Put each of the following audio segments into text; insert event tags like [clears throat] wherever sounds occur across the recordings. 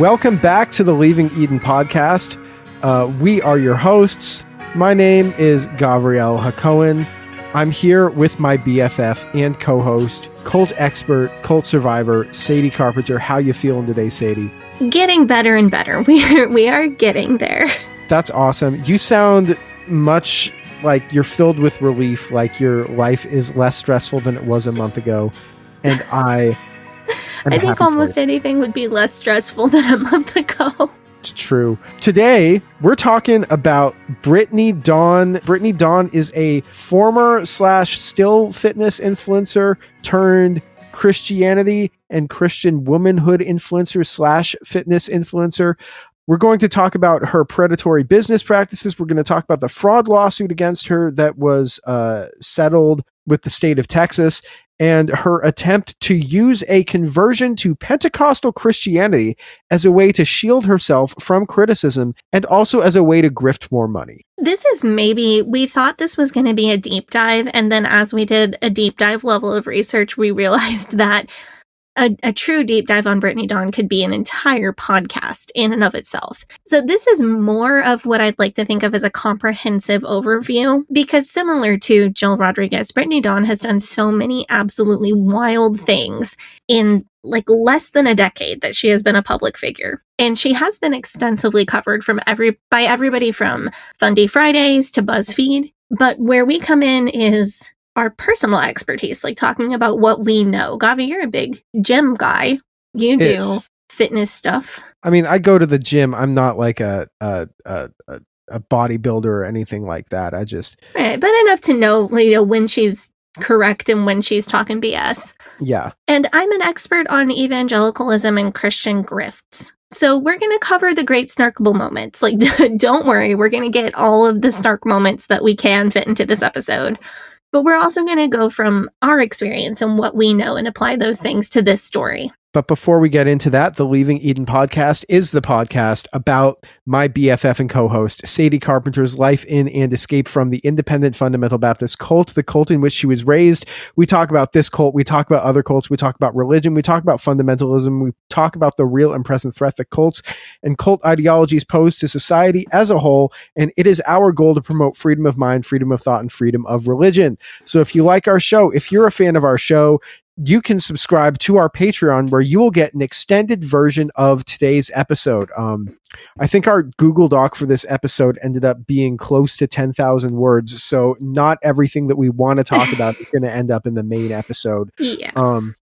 Welcome back to the Leaving Eden podcast. Uh, we are your hosts. My name is Gabrielle Hakohen. I'm here with my BFF and co-host, cult expert, cult survivor, Sadie Carpenter. How you feeling today, Sadie? getting better and better. [laughs] We are we are getting there. That's awesome. You sound much like you're filled with relief, like your life is less stressful than it was a month ago. And [laughs] I [laughs] I think almost anything would be less stressful [laughs] than a month ago. It's true. Today, we're talking about Brittany Dawn. Brittany Dawn is a former slash still fitness influencer turned Christianity and Christian womanhood influencer slash fitness influencer. We're going to talk about her predatory business practices. We're going to talk about the fraud lawsuit against her that was uh, settled with the state of Texas and her attempt to use a conversion to Pentecostal Christianity as a way to shield herself from criticism and also as a way to grift more money. This is maybe we thought this was going to be a deep dive and then as we did a deep dive level of research we realized [laughs] that a, a true deep dive on Brittany Dawn could be an entire podcast in and of itself. So this is more of what I'd like to think of as a comprehensive overview because similar to Jill Rodriguez, Brittany Dawn has done so many absolutely wild things in like less than a decade that she has been a public figure. And she has been extensively covered from every by everybody from Fundy Fridays to BuzzFeed. But where we come in is our personal expertise, like talking about what we know. Gavi, you're a big gym guy. You do Ish. fitness stuff. I mean, I go to the gym. I'm not like a a a, a, a bodybuilder or anything like that. I just Right. But enough to know, you know, when she's correct and when she's talking BS. yeah. And I'm an expert on evangelicalism and Christian grifts. So we're going to cover the great snarkable moments. Like, [laughs] don't worry, we're going to get all of the snark moments that we can fit into this episode. But we're also going to go from our experience and what we know and apply those things to this story. But before we get into that, the Leaving Eden podcast is the podcast about my BFF and co host, Sadie Carpenter's life in and escape from the independent fundamental Baptist cult, the cult in which she was raised. We talk about this cult, we talk about other cults, we talk about religion, we talk about fundamentalism, we talk about the real and present threat that cults and cult ideologies pose to society as a whole. And it is our goal to promote freedom of mind, freedom of thought, and freedom of religion. So if you like our show, if you're a fan of our show, you can subscribe to our Patreon where you will get an extended version of today's episode. Um, I think our Google Doc for this episode ended up being close to 10,000 words. So, not everything that we want to talk about is going to end up in the main episode. [laughs] Yeah. Um,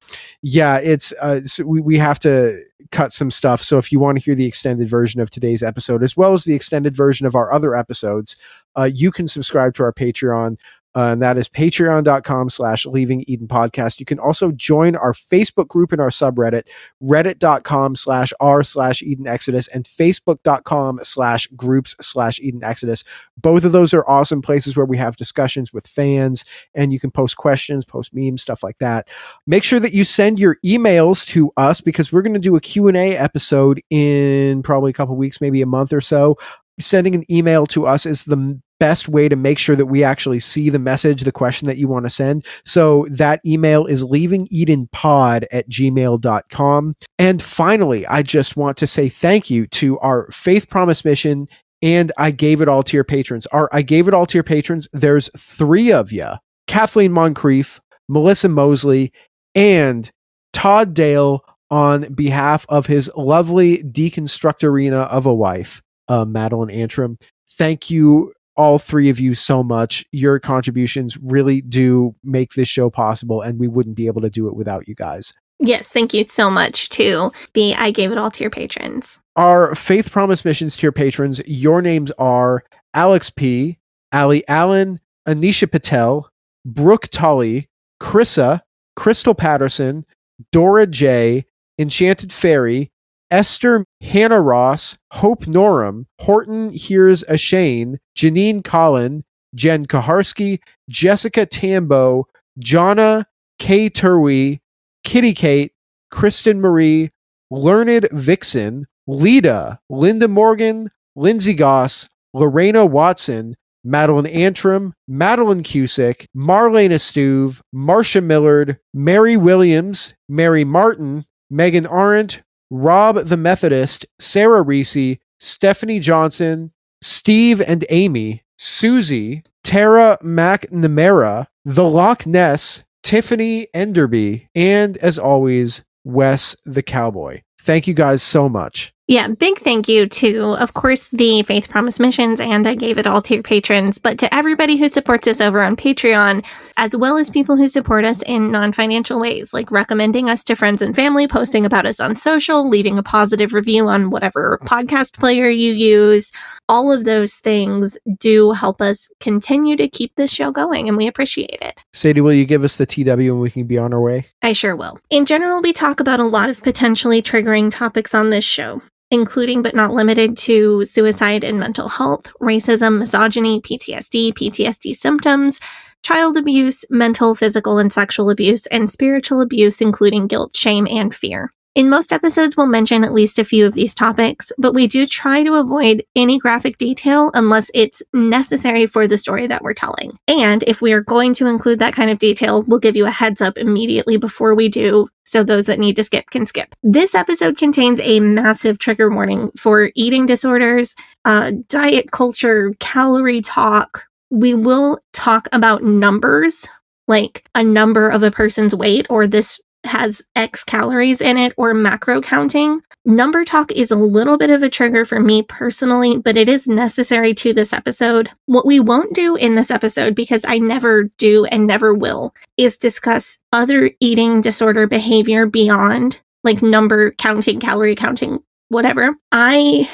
yeah, it's uh, so we, we have to cut some stuff. So, if you want to hear the extended version of today's episode, as well as the extended version of our other episodes, uh, you can subscribe to our Patreon. Uh, and that is patreon.com slash leaving eden podcast. You can also join our facebook group in our subreddit reddit.com slash r slash eden exodus and facebook.com slash groups slash eden exodus. Both of those are awesome places where we have discussions with fans and you can post questions post memes stuff like that. Make sure that you send your emails to us because we're going to do a q&a episode in probably a couple weeks maybe a month or so sending an email to us is the best way to make sure that we actually see the message, the question that you want to send. So that email is leavingedenpod at gmail.com. And finally, I just want to say thank you to our Faith Promise Mission and I gave it all to your patrons. Our I gave it all to your patrons. There's three of you Kathleen Moncrief, Melissa Mosley, and Todd Dale on behalf of his lovely deconstructorina of a wife, uh, Madeline Antrim. Thank you all three of you so much. Your contributions really do make this show possible, and we wouldn't be able to do it without you guys. Yes, thank you so much to the I gave it all to your patrons. Our Faith Promise missions to your patrons, your names are Alex P., Ali Allen, Anisha Patel, Brooke Tully, Chrissa, Crystal Patterson, Dora J., Enchanted Fairy, Esther Hannah Ross, Hope Norum, Horton Hears a Shane, Janine Collin, Jen Kaharski, Jessica Tambo, Jonna K. Turwey, Kitty Kate, Kristen Marie, Learned Vixen, Lita, Linda Morgan, Lindsay Goss, Lorena Watson, Madeline Antrim, Madeline Cusick, Marlena Stuve, Marcia Millard, Mary Williams, Mary Martin, Megan Arendt, Rob the Methodist, Sarah Reese, Stephanie Johnson, Steve and Amy, Susie, Tara McNamara, The Loch Ness, Tiffany Enderby, and as always, Wes the Cowboy. Thank you guys so much. Yeah, big thank you to, of course, the Faith Promise Missions, and I gave it all to your patrons, but to everybody who supports us over on Patreon, as well as people who support us in non financial ways, like recommending us to friends and family, posting about us on social, leaving a positive review on whatever podcast player you use. All of those things do help us continue to keep this show going, and we appreciate it. Sadie, will you give us the TW and we can be on our way? I sure will. In general, we talk about a lot of potentially triggering topics on this show including but not limited to suicide and mental health, racism, misogyny, PTSD, PTSD symptoms, child abuse, mental, physical, and sexual abuse, and spiritual abuse, including guilt, shame, and fear. In most episodes, we'll mention at least a few of these topics, but we do try to avoid any graphic detail unless it's necessary for the story that we're telling. And if we are going to include that kind of detail, we'll give you a heads up immediately before we do, so those that need to skip can skip. This episode contains a massive trigger warning for eating disorders, uh, diet culture, calorie talk. We will talk about numbers like a number of a person's weight or this has X calories in it or macro counting. Number talk is a little bit of a trigger for me personally, but it is necessary to this episode. What we won't do in this episode, because I never do and never will, is discuss other eating disorder behavior beyond like number counting, calorie counting, whatever. I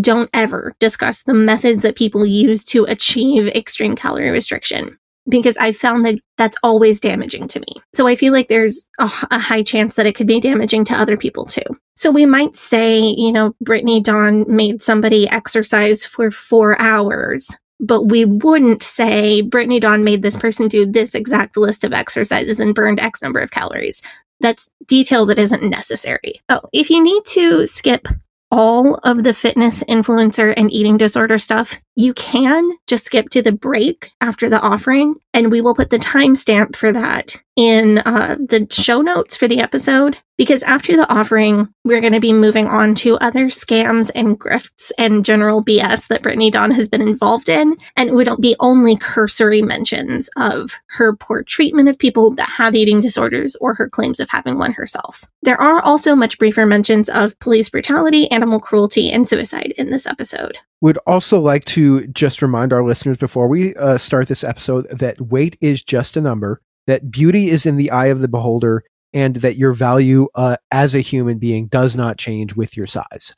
don't ever discuss the methods that people use to achieve extreme calorie restriction because I found that that's always damaging to me. So I feel like there's a, a, high chance that it could be damaging to other people too. So we might say, you know, Brittany Dawn made somebody exercise for four hours, but we wouldn't say Brittany Dawn made this person do this exact list of exercises and burned X number of calories. That's detail that isn't necessary. Oh, if you need to skip all of the fitness influencer and eating disorder stuff, you can just skip to the break after the offering And we will put the timestamp for that in uh, the show notes for the episode because after the offering, we're going to be moving on to other scams and grifts and general BS that Brittany Dawn has been involved in. And it would be only cursory mentions of her poor treatment of people that had eating disorders or her claims of having one herself. There are also much briefer mentions of police brutality, animal cruelty, and suicide in this episode. Would also like to just remind our listeners before we uh, start this episode that weight is just a number, that beauty is in the eye of the beholder, and that your value uh, as a human being does not change with your size.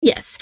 Yes.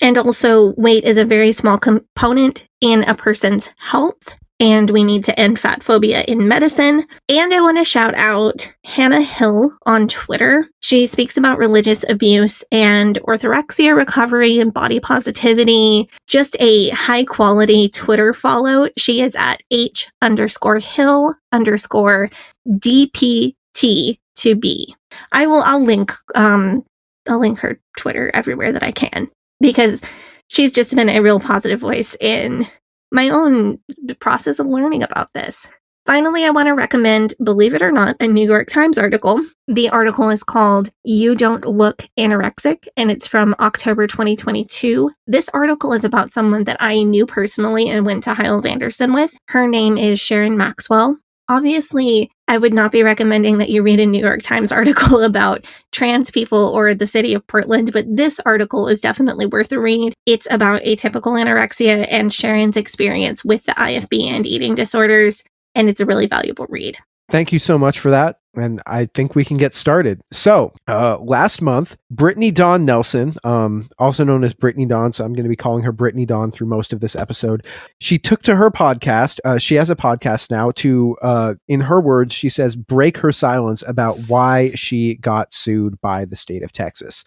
And also, weight is a very small component in a person's health and we need to end fat phobia in medicine. And I want to shout out Hannah Hill on Twitter. She speaks about religious abuse and orthorexia recovery and body positivity. Just a high quality Twitter follow. She is at H underscore Hill underscore DPT to be. I will, I'll link, um, I'll link her Twitter everywhere that I can because she's just been a real positive voice in my own process of learning about this. Finally, I want to recommend, believe it or not, a New York Times article. The article is called You Don't Look Anorexic, and it's from October 2022. This article is about someone that I knew personally and went to Hyles Anderson with. Her name is Sharon Maxwell. Obviously, I would not be recommending that you read a New York Times [laughs] article about trans people or the city of Portland, but this article is definitely worth a read. It's about atypical anorexia and Sharon's experience with the IFB and eating disorders, and it's a really valuable read. Thank you so much for that. And I think we can get started. So, uh, last month, Brittany Dawn Nelson, um, also known as Brittany Dawn, so I'm going to be calling her Brittany Dawn through most of this episode. She took to her podcast. Uh, she has a podcast now to, uh, in her words, she says, break her silence about why she got sued by the state of Texas.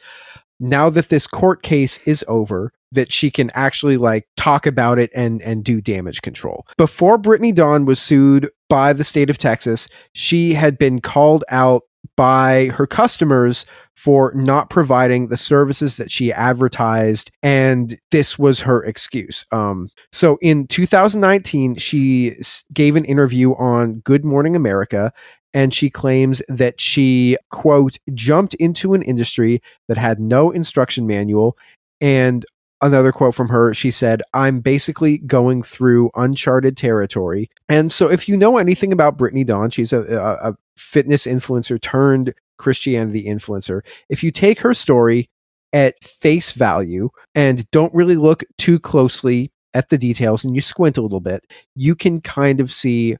Now that this court case is over, that she can actually like talk about it and and do damage control. Before Brittany Dawn was sued by the state of Texas, she had been called out by her customers for not providing the services that she advertised and this was her excuse um, so in 2019 she gave an interview on good morning america and she claims that she quote jumped into an industry that had no instruction manual and another quote from her. She said i'm basically going through uncharted territory. And so if you know anything about brittany dawn she's a, a, a fitness influencer turned christianity influencer. If you take her story at face value and don't really look too closely at the details and you squint a little bit you can kind of see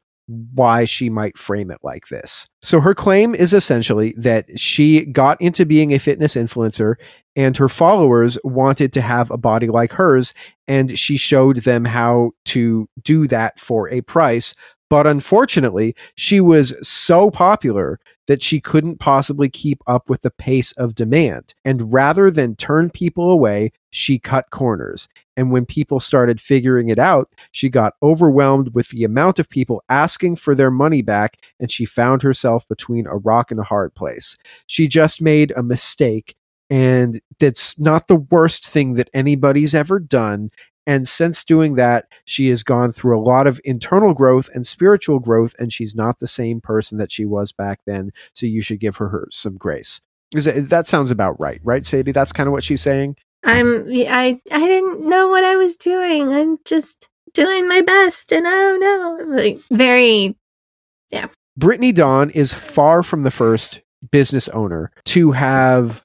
why she might frame it like this. So her claim is essentially that she got into being a fitness influencer and her followers wanted to have a body like hers and she showed them how to do that for a price but unfortunately, she was so popular that she couldn't possibly keep up with the pace of demand. And rather than turn people away, she cut corners. And when people started figuring it out, she got overwhelmed with the amount of people asking for their money back, and she found herself between a rock and a hard place. She just made a mistake and that's not the worst thing that anybody's ever done. And since doing that, she has gone through a lot of internal growth and spiritual growth, and she's not the same person that she was back then. So you should give her, her some grace. It, that sounds about right, right, Sadie? That's kind of what she's saying. I'm I I didn't know what I was doing. I'm just doing my best, and oh no, like very, yeah. Brittany Dawn is far from the first business owner to have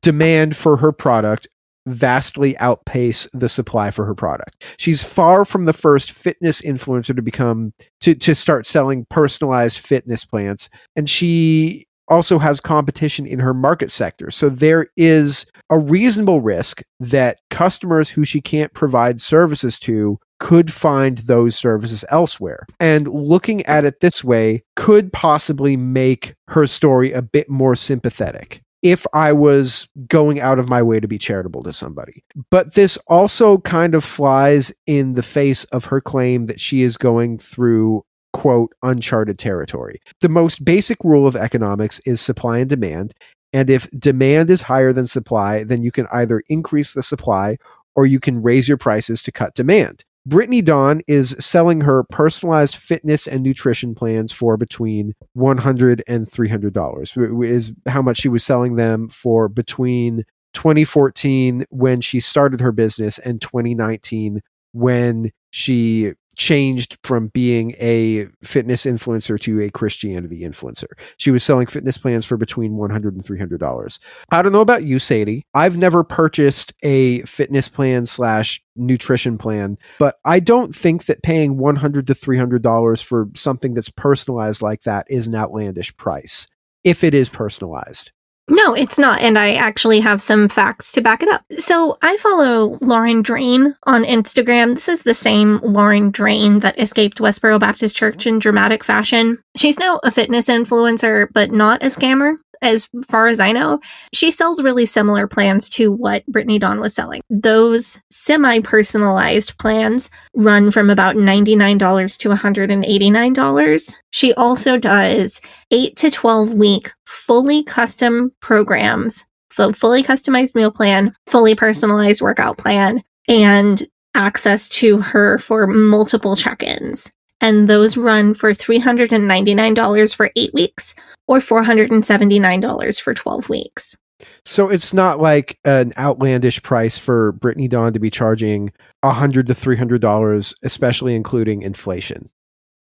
demand for her product vastly outpace the supply for her product. She's far from the first fitness influencer to become to to start selling personalized fitness plans and she also has competition in her market sector. So there is a reasonable risk that customers who she can't provide services to could find those services elsewhere. And looking at it this way could possibly make her story a bit more sympathetic if I was going out of my way to be charitable to somebody. But this also kind of flies in the face of her claim that she is going through quote uncharted territory. The most basic rule of economics is supply and demand. And if demand is higher than supply, then you can either increase the supply or you can raise your prices to cut demand. Brittany Dawn is selling her personalized fitness and nutrition plans for between $100 and $300, is how much she was selling them for between 2014 when she started her business and 2019 when she changed from being a fitness influencer to a Christianity influencer. She was selling fitness plans for between $100 and $300. I don't know about you, Sadie. I've never purchased a fitness plan slash nutrition plan, but I don't think that paying 100 to $300 for something that's personalized like that is an outlandish price if it is personalized. No, it's not. And I actually have some facts to back it up. So I follow Lauren Drain on Instagram. This is the same Lauren Drain that escaped Westboro Baptist Church in dramatic fashion. She's now a fitness influencer, but not a scammer as far as I know, she sells really similar plans to what Brittany Dawn was selling. Those semi personalized plans run from about $99 to $189. She also does 8 to 12 week fully custom programs, so fully customized meal plan, fully personalized workout plan, and access to her for multiple check ins and those run for $399 for eight weeks or $479 for 12 weeks. So it's not like an outlandish price for Brittany Dawn to be charging 100 to $300, especially including inflation.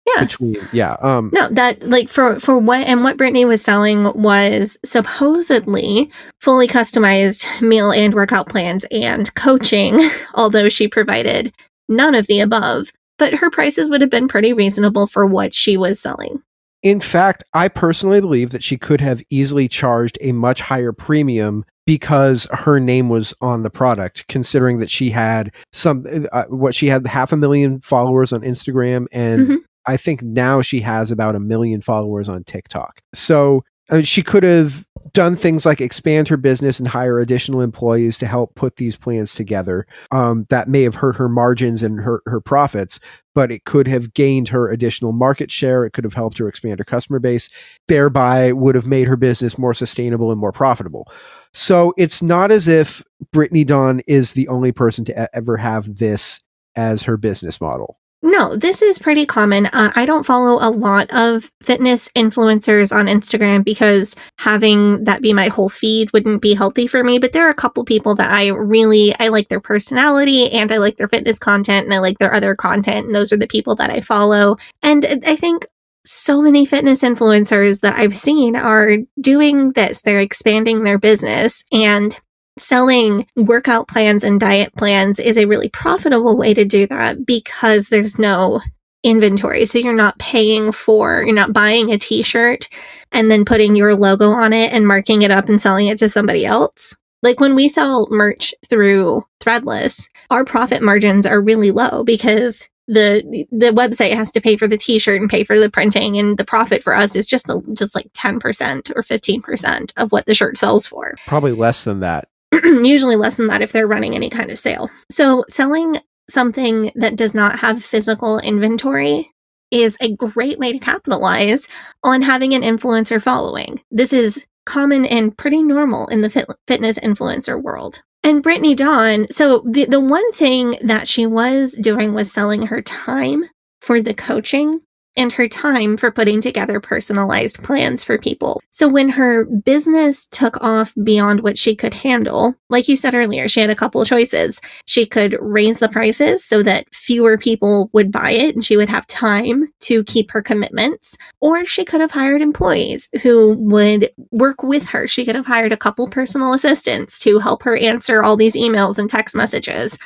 Yeah. Between, yeah. Um, no, that like for, for what, and what Brittany was selling was supposedly fully customized meal and workout plans and coaching, [laughs] although she provided none of the above but her prices would have been pretty reasonable for what she was selling. In fact, I personally believe that she could have easily charged a much higher premium because her name was on the product, considering that she had some, uh, what she had half a million followers on Instagram. And mm-hmm. I think now she has about a million followers on TikTok. So I mean, she could have done things like expand her business and hire additional employees to help put these plans together. Um, that may have hurt her margins and hurt her profits, but it could have gained her additional market share. It could have helped her expand her customer base, thereby would have made her business more sustainable and more profitable. So it's not as if Brittany Dawn is the only person to ever have this as her business model. No, this is pretty common. Uh, I don't follow a lot of fitness influencers on Instagram because having that be my whole feed wouldn't be healthy for me. But there are a couple people that I really I like their personality and I like their fitness content and I like their other content, and those are the people that I follow. And I think so many fitness influencers that I've seen are doing this. They're expanding their business and selling workout plans and diet plans is a really profitable way to do that because there's no inventory. So you're not paying for, you're not buying a t shirt and then putting your logo on it and marking it up and selling it to somebody else. Like when we sell merch through Threadless, our profit margins are really low because the the website has to pay for the t-shirt and pay for the printing and the profit for us is just the, just like 10% or 15% of what the shirt sells for. Probably less than that. [clears throat] usually less than that if they're running any kind of sale. So selling something that does not have physical inventory is a great way to capitalize on having an influencer following. This is common and pretty normal in the fit- fitness influencer world. And Brittany Dawn, so the, the one thing that she was doing was selling her time for the coaching and her time for putting together personalized plans for people. So when her business took off beyond what she could handle, like you said earlier, she had a couple choices. She could raise the prices so that fewer people would buy it and she would have time to keep her commitments, or she could have hired employees who would work with her. She could have hired a couple personal assistants to help her answer all these emails and text messages.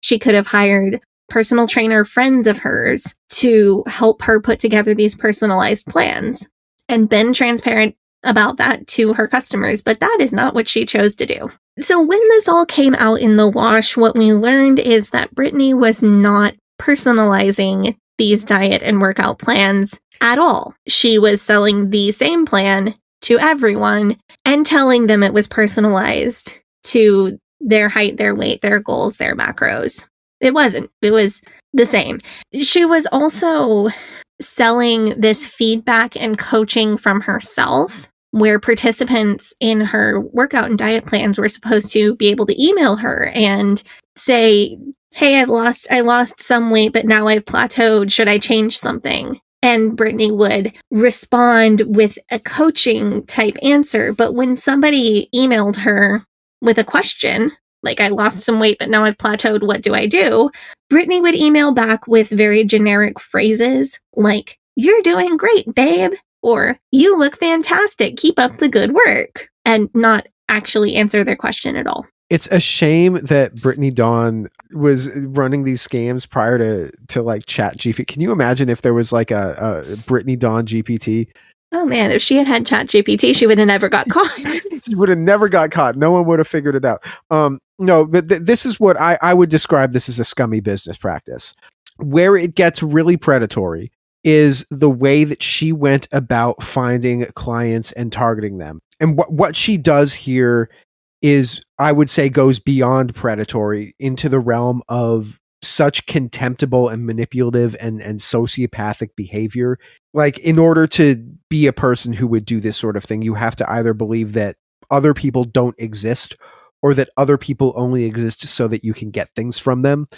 She could have hired personal trainer friends of hers to help her put together these personalized plans and been transparent about that to her customers, but that is not what she chose to do. So when this all came out in the wash, what we learned is that Brittany was not personalizing these diet and workout plans at all. She was selling the same plan to everyone and telling them it was personalized to their height, their weight, their goals, their macros. It wasn't. It was the same. She was also selling this feedback and coaching from herself, where participants in her workout and diet plans were supposed to be able to email her and say, hey, I've lost, I lost some weight, but now I've plateaued. Should I change something? And Brittany would respond with a coaching type answer. But when somebody emailed her with a question, like I lost some weight, but now I've plateaued, what do I do? Brittany would email back with very generic phrases like, you're doing great, babe, or you look fantastic, keep up the good work, and not actually answer their question at all. It's a shame that Brittany Dawn was running these scams prior to to like Chat GPT. Can you imagine if there was like a, a Brittany Dawn GPT? Oh man, if she had had Chat GPT, she would have never got caught. [laughs] she would have never got caught. No one would have figured it out. Um, no, but th- this is what I, I would describe this as a scummy business practice. Where it gets really predatory is the way that she went about finding clients and targeting them. And what what she does here is I would say goes beyond predatory into the realm of such contemptible and manipulative and, and sociopathic behavior. Like, in order to be a person who would do this sort of thing, you have to either believe that other people don't exist or that other people only exist so that you can get things from them.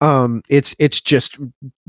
Um, it's it's just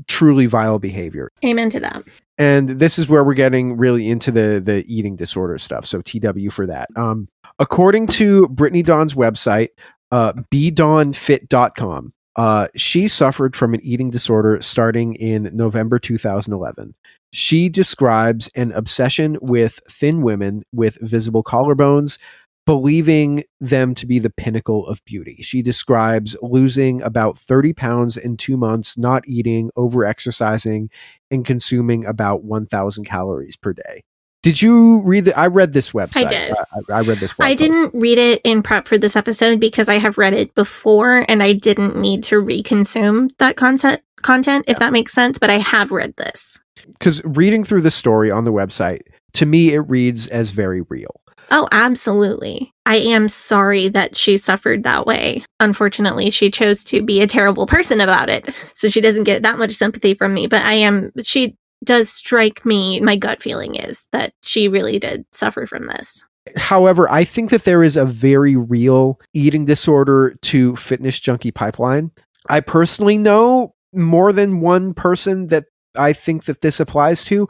truly vile behavior. Amen to that. And this is where we're getting really into the the eating disorder stuff. So TW for that. Um, according to Brittany Dawn's website, uh, bdawnfit.com, uh, she suffered from an eating disorder starting in November 2011. She describes an obsession with thin women with visible collarbones, believing them to be the pinnacle of beauty. She describes losing about 30 pounds in two months, not eating, over exercising, and consuming about 1,000 calories per day. Did you read the? I read this website. I did. I, I read this. I post. didn't read it in prep for this episode because I have read it before and I didn't need to reconsume that content content if that makes sense, but I have read this. because reading through the story on the website, to me, it reads as very real. Oh, absolutely. I am sorry that she suffered that way. Unfortunately, she chose to be a terrible person about it. [laughs] So she doesn't get that much sympathy from me, but I am, she does strike me, my gut feeling is that she really did suffer from this. However, I think that there is a very real eating disorder to fitness junkie pipeline. I personally know more than one person that I think that this applies to.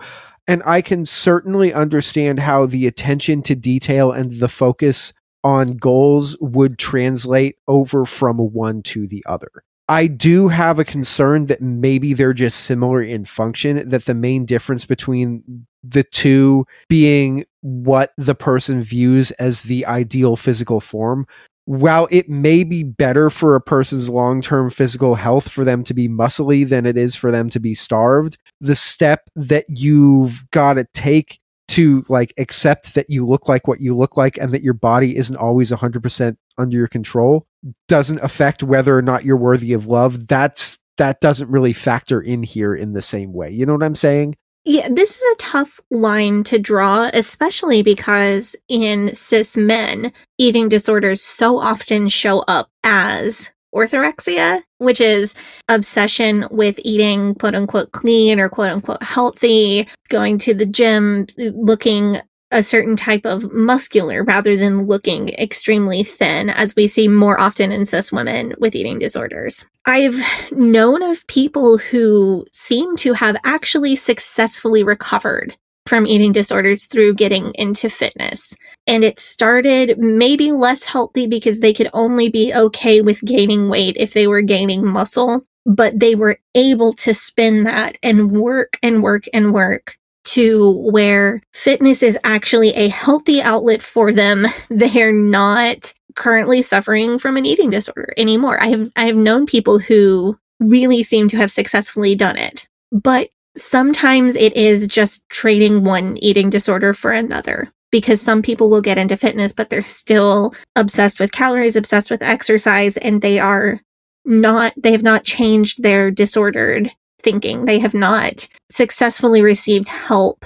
And I can certainly understand how the attention to detail and the focus on goals would translate over from one to the other. I do have a concern that maybe they're just similar in function, that the main difference between the two being what the person views as the ideal physical form. While it may be better for a person's long term physical health for them to be muscly than it is for them to be starved, the step that you've got to take to like accept that you look like what you look like and that your body isn't always 100% under your control doesn't affect whether or not you're worthy of love that's that doesn't really factor in here in the same way. You know what i'm saying? Yeah, this is a tough line to draw, especially because in cis men, eating disorders so often show up as orthorexia, which is obsession with eating quote unquote clean or quote unquote healthy, going to the gym, looking a certain type of muscular rather than looking extremely thin, as we see more often in cis women with eating disorders. I've known of people who seem to have actually successfully recovered from eating disorders through getting into fitness. And it started maybe less healthy because they could only be okay with gaining weight if they were gaining muscle, but they were able to spin that and work and work and work to where fitness is actually a healthy outlet for them. [laughs] They're not currently suffering from an eating disorder anymore. I have I have known people who really seem to have successfully done it. But sometimes it is just trading one eating disorder for another because some people will get into fitness but they're still obsessed with calories, obsessed with exercise and they are not they have not changed their disordered thinking. They have not successfully received help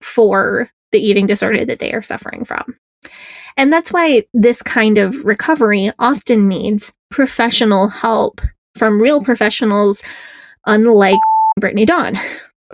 for the eating disorder that they are suffering from. And that's why this kind of recovery often needs professional help from real professionals, unlike Brittany Dawn.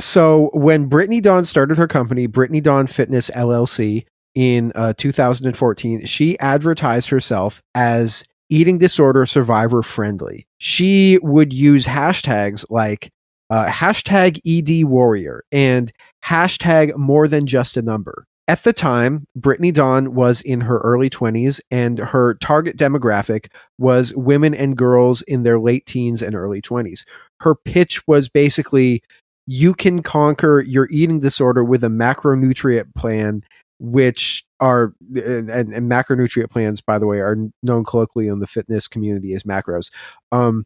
So when Brittany Dawn started her company, Brittany Dawn Fitness LLC, in uh, 2014, she advertised herself as eating disorder survivor friendly. She would use hashtags like uh, hashtag ED warrior and hashtag more than just a number. At the time, Brittany Dawn was in her early 20s, and her target demographic was women and girls in their late teens and early 20s. Her pitch was basically you can conquer your eating disorder with a macronutrient plan, which are, and, and macronutrient plans, by the way, are known colloquially in the fitness community as macros. Um,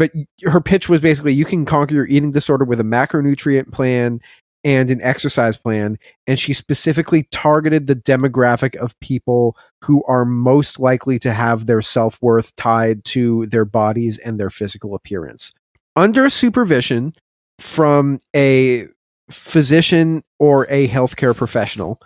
but her pitch was basically you can conquer your eating disorder with a macronutrient plan and an exercise plan and she specifically targeted the demographic of people who are most likely to have their self-worth tied to their bodies and their physical appearance. Under supervision from a physician or a healthcare professional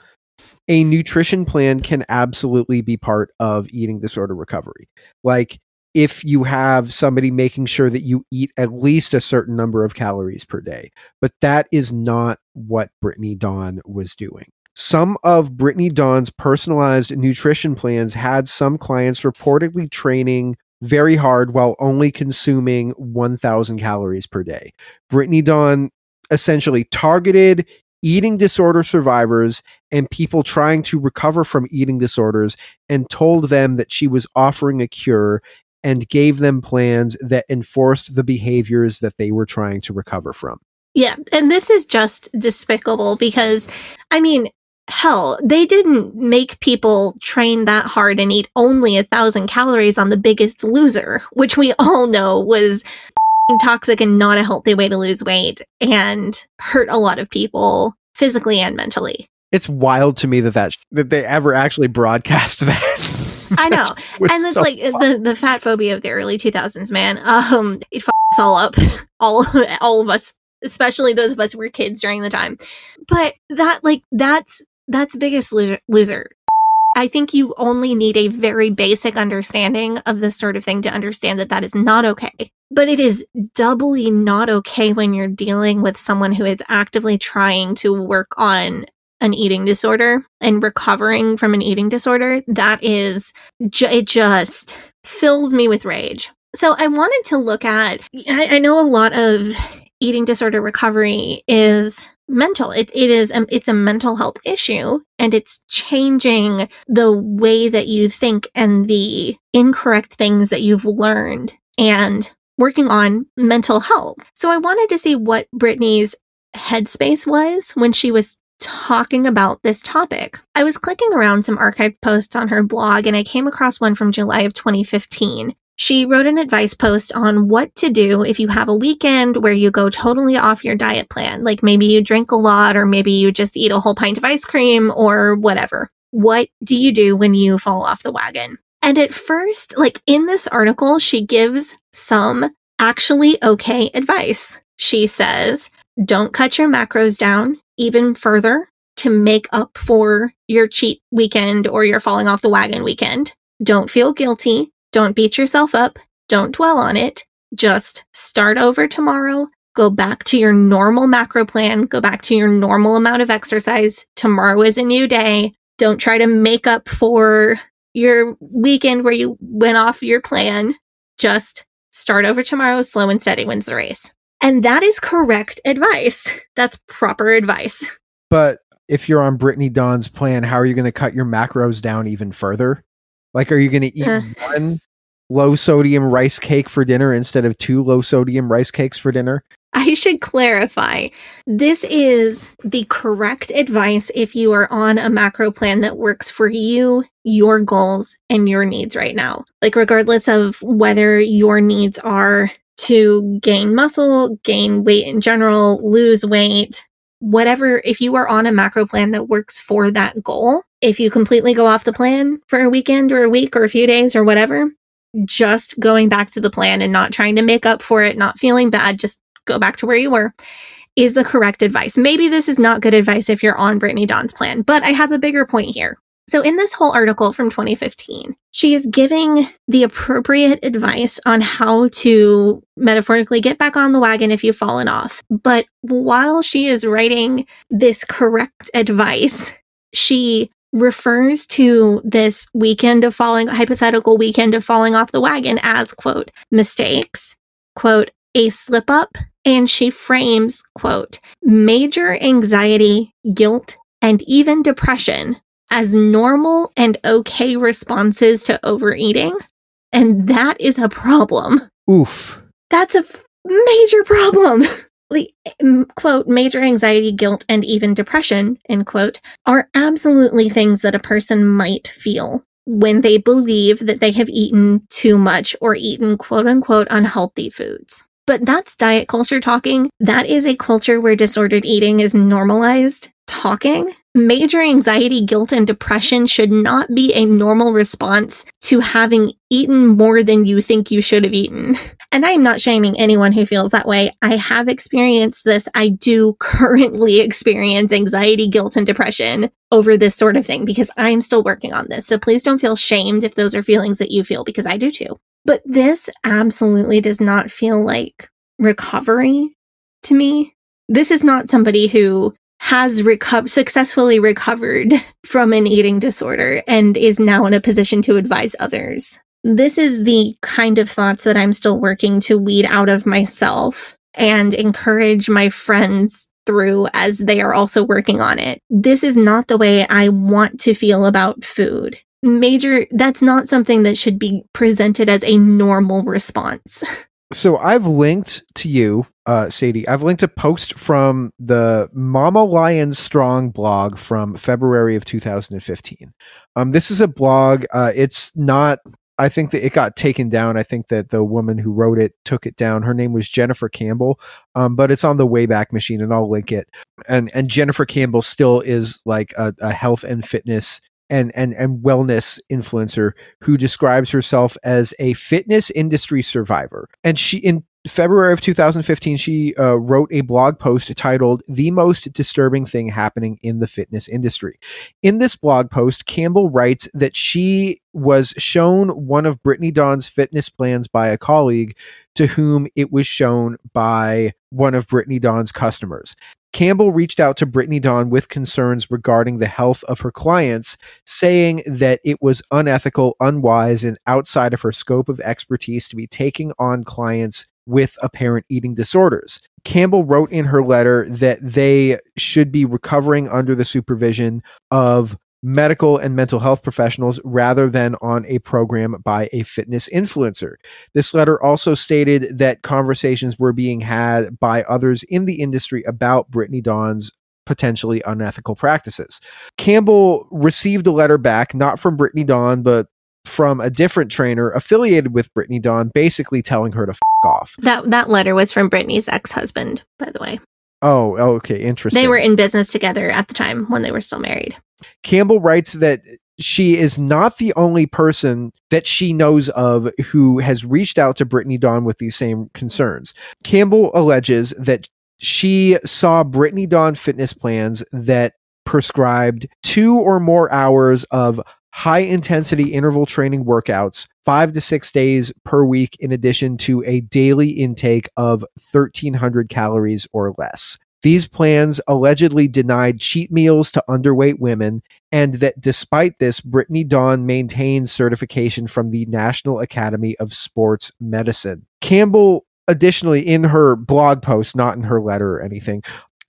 a nutrition plan can absolutely be part of eating disorder recovery. Like if you have somebody making sure that you eat at least a certain number of calories per day. But that is not what Brittany Dawn was doing. Some of Brittany Dawn's personalized nutrition plans had some clients reportedly training very hard while only consuming 1,000 calories per day. Brittany Dawn essentially targeted eating disorder survivors and people trying to recover from eating disorders and told them that she was offering a cure and gave them plans that enforced the behaviors that they were trying to recover from. Yeah, and this is just despicable because, I mean, hell, they didn't make people train that hard and eat only a thousand calories on the biggest loser, which we all know was [laughs] toxic and not a healthy way to lose weight and hurt a lot of people physically and mentally. It's wild to me that that, that they ever actually broadcast [laughs] that. [laughs] I know. [laughs] and it's so like fun. the the fat phobia of the early 2000s, man. Um it fucks all up. [laughs] all all of us, especially those of us who were kids during the time. But that like that's that's biggest loser, loser. I think you only need a very basic understanding of this sort of thing to understand that that is not okay. But it is doubly not okay when you're dealing with someone who is actively trying to work on an eating disorder and recovering from an eating disorder, that is, ju- it just fills me with rage. So I wanted to look at, I, I know a lot of eating disorder recovery is mental. It, it is, um, it's a mental health issue and it's changing the way that you think and the incorrect things that you've learned and working on mental health. So I wanted to see what Brittany's headspace was when she was talking about this topic. I was clicking around some archived posts on her blog and I came across one from July of 2015. She wrote an advice post on what to do if you have a weekend where you go totally off your diet plan. Like maybe you drink a lot, or maybe you just eat a whole pint of ice cream, or whatever. What do you do when you fall off the wagon? And at first, like in this article, she gives some actually okay advice. She says, don't cut your macros down even further to make up for your cheat weekend or your falling off the wagon weekend. Don't feel guilty. Don't beat yourself up. Don't dwell on it. Just start over tomorrow. Go back to your normal macro plan. Go back to your normal amount of exercise. Tomorrow is a new day. Don't try to make up for your weekend where you went off your plan. Just start over tomorrow. Slow and steady wins the race. And that is correct advice. That's proper advice. But if you're on Brittany Dawn's plan, how are you going to cut your macros down even further? Like, are you going to eat uh. one low sodium rice cake for dinner instead of two low sodium rice cakes for dinner? I should clarify. This is the correct advice if you are on a macro plan that works for you, your goals, and your needs right now. Like, regardless of whether your needs are to gain muscle, gain weight in general, lose weight, whatever, if you are on a macro plan that works for that goal, if you completely go off the plan for a weekend or a week or a few days or whatever, just going back to the plan and not trying to make up for it, not feeling bad, just go back to where you were is the correct advice. Maybe this is not good advice if you're on Brittany Dawn's plan, but I have a bigger point here. So, in this whole article from 2015, she is giving the appropriate advice on how to metaphorically get back on the wagon if you've fallen off. But while she is writing this correct advice, she refers to this weekend of falling, hypothetical weekend of falling off the wagon as, quote, mistakes, quote, a slip up, and she frames, quote, major anxiety, guilt, and even depression as normal and okay responses to overeating. And that is a problem. Oof. That's a major problem. [laughs] m- quote, major anxiety, guilt, and even depression, end quote, are absolutely things that a person might feel when they believe that they have eaten too much or eaten quote unquote unhealthy foods. But that's diet culture talking. That is a culture where disordered eating is normalized talking. Major anxiety, guilt, and depression should not be a normal response to having eaten more than you think you should have eaten. [laughs] And I'm not shaming anyone who feels that way. I have experienced this. I do currently [laughs] experience anxiety, guilt, and depression over this sort of thing because I'm still working on this. So please don't feel shamed if those are feelings that you feel because I do too. But this absolutely does not feel like recovery to me. This is not somebody who has reco- successfully recovered from an eating disorder and is now in a position to advise others. This is the kind of thoughts that I'm still working to weed out of myself and encourage my friends through as they are also working on it. This is not the way I want to feel about food. Major, that's not something that should be presented as a normal response. [laughs] So I've linked to you, uh, Sadie. I've linked a post from the Mama Lion Strong blog from February of 2015. Um, this is a blog. Uh, it's not. I think that it got taken down. I think that the woman who wrote it took it down. Her name was Jennifer Campbell, um, but it's on the Wayback Machine, and I'll link it. And and Jennifer Campbell still is like a, a health and fitness and and and wellness influencer who describes herself as a fitness industry survivor. And she in February of 2015, she uh, wrote a blog post titled "The Most Disturbing Thing Happening in the Fitness Industry." In this blog post, Campbell writes that she was shown one of Brittany Dawn's fitness plans by a colleague to whom it was shown by one of Brittany Dawn's customers. Campbell reached out to Brittany Dawn with concerns regarding the health of her clients, saying that it was unethical, unwise, and outside of her scope of expertise to be taking on clients with apparent eating disorders. Campbell wrote in her letter that they should be recovering under the supervision of medical and mental health professionals rather than on a program by a fitness influencer. This letter also stated that conversations were being had by others in the industry about Brittany Dawn's potentially unethical practices. Campbell received a letter back, not from Brittany Dawn, but from a different trainer affiliated with Brittany Dawn, basically telling her to f off. That that letter was from Brittany's ex-husband, by the way. Oh, okay, interesting. They were in business together at the time when they were still married. Campbell writes that she is not the only person that she knows of who has reached out to Brittany Dawn with these same concerns. Campbell alleges that she saw Brittany Dawn fitness plans that prescribed two or more hours of high intensity interval training workouts five to six days per week, in addition to a daily intake of 1,300 calories or less. These plans allegedly denied cheat meals to underweight women, and that despite this, Brittany Dawn maintains certification from the National Academy of Sports Medicine. Campbell, additionally, in her blog post, not in her letter or anything,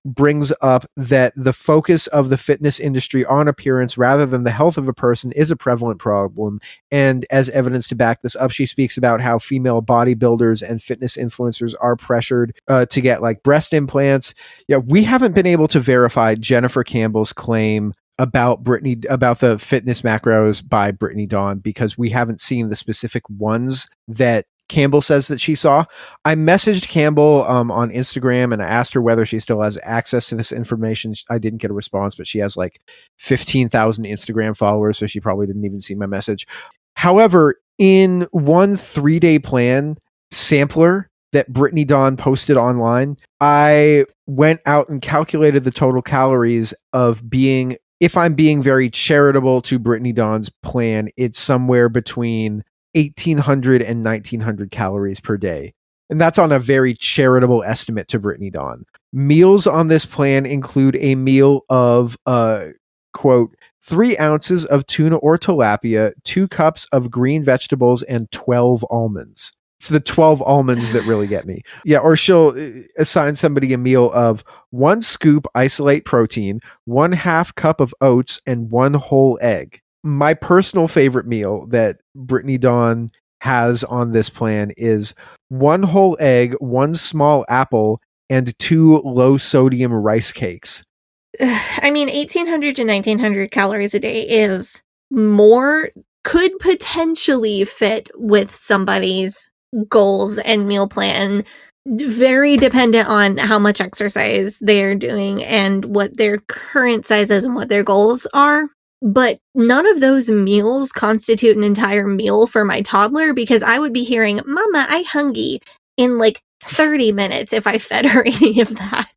brings up that the focus of the fitness industry on appearance rather than the health of a person is a prevalent problem. And as evidence to back this up, she speaks about how female bodybuilders and fitness influencers are pressured uh, to get like breast implants. Yeah, we haven't been able to verify Jennifer Campbell's claim about Brittany about the fitness macros by Brittany Dawn because we haven't seen the specific ones that Campbell says that she saw. I messaged Campbell um, on Instagram and I asked her whether she still has access to this information. I didn't get a response, but she has like 15,000 Instagram followers, so she probably didn't even see my message. However, in one three day plan sampler that Brittany Dawn posted online, I went out and calculated the total calories of being, if I'm being very charitable to Brittany Dawn's plan, it's somewhere between 1800 and 1900 calories per day. And that's on a very charitable estimate to Brittany Dawn. Meals on this plan include a meal of, uh, quote, three ounces of tuna or tilapia, two cups of green vegetables, and 12 almonds. It's the 12 almonds that really get me. [sighs] Yeah, or she'll uh, assign somebody a meal of one scoop isolate protein, one half cup of oats, and one whole egg. My personal favorite meal that Brittany Dawn has on this plan is one whole egg, one small apple, and two low sodium rice cakes. [sighs] I mean, 1800 to 1900 calories a day is more, could potentially fit with somebody's goals and meal plan. Very dependent on how much exercise they're doing and what their current sizes and what their goals are. But none of those meals constitute an entire meal for my toddler because I would be hearing, Mama, I hungry in like 30 minutes if I fed [laughs] her any of that.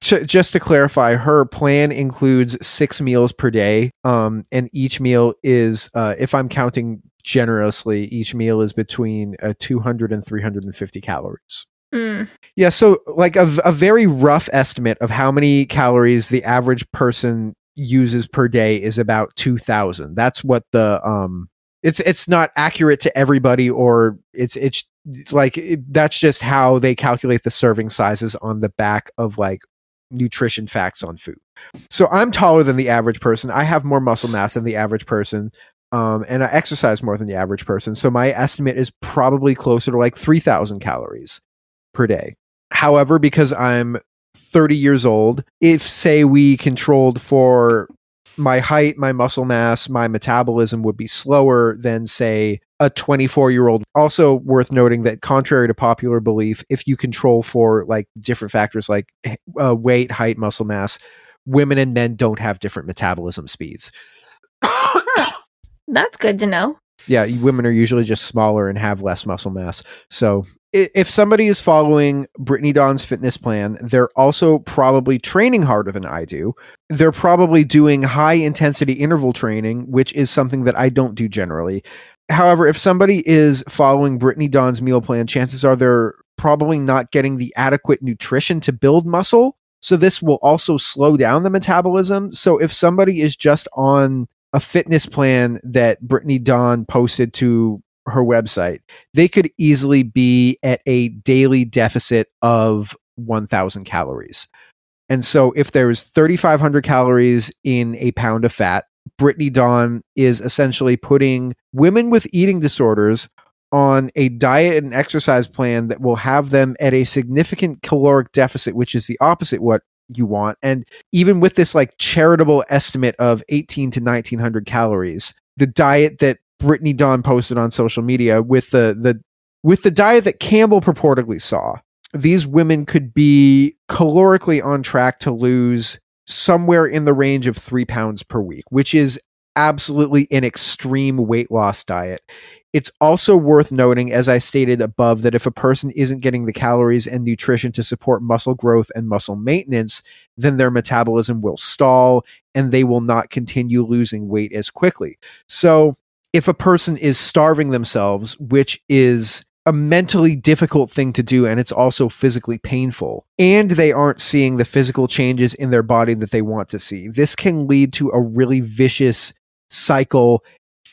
to, just to clarify, her plan includes six meals per day, um, and each meal is, uh, if I'm counting generously, each meal is between uh, 200 and 350 calories. Mm. Yeah, so like a, a very rough estimate of how many calories the average person uses per day is about 2000. That's what the um it's it's not accurate to everybody or it's it's like it, that's just how they calculate the serving sizes on the back of like nutrition facts on food. So I'm taller than the average person. I have more muscle mass than the average person. Um, and I exercise more than the average person. So my estimate is probably closer to like 3000 calories per day. However, because I'm 30 years old, if say we controlled for my height, my muscle mass, my metabolism would be slower than say a 24 year old. Also worth noting that contrary to popular belief, if you control for like different factors like uh, weight, height, muscle mass, women and men don't have different metabolism speeds. [coughs] That's good to know. Yeah, women are usually just smaller and have less muscle mass. So if somebody is following Brittany Dawn's fitness plan, they're also probably training harder than I do. They're probably doing high intensity interval training, which is something that I don't do generally. However, if somebody is following Brittany Dawn's meal plan, chances are they're probably not getting the adequate nutrition to build muscle. So this will also slow down the metabolism. So if somebody is just on a fitness plan that Brittany Dawn posted to her website, they could easily be at a daily deficit of 1,000 calories. And so if there's 3,500 calories in a pound of fat, Brittany Dawn is essentially putting women with eating disorders on a diet and exercise plan that will have them at a significant caloric deficit, which is the opposite what you want. And even with this like charitable estimate of 18 to 1900 calories, the diet that Brittany Dawn posted on social media with the the with the diet that Campbell purportedly saw, these women could be calorically on track to lose somewhere in the range of three pounds per week, which is absolutely an extreme weight loss diet. It's also worth noting, as I stated above, that if a person isn't getting the calories and nutrition to support muscle growth and muscle maintenance, then their metabolism will stall and they will not continue losing weight as quickly. So, if a person is starving themselves, which is a mentally difficult thing to do and it's also physically painful and they aren't seeing the physical changes in their body that they want to see this can lead to a really vicious cycle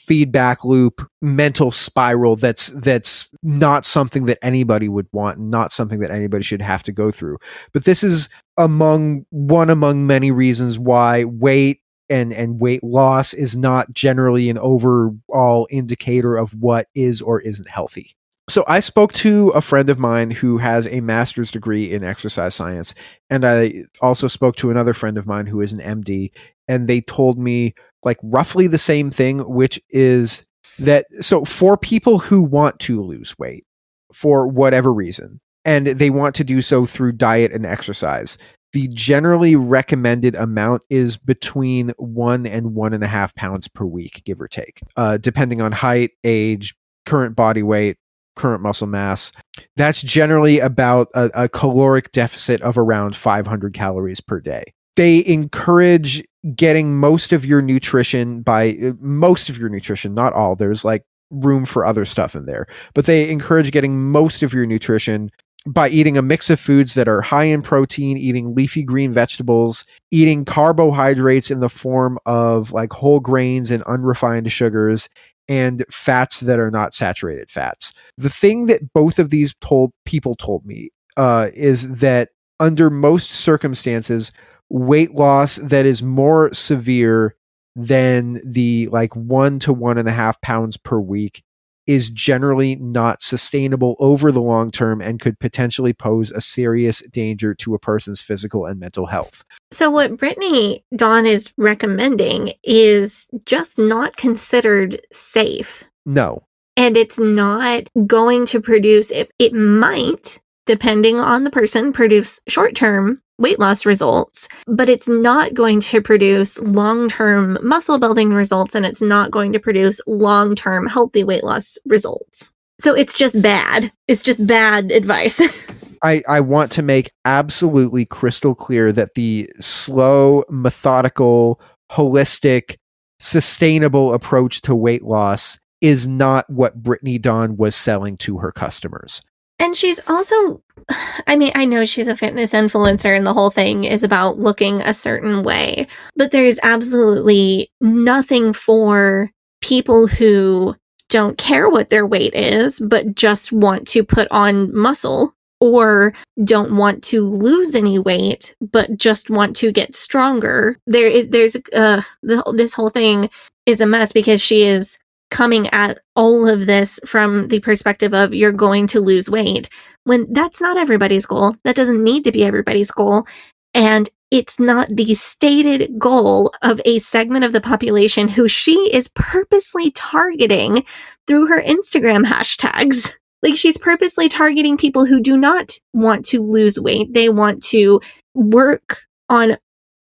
feedback loop mental spiral that's that's not something that anybody would want not something that anybody should have to go through. But this is among one among many reasons why weight and and weight loss is not generally an overall indicator of what is or isn't healthy. So I spoke to a friend of mine who has a master's degree in exercise science, and I also spoke to another friend of mine who is an MD, and they told me like roughly the same thing, which is that so for people who want to lose weight for whatever reason, and they want to do so through diet and exercise, the generally recommended amount is between one and one and a half pounds per week, give or take, uh, depending on height, age, current body weight, current muscle mass. That's generally about a, a, caloric deficit of around 500 calories per day. They encourage getting most of your nutrition by uh, most of your nutrition, not all. There's like room for other stuff in there, but they encourage getting most of your nutrition by eating a mix of foods that are high in protein, eating leafy green vegetables, eating carbohydrates in the form of like whole grains and unrefined sugars, and fats that are not saturated fats. The thing that both of these told people told me uh, is that under most circumstances, weight loss that is more severe than the like one to one and a half pounds per week is generally not sustainable over the long term and could potentially pose a serious danger to a person's physical and mental health. So, what Brittany Dawn is recommending is just not considered safe. No. And it's not going to produce, it, it might, depending on the person, produce short term weight loss results, but it's not going to produce long term muscle building results and it's not going to produce long term healthy weight loss results. So it's just bad. It's just bad advice. [laughs] I, I want to make absolutely crystal clear that the slow, methodical, holistic, sustainable approach to weight loss is not what Brittany Dawn was selling to her customers. And she's also, [sighs] I mean, I know she's a fitness influencer and the whole thing is about looking a certain way, but there is absolutely nothing for people who don't care what their weight is, but just want to put on muscle or don't want to lose any weight, but just want to get stronger. There, there's, uh, the, this whole thing is a mess because she is coming at all of this from the perspective of you're going to lose weight when that's not everybody's goal. That doesn't need to be everybody's goal. And it's not the stated goal of a segment of the population who she is purposely targeting through her Instagram hashtags. [laughs] Like she's purposely targeting people who do not want to lose weight. They want to work on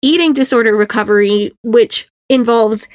eating disorder recovery, which involves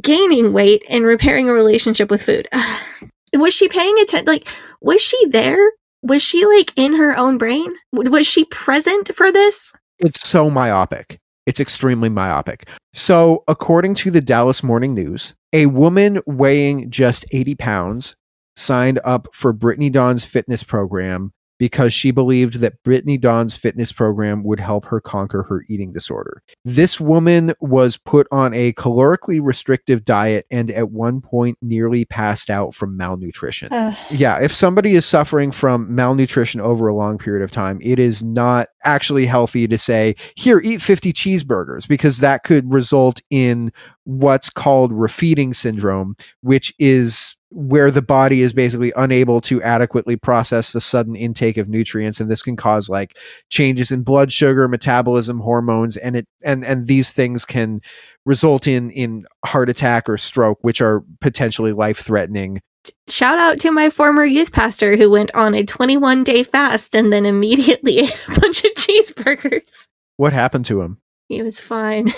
gaining weight and repairing a relationship with food. [sighs] was she paying attention? Like, was she there? Was she like in her own brain? Was she present for this? It's so myopic. It's extremely myopic. So, according to the Dallas Morning News, a woman weighing just 80 pounds signed up for Brittany Dawn's fitness program because she believed that Brittany Dawn's fitness program would help her conquer her eating disorder. This woman was put on a calorically restrictive diet and at one point nearly passed out from malnutrition. Uh. Yeah, if somebody is suffering from malnutrition over a long period of time, it is not actually healthy to say, here, eat 50 cheeseburgers, because that could result in what's called refeeding syndrome, which is where the body is basically unable to adequately process the sudden intake of nutrients and this can cause like changes in blood sugar metabolism hormones and it and and these things can result in in heart attack or stroke which are potentially life threatening shout out to my former youth pastor who went on a 21 day fast and then immediately [laughs] ate a bunch of cheeseburgers. What happened to him? He was fine.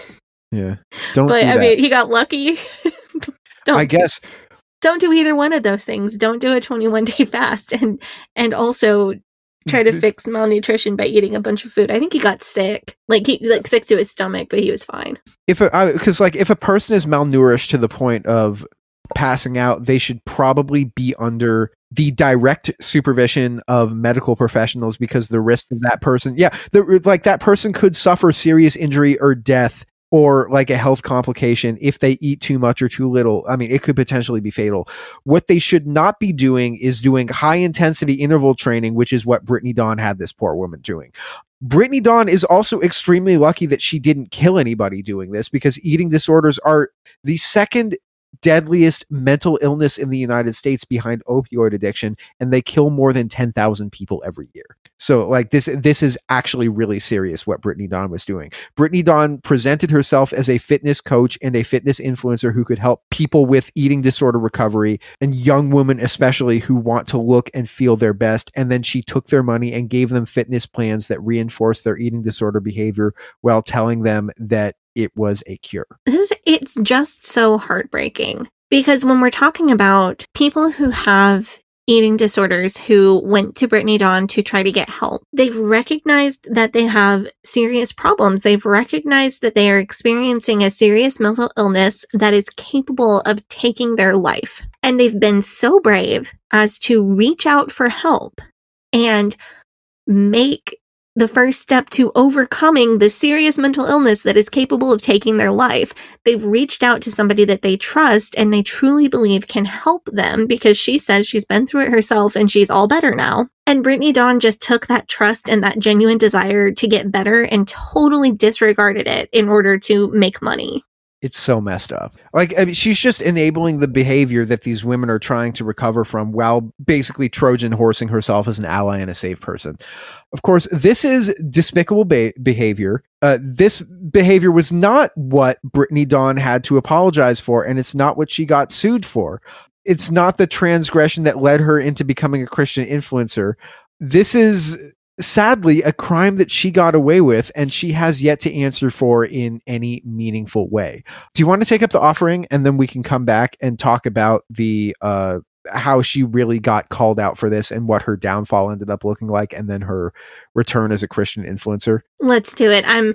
Yeah. Don't but do i mean he got lucky. [laughs] I guess don't do either one of those things. Don't do a 21 day [laughs] fast and and also try to mm-hmm. fix malnutrition by eating a bunch of food. I think he got sick, like he like sick to his stomach, but he was fine. If because like if a person is malnourished to the point of passing out, they should probably be under the direct supervision of medical professionals because the risk of that person, yeah, the, like that person could suffer serious injury or death or like a health complication if they eat too much or too little. I mean, it could potentially be fatal. What they should not be doing is doing high intensity interval training, which is what Brittany Dawn had this poor woman doing. Brittany Dawn is also extremely lucky that she didn't kill anybody doing this because eating disorders are the second deadliest mental illness in the United States behind opioid addiction, and they kill more than 10,000 people every year. So, like this, this is actually really serious what Brittany Dawn was doing. Brittany Dawn presented herself as a fitness coach and a fitness influencer who could help people with eating disorder recovery and young women, especially who want to look and feel their best. And then she took their money and gave them fitness plans that reinforced their eating disorder behavior while telling them that it was a cure. This, it's just so heartbreaking because when we're talking about people who have eating disorders who went to Brittany Dawn to try to get help. They've recognized that they have serious problems. They've recognized that they are experiencing a serious mental illness that is capable of taking their life. And they've been so brave as to reach out for help. And make the first step to overcoming the serious mental illness that is capable of taking their life. They've reached out to somebody that they trust and they truly believe can help them because she says she's been through it herself and she's all better now. And Brittany Dawn just took that trust and that genuine desire to get better and totally disregarded it in order to make money. It's so messed up. Like I mean, she's just enabling the behavior that these women are trying to recover from while basically Trojan horsing herself as an ally and a safe person. Of course, this is despicable behavior. Uh, this behavior was not what Brittany Dawn had to apologize for, and it's not what she got sued for. It's not the transgression that led her into becoming a Christian influencer. This is sadly a crime that she got away with and she has yet to answer for in any meaningful way. Do you want to take up the offering and then we can come back and talk about the uh how she really got called out for this and what her downfall ended up looking like and then her return as a Christian influencer? Let's do it. I'm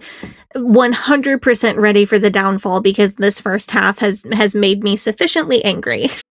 100% ready for the downfall because this first half has has made me sufficiently angry. [laughs]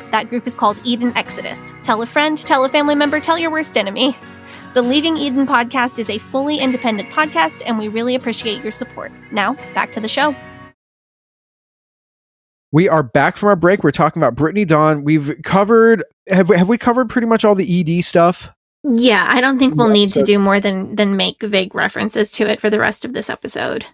That group is called Eden Exodus. Tell a friend, tell a family member, tell your worst enemy. The Leaving Eden podcast is a fully independent podcast, and we really appreciate your support. Now, back to the show. We are back from our break. We're talking about Brittany Dawn. We've covered have we, have we covered pretty much all the ED stuff? Yeah, I don't think we'll need to do more than than make vague references to it for the rest of this episode.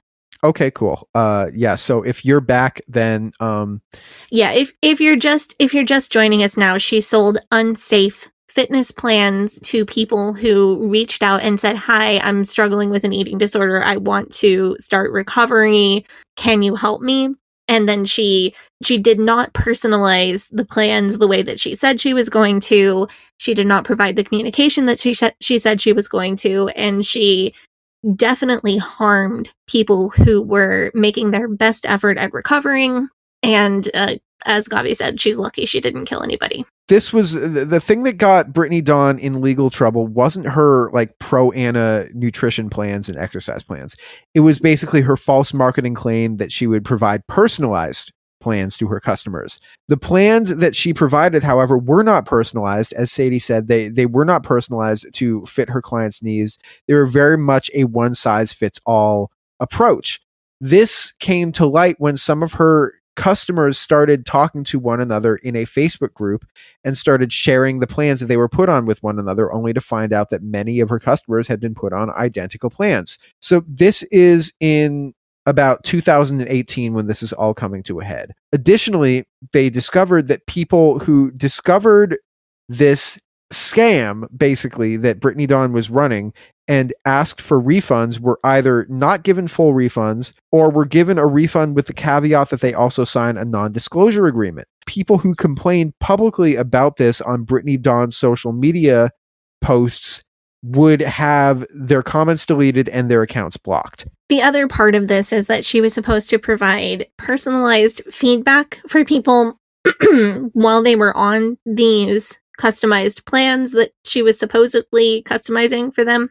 Okay, cool. Uh yeah, so if you're back then um Yeah, if if you're just if you're just joining us now, she sold unsafe fitness plans to people who reached out and said, "Hi, I'm struggling with an eating disorder. I want to start recovery. Can you help me?" And then she she did not personalize the plans the way that she said she was going to. She did not provide the communication that she sh- she said she was going to, and she definitely harmed people who were making their best effort at recovering. And uh, as Gavi said, she's lucky she didn't kill anybody. this was the, the thing that got Brittany Dawn in legal trouble wasn't her like pro ana nutrition plans and exercise plans. It was basically her false marketing claim that she would provide personalized plans to her customers. The plans that she provided, however, were not personalized. As Sadie said, they they were not personalized to fit her clients' needs. They were very much a one size fits all approach. This came to light when some of her customers started talking to one another in a Facebook group and started sharing the plans that they were put on with one another, only to find out that many of her customers had been put on identical plans. So this is in about 2018 when this is all coming to a head. Additionally, they discovered that people who discovered this scam, basically, that Brittany Dawn was running and asked for refunds were either not given full refunds or were given a refund with the caveat that they also sign a non disclosure agreement. People who complained publicly about this on Brittany Dawn's social media posts would have their comments deleted and their accounts blocked. The other part of this is that she was supposed to provide personalized feedback for people [clears throat] while they were on these customized plans that she was supposedly customizing for them.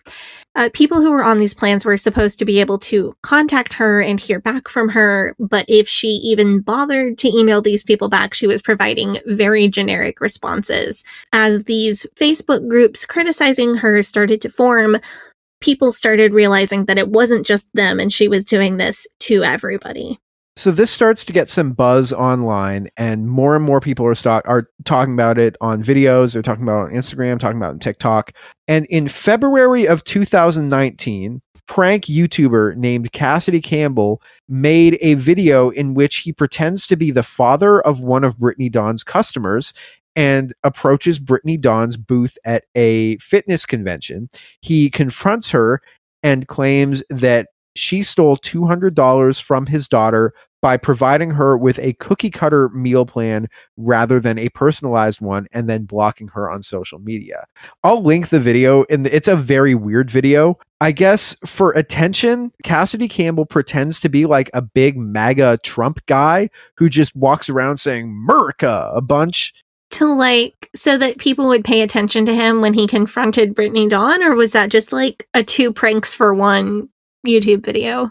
Uh, people who were on these plans were supposed to be able to contact her and hear back from her, but if she even bothered to email these people back, she was providing very generic responses. As these Facebook groups criticizing her started to form, people started realizing that it wasn't just them and she was doing this to everybody. So this starts to get some buzz online, and more and more people are stock are talking about it on videos. They're talking about it on Instagram, talking about it on TikTok. And in February of 2019, prank YouTuber named Cassidy Campbell made a video in which he pretends to be the father of one of Brittany Dawn's customers and approaches Brittany Dawn's booth at a fitness convention. He confronts her and claims that she stole $200 from his daughter by providing her with a cookie cutter meal plan rather than a personalized one and then blocking her on social media. I'll link the video and it's a very weird video. I guess for attention, Cassidy Campbell pretends to be like a big MAGA Trump guy who just walks around saying America a bunch to like so that people would pay attention to him when he confronted Brittany Dawn, or was that just like a two pranks for one YouTube video?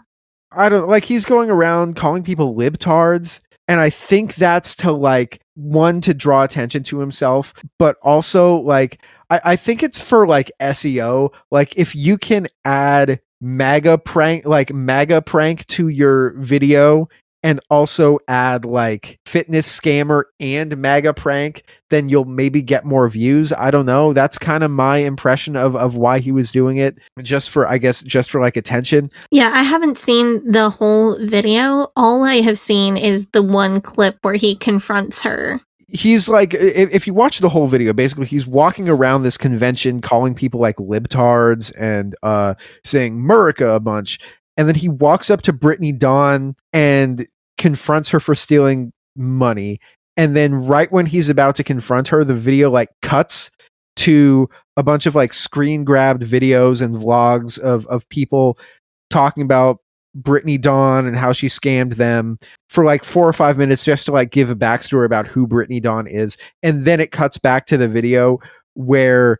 I don't like he's going around calling people libtards. And I think that's to like one to draw attention to himself, but also like I, I think it's for like SEO. Like if you can add MAGA prank like MAGA prank to your video and also add like fitness scammer and MAGA prank, then you'll maybe get more views. I don't know. That's kind of my impression of of why he was doing it, just for I guess just for like attention. Yeah, I haven't seen the whole video. All I have seen is the one clip where he confronts her. He's like, if, you watch the whole video, basically he's walking around this convention calling people like libtards and uh, saying "America" a bunch, and then he walks up to Brittany Dawn and confronts her for stealing money. And then right when he's about to confront her, the video like cuts to a bunch of like screen grabbed videos and vlogs of of people talking about Brittany Dawn and how she scammed them for like four or five minutes just to like give a backstory about who Brittany Dawn is. And then it cuts back to the video where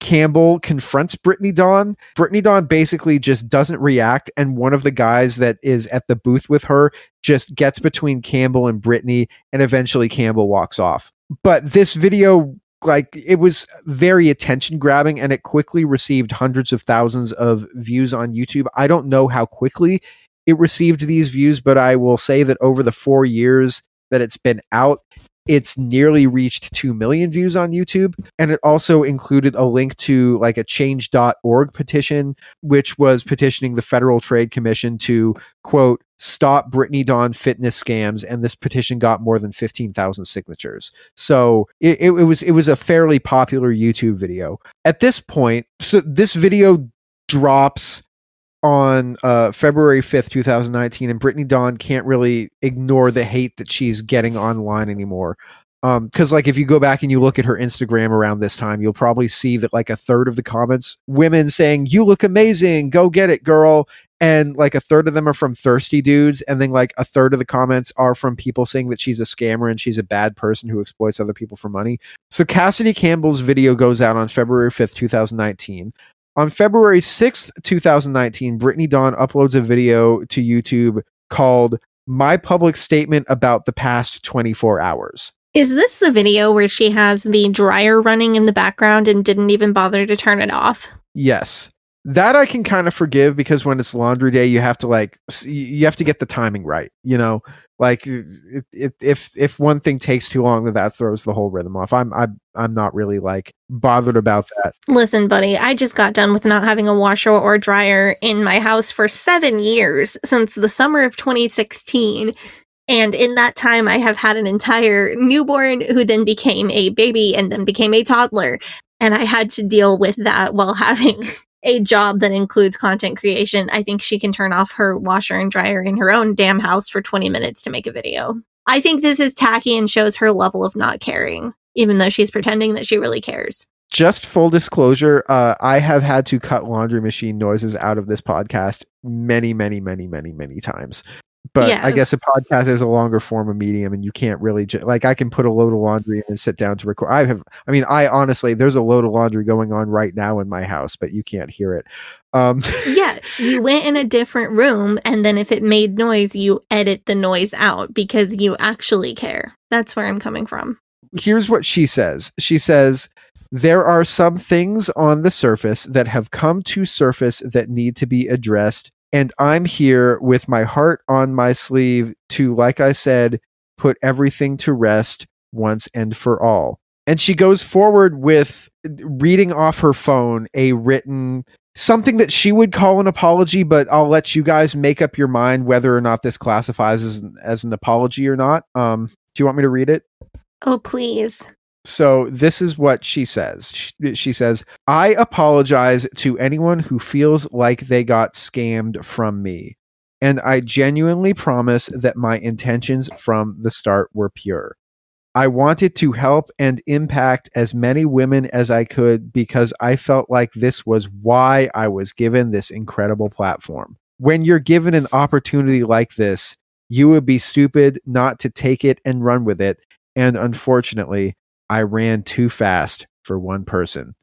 Campbell confronts Brittany Dawn. Brittany Dawn basically just doesn't react, and one of the guys that is at the booth with her just gets between Campbell and Brittany, and eventually Campbell walks off. But this video, like, it was very attention grabbing, and it quickly received hundreds of thousands of views on YouTube. I don't know how quickly it received these views, but I will say that over the four years that it's been out, it's nearly reached 2 million views on YouTube. And it also included a link to like a change.org petition, which was petitioning the Federal Trade Commission to, quote, stop Brittany Dawn fitness scams. And this petition got more than 15,000 signatures. So it, it, it was it was a fairly popular YouTube video. At this point, so this video drops on uh, February 5th, 2019, and Brittany Dawn can't really ignore the hate that she's getting online anymore. Because, um, like, if you go back and you look at her Instagram around this time, you'll probably see that, like, a third of the comments, women saying, You look amazing, go get it, girl. And, like, a third of them are from thirsty dudes. And then, like, a third of the comments are from people saying that she's a scammer and she's a bad person who exploits other people for money. So, Cassidy Campbell's video goes out on February 5th, 2019. On February 6th, 2019, Brittany Dawn uploads a video to YouTube called My Public Statement About the Past 24 Hours. Is this the video where she has the dryer running in the background and didn't even bother to turn it off? Yes. That I can kind of forgive because when it's laundry day, you have to like you have to get the timing right, you know. Like if if if one thing takes too long, then that throws the whole rhythm off. I'm I'm I'm not really like bothered about that. Listen, buddy, I just got done with not having a washer or dryer in my house for seven years since the summer of 2016. And in that time, I have had an entire newborn who then became a baby and then became a toddler. And I had to deal with that while [laughs] having a job that includes content creation, I think she can turn off her washer and dryer in her own damn house for 20 minutes to make a video. I think this is tacky and shows her level of not caring, even though she's pretending that she really cares. just full disclosure, uh, I have had to cut laundry machine noises out of this podcast many, many, many, many, many times. But Yeah. I guess a podcast is a longer form of medium, and you can't really ju- like I can put a load of laundry in and sit down to record. I have, I mean, I honestly, there's a load of laundry going on right now in my house, but you can't hear it. Um, [laughs] yeah, you went in a different room, and then if it made noise, you edit the noise out because you actually care. That's where I'm coming from. here's what she says. She says, There are some things on the surface that have come to surface that need to be addressed. And I'm here with my heart on my sleeve to, like I said, put everything to rest once and for all. And she goes forward with reading off her phone a written something that she would call an apology, but I'll let you guys make up your mind whether or not this classifies as, as an apology or not. Um, do you want me to read it? Oh, please. So this is what she says. She, she says, "I apologize to anyone who feels like they got scammed from me, and I genuinely promise that my intentions from the start were pure. I wanted to help and impact as many women as I could because I felt like this was why I was given this incredible platform. When you're given an opportunity like this, you would be stupid not to take it and run with it, and unfortunately, I ran too fast for one person.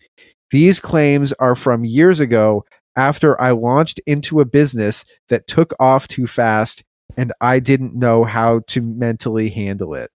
These claims are from years ago after I launched into a business that took off too fast and I didn't know how to mentally handle it.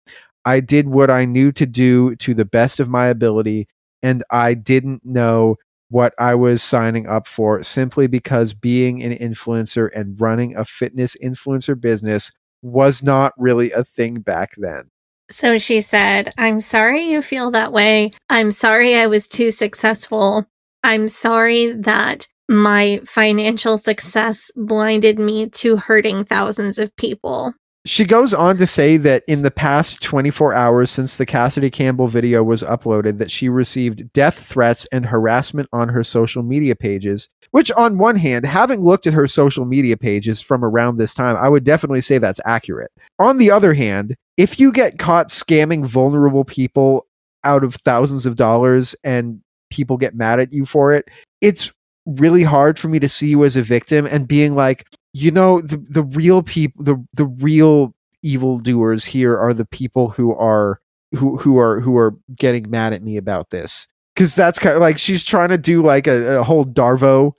I did what I knew to do to the best of my ability and I didn't know what I was signing up for simply because being an influencer and running a fitness influencer business was not really a thing back then. So she said, I'm sorry you feel that way. I'm sorry I was too successful. I'm sorry that my financial success blinded me to hurting thousands of people. She goes on to say that in the past 24 hours since the Cassidy Campbell video was uploaded that she received death threats and harassment on her social media pages, which on one hand, having looked at her social media pages from around this time, I would definitely say that's accurate. On the other hand, if you get caught scamming vulnerable people out of thousands of dollars and people get mad at you for it, it's really hard for me to see you as a victim and being like, you know, the the real people, the the real evildoers here are the people who are who who are who are getting mad at me about this because that's kind of like she's trying to do like a, a whole Darvo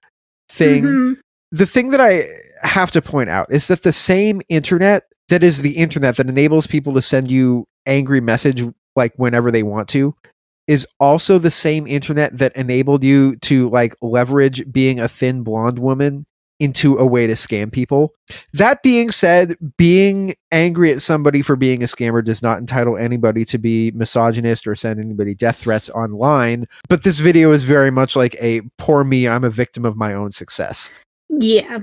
thing. Mhm. The thing that I have to point out is that the same internet that is the internet that enables people to send you angry message like whenever they want to is also the same internet that enabled you to like leverage being a thin blonde woman into a way to scam people. That being said, being angry at somebody for being a scammer does not entitle anybody to be misogynist or send anybody death threats online. But this video is very much like a poor me, I'm a victim of my own success. Yeah.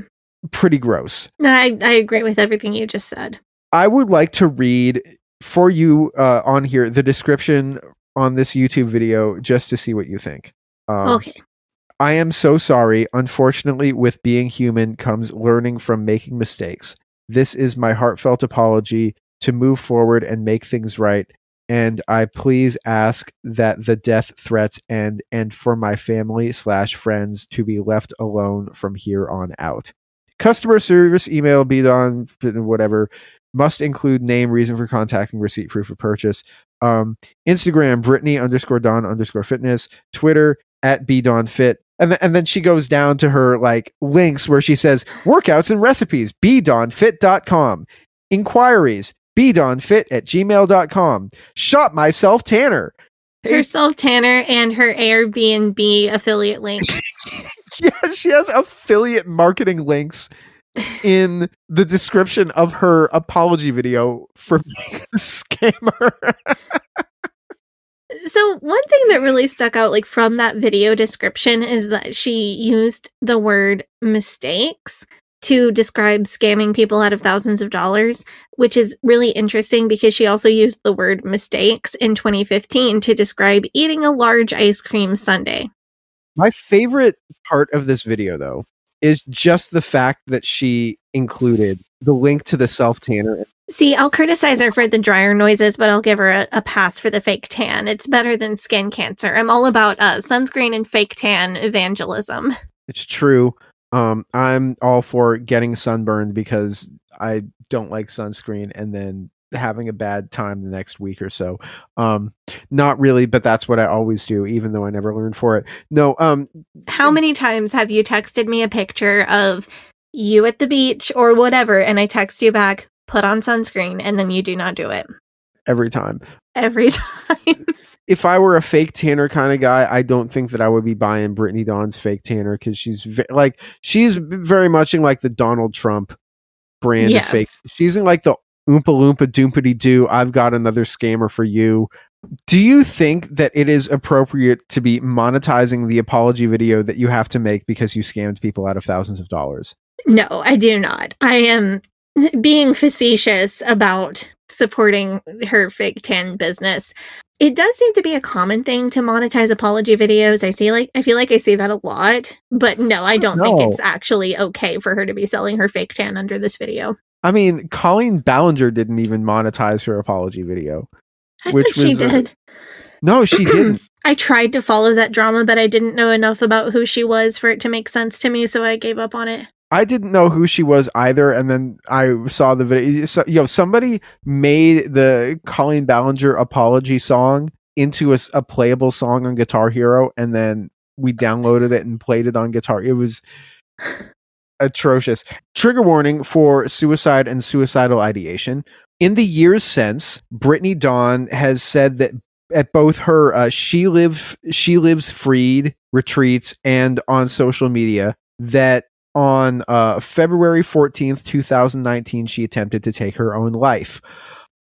Pretty gross. I, I agree with everything you just said. I would like to read for you uh, on here the description on this YouTube video just to see what you think. Um, okay. I am so sorry. Unfortunately, with being human comes learning from making mistakes. This is my heartfelt apology to move forward and make things right. And I please ask that the death threats end and for my family slash friends to be left alone from here on out. Customer service email be on whatever must include name, reason for contacting, receipt, proof of purchase. Um, Instagram, Brittany underscore Dawn underscore fitness. Twitter at B Dawn Fit. And, th- and then she goes down to her like links where she says workouts and recipes, bdawnfit.com. Inquiries, bdawnfit at gmail.com. Shop myself Tanner. Herself Tanner and her Airbnb affiliate link. [laughs] [laughs] yeah, she has affiliate marketing links in the description of her apology video for [laughs] being a scammer. So one thing that really stuck out like from that video description is that she used the word mistakes to describe scamming people out of thousands of dollars, which is really interesting because she also used the word mistakes in 2015 to describe eating a large ice cream sundae. My favorite part of this video, though, is just the fact that she included the link to the self tanner See, I'll criticize her for the dryer noises, but I'll give her a, a pass for the fake tan. It's better than skin cancer. I'm all about uh, sunscreen and fake tan evangelism. It's true. Um, I'm all for getting sunburned because I don't like sunscreen and then having a bad time the next week or so. Um, not really, but that's what I always do, even though I never learned for it. No, um, How many times have you texted me a picture of you at the beach or whatever, and I text you back, put on sunscreen, and then you do not do it every time. every [laughs] time? If I were a fake tanner kind of guy, I don't think that I would be buying Brittany Dawn's fake tanner because she's ve- like she's very much in like the Donald Trump brand Yeah. of fake. She's in like the Oompa Loompa Doompity Doo. I've got another scammer for you. Do you think that it is appropriate to be monetizing the apology video that you have to make because you scammed people out of thousands of dollars? no, I do not. I am being facetious about supporting her fake tan business. It does seem to be a common thing to monetize apology videos. I see like I feel like I see that a lot, but no, I oh, don't think it's actually okay for her to be selling her fake tan under this video. I mean, Colleen Ballinger didn't even monetize her apology video. I Which she did. No, she [clears throat] didn't. I tried to follow that drama, but I didn't know enough about who she was for it to make sense to me, so I gave up on it. I didn't know who she was either, and then I saw the video. So, you know, somebody made the Colleen Ballinger apology song into a playable song on Guitar Hero, and then we downloaded it and played it on guitar. It was [sighs] [sighs] [sighs] atrocious. Trigger warning for suicide and suicidal ideation. In the years since, Brittany Dawn has said that at both her uh, she live she lives freed retreats and on social media that on uh, February 14th, 2019, she attempted to take her own life.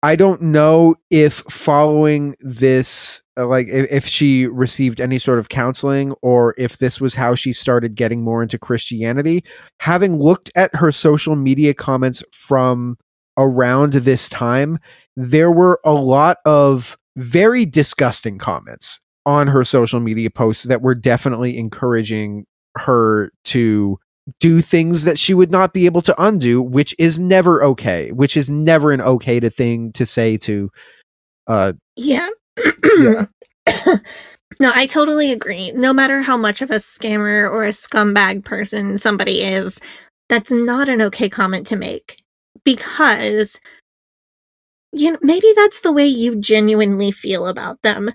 I don't know if following this, uh, like, if, if she received any sort of counseling or if this was how she started getting more into Christianity. Having looked at her social media comments from around this time, there were a lot of very disgusting comments on her social media posts that were definitely encouraging her to do things that she would not be able to undo, which is never okay, which is never an okay to thing to say to uh Yeah. Yeah. [coughs] no, I totally agree. No matter how much of a scammer or a scumbag person somebody is, that's not an okay comment to make. Because you know, maybe that's the way you genuinely feel about them.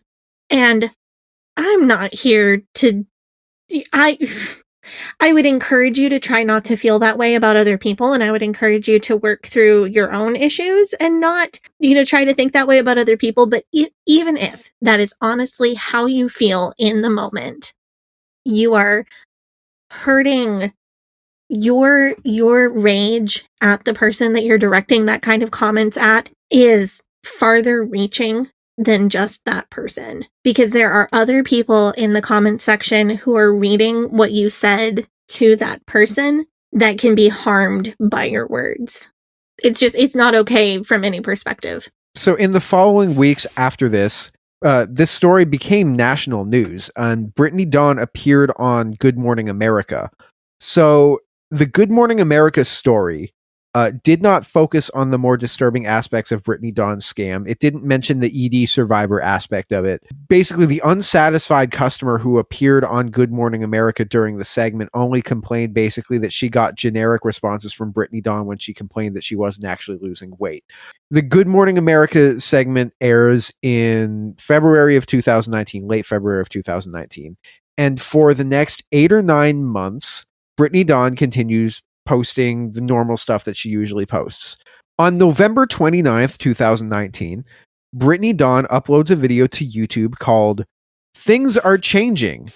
And I'm not here to I I would encourage you to try not to feel that way about other people and I would encourage you to work through your own issues and not you know try to think that way about other people but e- even if that is honestly how you feel in the moment you are hurting your your rage at the person that you're directing that kind of comments at is farther reaching than just that person because there are other people in the comment section who are reading what you said to that person that can be harmed by your words. It's just it's not okay from any perspective. so in the following weeks after this, uh, this story became national news, and Brittany Dawn appeared on Good Morning America. So the Good Morning America story uh, did not focus on the more disturbing aspects of Brittany Dawn's scam. It didn't mention the ED survivor aspect of it. Basically, the unsatisfied customer who appeared on Good Morning America during the segment only complained basically that she got generic responses from Brittany Dawn when she complained that she wasn't actually losing weight. The Good Morning America segment airs in February of 2019, late February of 2019. And for the next eight or nine months, Brittany Dawn continues posting the normal stuff that she usually posts. On November 29th, 2019, Brittany Dawn uploads a video to YouTube called Things Are Changing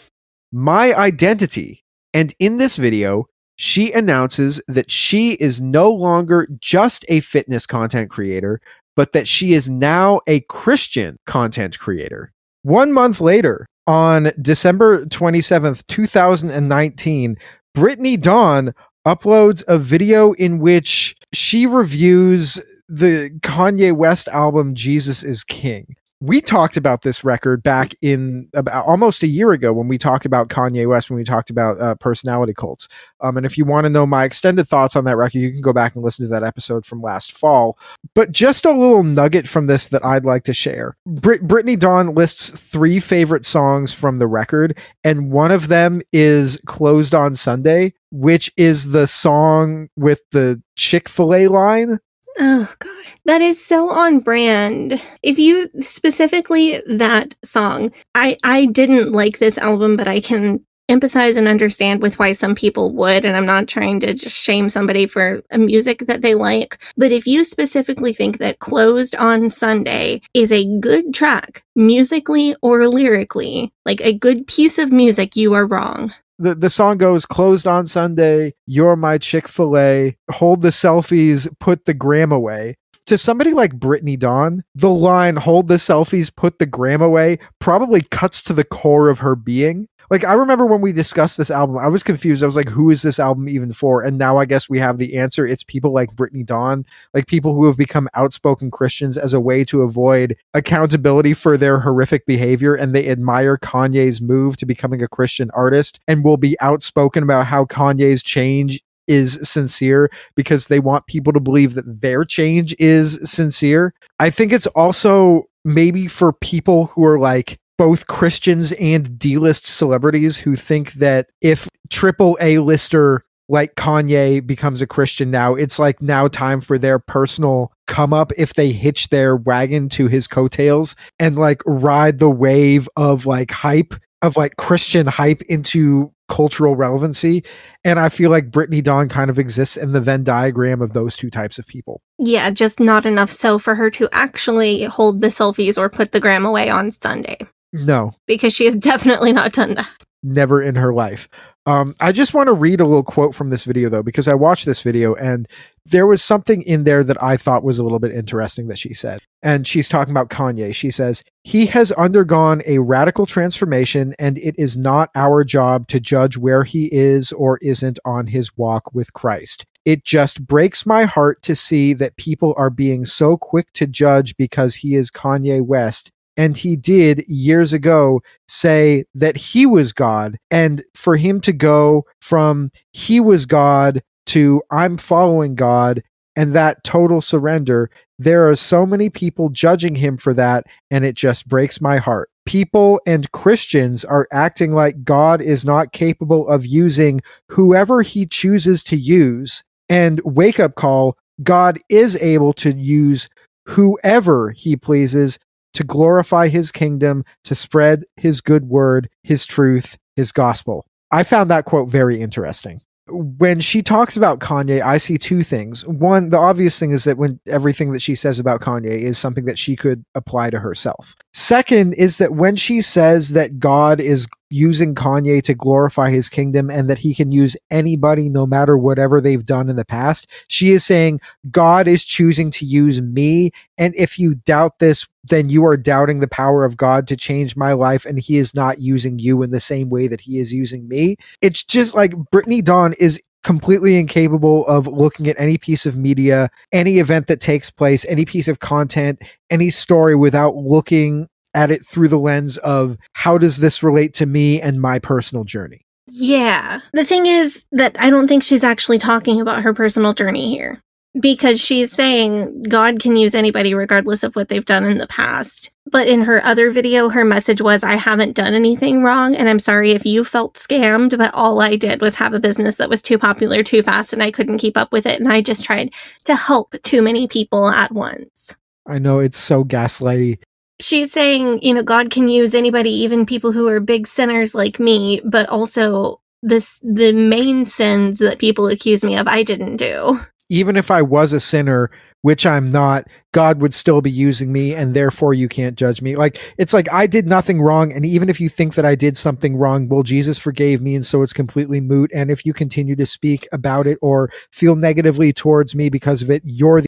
My Identity. And in this video, she announces that she is no longer just a fitness content creator, but that she is now a Christian content creator. One month later, on December 27th, 2019, Brittany Dawn uploads a video in which she reviews the Kanye West album Jesus is King. We talked about this record back in about almost a year ago when we talked about Kanye West, when we talked about uh, personality cults. Um, and if you want to know my extended thoughts on that record, you can go back and listen to that episode from last fall. But just a little nugget from this that I'd like to share. Brit- Brittany Dawn lists three favorite songs from the record, and one of them is Closed on Sunday, which is the song with the Chick fil A line. Oh god. That is so on brand. If you specifically that song, I I didn't like this album, but I can empathize and understand with why some people would and I'm not trying to just shame somebody for a music that they like, but if you specifically think that Closed on Sunday is a good track musically or lyrically, like a good piece of music, you are wrong the, the song goes closed on Sunday, you're my Chick fil A, hold the selfies, put the gram away. To somebody like Brittany Dawn, the line hold the selfies, put the gram away probably cuts to the core of her being. Like I remember when we discussed this album, I was confused. I was like, who is this album even for? And now I guess we have the answer. It's people like Brittany Dawn, like people who have become outspoken Christians as a way to avoid accountability for their horrific behavior. And they admire Kanye's move to becoming a Christian artist and will be outspoken about how Kanye's change is sincere because they want people to believe that their change is sincere. I think it's also maybe for people who are like both Christians and D list celebrities who think that if triple A lister like Kanye becomes a Christian now, it's like now time for their personal come up if they hitch their wagon to his coattails and like ride the wave of like hype of like Christian hype into cultural relevancy. And I feel like Brittany Dawn kind of exists in the Venn diagram of those two types of people. Yeah, just not enough so for her to actually hold the selfies or put the gram away on Sunday. No. Because she has [laughs] definitely not done that. Never in her life. Um, I just want to read a little quote from this video though, because I watched this video and there was something in there that I thought was a little bit interesting that she said. And she's talking about Kanye. She says, He has undergone a radical transformation, and it is not our job to judge where he is or isn't on his walk with Christ. It just breaks my heart to see that people are being so quick to judge because he is Kanye West and he did years ago say that he was God. And for him to go from he was God to I'm following God and that total surrender, there are so many people judging him for that. And it just breaks my heart. People and Christians are acting like God is not capable of using whoever he chooses to use. And wake up call God is able to use whoever he pleases to glorify his kingdom, to spread his good word, his truth, his gospel. I found that quote very interesting. When she talks about Kanye, I see two things. One, the obvious thing is that when everything that she says about Kanye is something that she could apply to herself. Second is that when she says that God is using Kanye to glorify his kingdom and that he can use anybody no matter whatever they've done in the past. She is saying, God is choosing to use me. And if you doubt this, then you are doubting the power of God to change my life. And he is not using you in the same way that he is using me. It's just like Brittany Dawn is completely incapable of looking at any piece of media, any event that takes place, any piece of content, any story without looking at it through the lens of how does this relate to me and my personal journey. Yeah. The thing is that I don't think she's actually talking about her personal journey here because she's saying God can use anybody regardless of what they've done in the past. But in her other video, her message was, I haven't done anything wrong. And I'm sorry if you felt scammed, but all I did was have a business that was too popular too fast and I couldn't keep up with it. And I just tried to help too many people at once. I know it's so gaslighty she's saying, you know, God can use anybody, even people who are big sinners like me, but also this the main sins that people accuse me of I didn't do. Even if I was a sinner, which I'm not, God would still be using me and therefore you can't judge me. Like it's like I did nothing wrong and even if you think that I did something wrong, well Jesus forgave me and so it's completely moot and if you continue to speak about it or feel negatively towards me because of it, you're the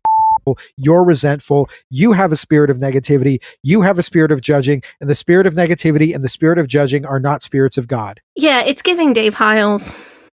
you're resentful, you have a spirit of negativity, you have a spirit of judging, and the spirit of negativity and the spirit of judging are not spirits of God. Yeah, it's giving Dave Hiles.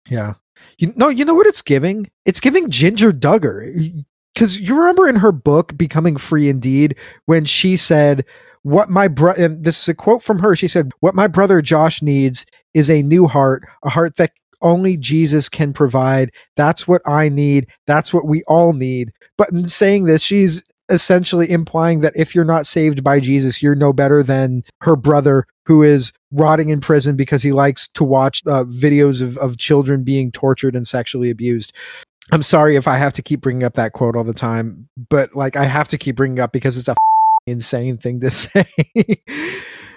Yeah. You know, you know what it's giving? It's giving Jinger Duggar. Because you remember in her book, Becoming Free Indeed, when she said, What my brother, and this is a quote from her. She said, What my brother Josh needs is a new heart, a heart that only Jesus can provide. That's what I need. That's what we all need. But in saying this, she's essentially implying that if you're not saved by Jesus, you're no better than her brother who is rotting in prison because he likes to watch uh, videos of, of children being tortured and sexually abused. I'm sorry if I have to keep bringing up that quote all the time, but like I have to keep bringing up because it's a insane thing to [laughs] say.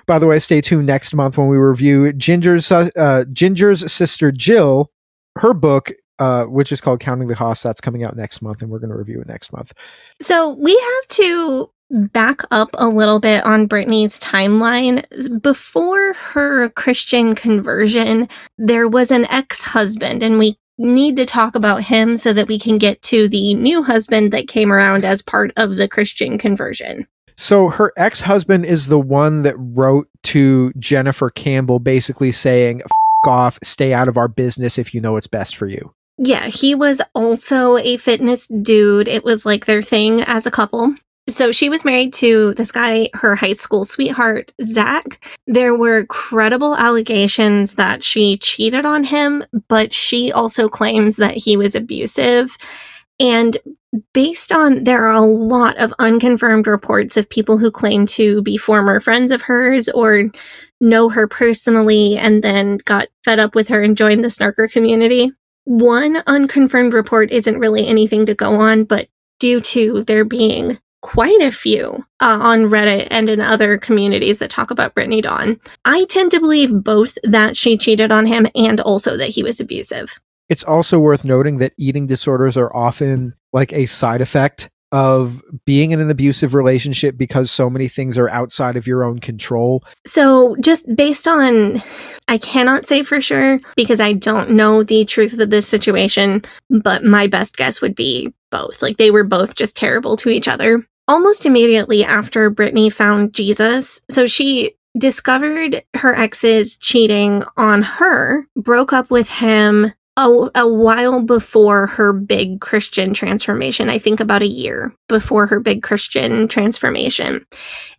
By the way, stay tuned next month when we review Jinger's uh, Jinger's sister Jill, her book, uh, which is called Counting the Cost. That's coming out next month, and we're going to review it next month. So we have to back up a little bit on Brittany's timeline. Before her Christian conversion, there was an ex husband, and we need to talk about him so that we can get to the new husband that came around as part of the Christian conversion. So her ex husband is the one that wrote to Jennifer Campbell, basically saying, F off, stay out of our business if you know what's best for you. Yeah, he was also a fitness dude. It was like their thing as a couple. So she was married to this guy, her high school sweetheart, Zach. There were credible allegations that she cheated on him, but she also claims that he was abusive. And based on, there are a lot of unconfirmed reports of people who claim to be former friends of hers or know her personally and then got fed up with her and joined the snarker community. One unconfirmed report isn't really anything to go on, but due to there being quite a few uh, on Reddit and in other communities that talk about Brittany Dawn. I tend to believe both that she cheated on him and also that he was abusive. It's also worth noting that eating disorders are often like a side effect of being in an abusive relationship because so many things are outside of your own control. So, just based on, I cannot say for sure because I don't know the truth of this situation, but my best guess would be both. Like, they were both just terrible to each other. Almost immediately after Brittany found Jesus, so she discovered her ex's cheating on her, broke up with him, a, a while before her big Christian transformation. I think about a year before her big Christian transformation.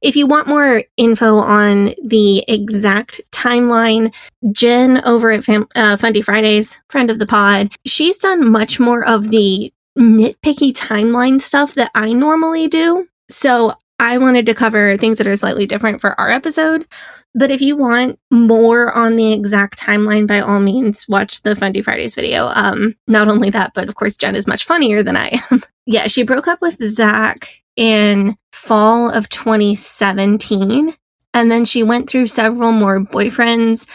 If you want more info on the exact timeline, Jen over at Fam- uh, Fundie Fridays, friend of the pod, she's done much more of the nitpicky timeline stuff that I normally do. So I wanted to cover things that are slightly different for our episode. But if you want more on the exact timeline, by all means, watch the Fundie Fridays video. Um, not only that, but of course, Jen is much funnier than I am. [laughs] yeah, she broke up with Zach in fall of 2017. And then she went through several more boyfriends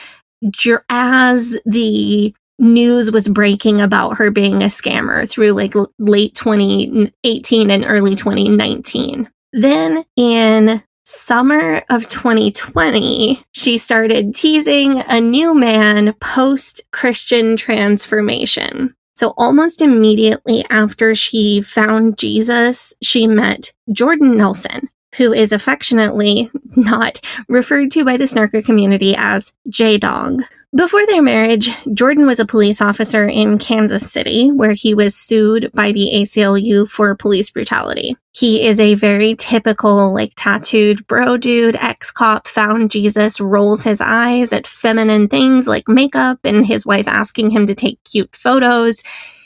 as the news was breaking about her being a scammer through like late 2018 and early 2019. Then in summer of 2020, she started teasing a new man post Christian transformation. So, almost immediately after she found Jesus, she met Jordan Nelson, who is affectionately not referred to by the snarker community as J Dog. Before their marriage, Jordan was a police officer in Kansas City, where he was sued by the ACLU for police brutality. He is a very typical, like, tattooed bro dude, ex cop, found Jesus, rolls his eyes at feminine things like makeup and his wife asking him to take cute photos.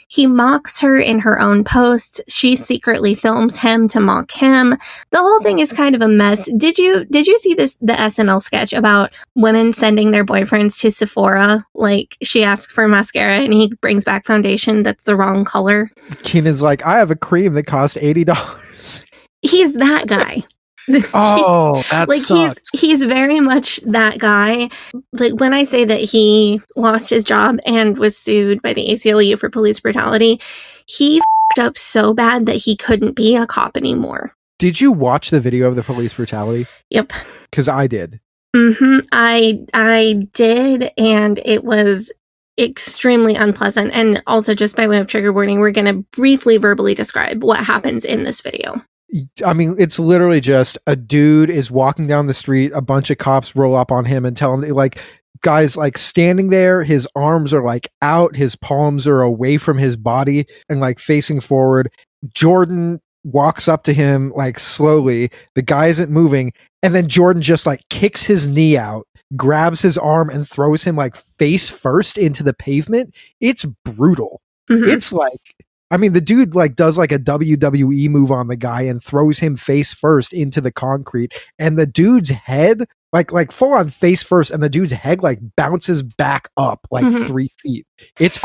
He mocks her in her own post. She secretly films him to mock him. The whole thing is kind of a mess. Did you did you see this the SNL sketch about women sending their boyfriends to Sephora? Like she asks for mascara and he brings back foundation that's the wrong color. Kenan's like, I have a cream that cost eighty dollars. He's that guy. [laughs] oh, that like sucks. he's he's very much that guy. Like when I say that he lost his job and was sued by the ACLU for police brutality, he f***ed up so bad that he couldn't be a cop anymore. Did you watch the video of the police brutality? Yep. Because I did. hmm I I did, and it was extremely unpleasant. And also, just by way of trigger warning, we're going to briefly verbally describe what happens in this video. I mean, it's literally just a dude is walking down the street, a bunch of cops roll up on him and tell him, like, guys, like standing there, his arms are like out, his palms are away from his body and like facing forward. Jordan walks up to him like slowly. The guy isn't moving. And then Jordan just like kicks his knee out, grabs his arm, and throws him like face first into the pavement. It's brutal. Mhm. It's like, I mean, the dude like does like a WWE move on the guy and throws him face first into the concrete. And the dude's head, like, like full on face first, and the dude's head like bounces back up like Mhm. three feet. It's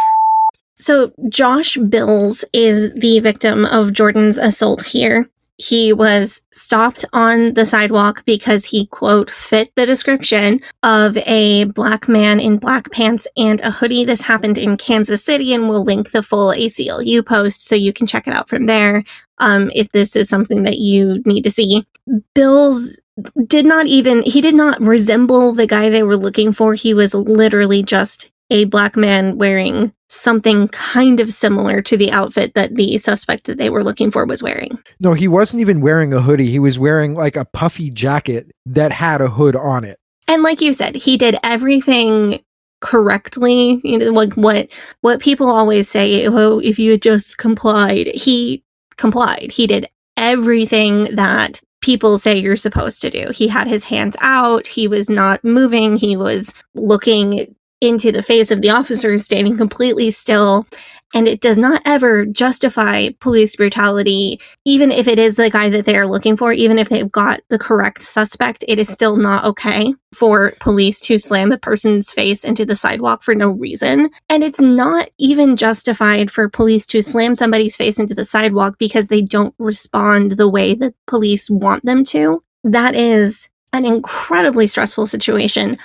So Josh Bills is the victim of Jordan's assault here. He was stopped on the sidewalk because he, quote, fit the description of a black man in black pants and a hoodie. This happened in Kansas City, and we'll link the full ACLU post so you can check it out from there um, if this is something that you need to see. Bills did not even, he did not resemble the guy they were looking for. He was literally just a black man wearing something kind of similar to the outfit that the suspect that they were looking for was wearing. no, he wasn't even wearing a hoodie. He was wearing like a puffy jacket that had a hood on it. And like you said, he did everything correctly. You know, like what what people always say, oh, if you had just complied. He complied. He did everything that people say you're supposed to do. He had his hands out, he was not moving, he was looking into the face of the officer, standing completely still. And it does not ever justify police brutality, even if it is the guy that they are looking for, even if they've got the correct suspect, it is still not okay for police to slam a person's face into the sidewalk for no reason. And it's not even justified for police to slam somebody's face into the sidewalk because they don't respond the way that police want them to. That is an incredibly stressful situation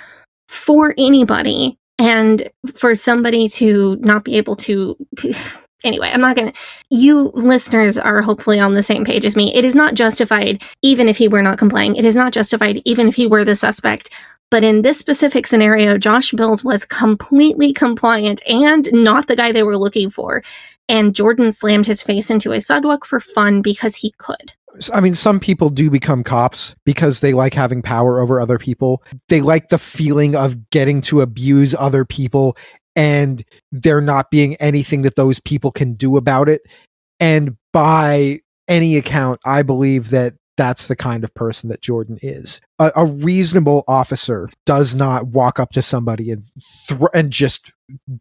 for anybody and for somebody to not be able to [sighs] anyway i'm not gonna you listeners are hopefully on the same page as me. It is not justified even if he were not complying. It is not justified even if he were the suspect. But in this specific scenario josh bills was completely compliant and not the guy they were looking for. And jordan slammed his face into a sidewalk for fun because he could I mean, some people do become cops because they like having power over other people. They like the feeling of getting to abuse other people and there not being anything that those people can do about it. And by any account, I believe that that's the kind of person that Jordan is. A, a reasonable officer does not walk up to somebody and thr and just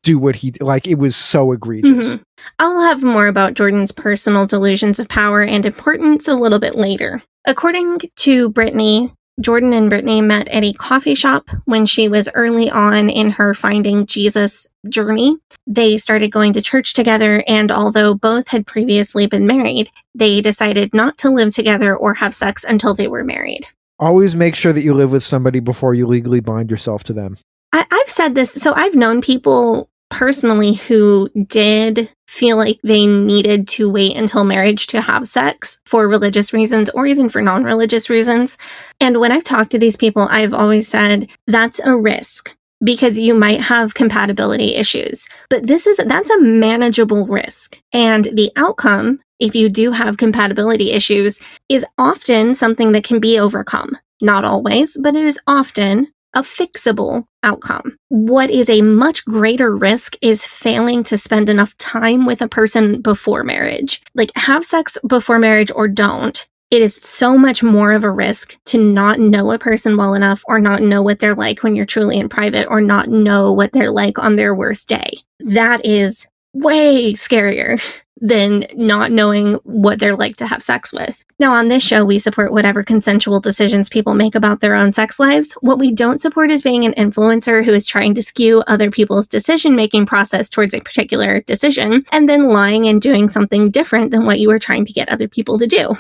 do what he like. It was so egregious. Mhm. I'll have more about Jordan's personal delusions of power and importance a little bit later. According to Brittany, Jordan and Brittany met at a coffee shop when she was early on in her finding Jesus journey. They started going to church together, and although both had previously been married, they decided not to live together or have sex until they were married. Always make sure that you live with somebody before you legally bind yourself to them. I, I've said this, so I've known people personally who did feel like they needed to wait until marriage to have sex for religious reasons or even for non religious reasons. And when I've talked to these people, I've always said that's a risk because you might have compatibility issues. But this is that's a manageable risk. And the outcome, if you do have compatibility issues, is often something that can be overcome. Not always, but it is often a fixable outcome. What is a much greater risk is failing to spend enough time with a person before marriage. Like, have sex before marriage or don't. It is so much more of a risk to not know a person well enough or not know what they're like when you're truly in private or not know what they're like on their worst day. That is way scarier [laughs] than not knowing what they're like to have sex with. Now, on this show, we support whatever consensual decisions people make about their own sex lives. What we don't support is being an influencer who is trying to skew other people's decision making process towards a particular decision and then lying and doing something different than what you were trying to get other people to do.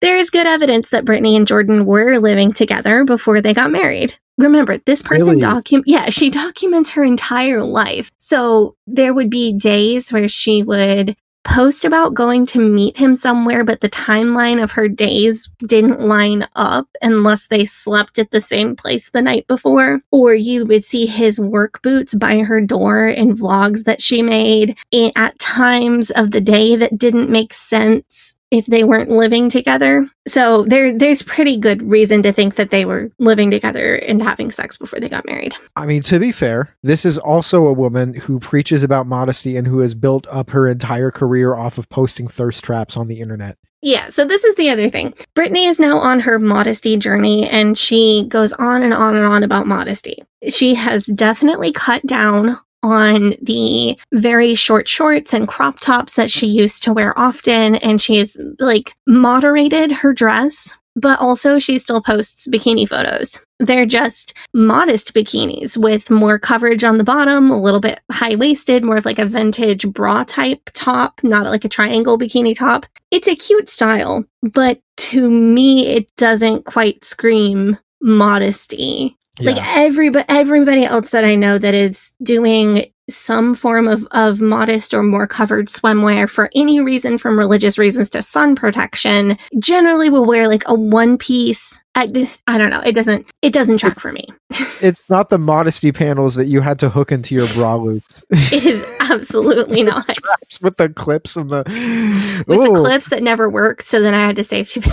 There is good evidence that Brittany and Jordan were living together before they got married. Remember, this person Really? docu- yeah, she documents her entire life. So there would be days where she would post about going to meet him somewhere, but the timeline of her days didn't line up unless they slept at the same place the night before. Or you would see his work boots by her door in vlogs that she made at times of the day that didn't make sense. If they weren't living together. So there there's pretty good reason to think that they were living together and having sex before they got married. I mean, to be fair, this is also a woman who preaches about modesty and who has built up her entire career off of posting thirst traps on the internet. Yeah, so this is the other thing. Brittany is now on her modesty journey and she goes on and on and on about modesty. She has definitely cut down on the very short shorts and crop tops that she used to wear often and she's like moderated her dress but also she still posts bikini photos. They're just modest bikinis with more coverage on the bottom, a little bit high waisted, more of like a vintage bra type top, not like a triangle bikini top. It's a cute style, but to me, it doesn't quite scream modesty. Yeah. Like everybody, everybody else that I know that is doing some form of, of modest or more covered swimwear for any reason from religious reasons to sun protection generally will wear like a one piece I, I don't know it doesn't it doesn't track for me [laughs] It's not the modesty panels that you had to hook into your bra loops. [laughs] it is absolutely [laughs] not Straps with the clips and the with Ooh. the clips that never worked so then i had to safety pin.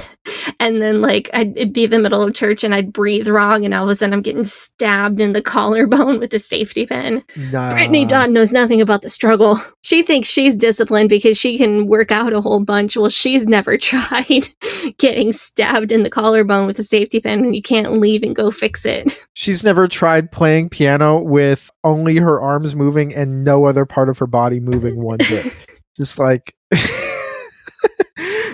and then like i'd it'd be the middle of church and i'd breathe wrong and all of a sudden i'm getting stabbed in the collarbone with a safety pin Nah. Brittany Dawn knows nothing about the struggle. She thinks she's disciplined because she can work out a whole bunch. Well, she's never tried getting stabbed in the collarbone with a safety pin when you can't leave and go fix it. [laughs] She's never tried playing piano with only her arms moving and no other part of her body moving one bit. [laughs] Just like. [laughs]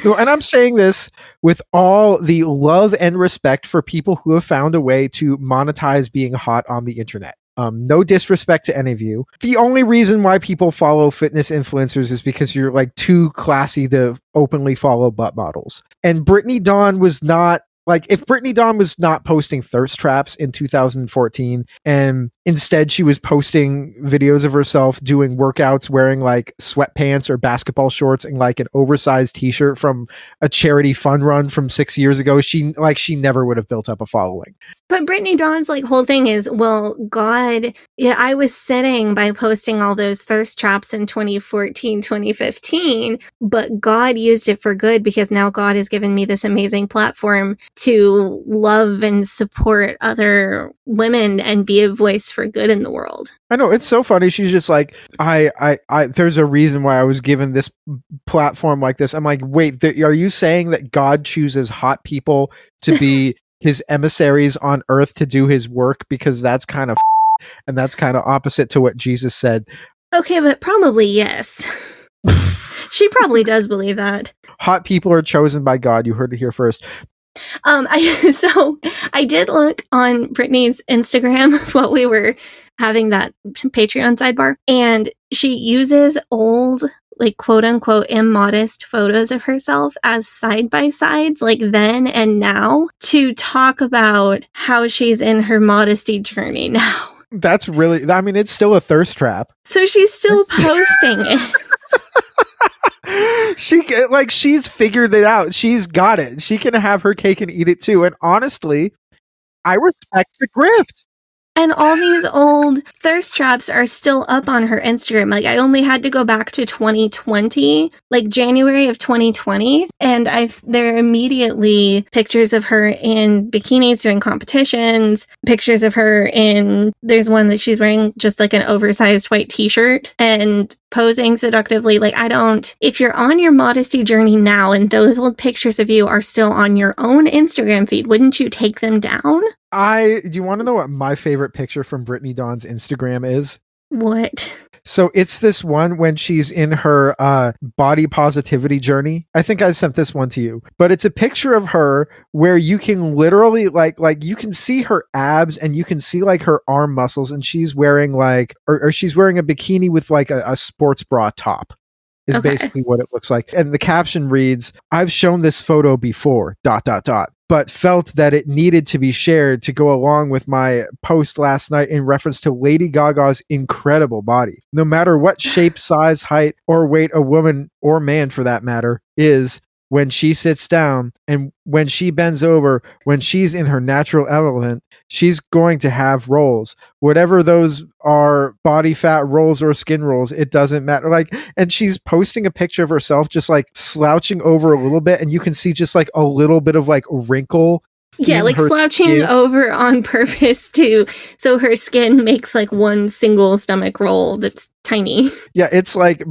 No, and I'm saying this with all the love and respect for people who have found a way to monetize being hot on the internet. Um, no disrespect to any of you. The only reason why people follow fitness influencers is because you're like too classy to openly follow butt models. And Brittany Dawn was not like if Brittany Dawn was not posting thirst traps in 2014 and instead she was posting videos of herself doing workouts wearing like sweatpants or basketball shorts and like an oversized t-shirt from a charity fun run from 6 years ago she like she never would have built up a following. But Brittany Dawn's like whole thing is, well, God, yeah, I was sinning by posting all those thirst traps in 2014, 2015, but God used it for good because now God has given me this amazing platform to love and support other women and be a voice for good in the world. I know it's so funny. She's just like, I, I, I. There's a reason why I was given this platform like this. I'm like, wait, th- are you saying that God chooses hot people to be [laughs] his emissaries on earth to do his work because that's kind of, and that's kind of opposite to what Jesus said. Okay, but probably yes. [laughs] she probably does believe that. Hot people are chosen by God. You heard it here first. Um, I [laughs] so I did look on Brittany's Instagram [laughs] while we were having that Patreon sidebar, and she uses old, like quote unquote, immodest photos of herself as side by sides, like then and now, to talk about how she's in her modesty journey [laughs] now. That's really. I mean, it's still a thirst trap. So she's still [laughs] posting it. [laughs] she like she's figured it out. She's got it. She can have her cake and eat it too. And honestly, I respect the grift. And all these old thirst traps are still up on her Instagram. Like I only had to go back to 2020, like January of 2020, and I've there are immediately pictures of her in bikinis doing competitions, pictures of her in there's one that she's wearing just like an oversized white t-shirt and posing seductively. Like I don't if you're on your modesty journey now and those old pictures of you are still on your own Instagram feed, wouldn't you take them down? I do you want to know what my favorite picture from Brittany Dawn's Instagram is? What? So it's this one when she's in her uh, body positivity journey. I think I sent this one to you, but it's a picture of her where you can literally like like you can see her abs and you can see like her arm muscles, and she's wearing like or, or she's wearing a bikini with like a, a sports bra top. Is Okay. basically what it looks like, and the caption reads, "I've shown this photo before." Dot dot dot. But felt that it needed to be shared to go along with my post last night in reference to Lady Gaga's incredible body. No matter what shape, size, height, or weight a woman or man for that matter is, when she sits down and when she bends over, when she's in her natural element, she's going to have rolls. Whatever those are body fat rolls or skin rolls, it doesn't matter. Like, and she's posting a picture of herself just like slouching over a little bit, and you can see just like a little bit of like wrinkle Yeah, like slouching skin. over on [laughs] purpose too, so her skin makes like one single stomach roll that's tiny. [laughs] Yeah, it's like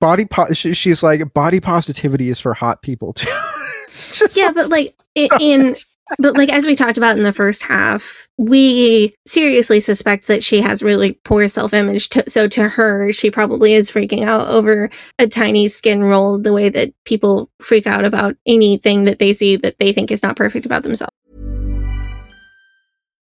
body. Po- she's like body positivity is for hot people too. [laughs] Yeah, but like in but like as we talked about in the first half, we seriously suspect that she has really poor self-image. To, so to her, she probably is freaking out over a tiny skin roll the way that people freak out about anything that they see that they think is not perfect about themselves.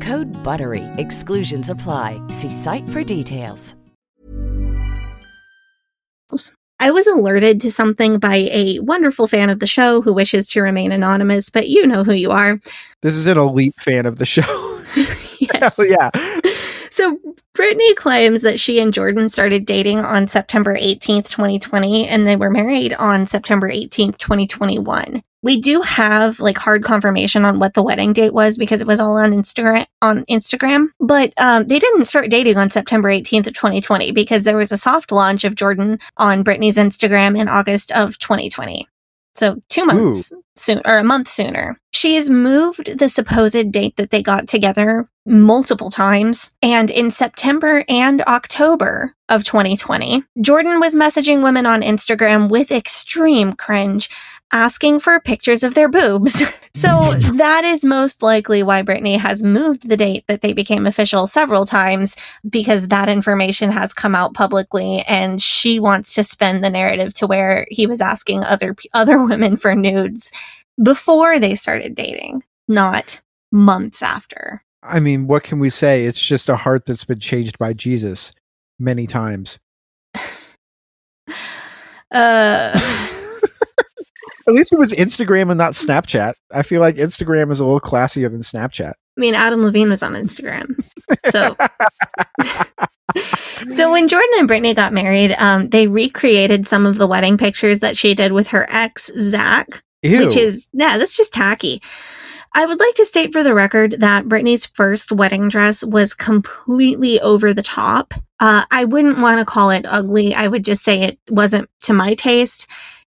Code BUTTERY. Exclusions apply. See site for details. I was alerted to something by a wonderful fan of the show who wishes to remain anonymous, but you know who you are. this is an elite fan of the show. [laughs] [laughs] yes. Hell yeah. So Brittany claims that she and Jordan started dating on September 18th, 2020, and they were married on September 18th, 2021. We do have like hard confirmation on what the wedding date was because it was all on Instagram on Instagram, but um, they didn't start dating on September 18th of 2020 because there was a soft launch of Jordan on Brittany's Instagram in August of 2020. So two months soon or a month sooner. She has moved the supposed date that they got together multiple times. And in September and October of 2020, Jordan was messaging women on Instagram with extreme cringe, asking for pictures of their boobs. [laughs] so [laughs] that is most likely why Brittany has moved the date that they became official several times because that information has come out publicly and she wants to spin the narrative to where he was asking other other [laughs] women for nudes before they started dating, not months after. I mean, what can we say? It's just a heart that's been changed by Jesus many times. [laughs] Uh [laughs] At least it was Instagram and not Snapchat. I feel like Instagram is a little classier than Snapchat. I mean, Adam Levine was on Instagram. So, [laughs] so when Jordan and Brittany got married, um, they recreated some of the wedding pictures that she did with her ex, Zach, Ew. which is, yeah, that's just tacky. I would like to state for the record that Brittany's first wedding dress was completely over the top. Uh, I wouldn't want to call it ugly. I would just say it wasn't to my taste.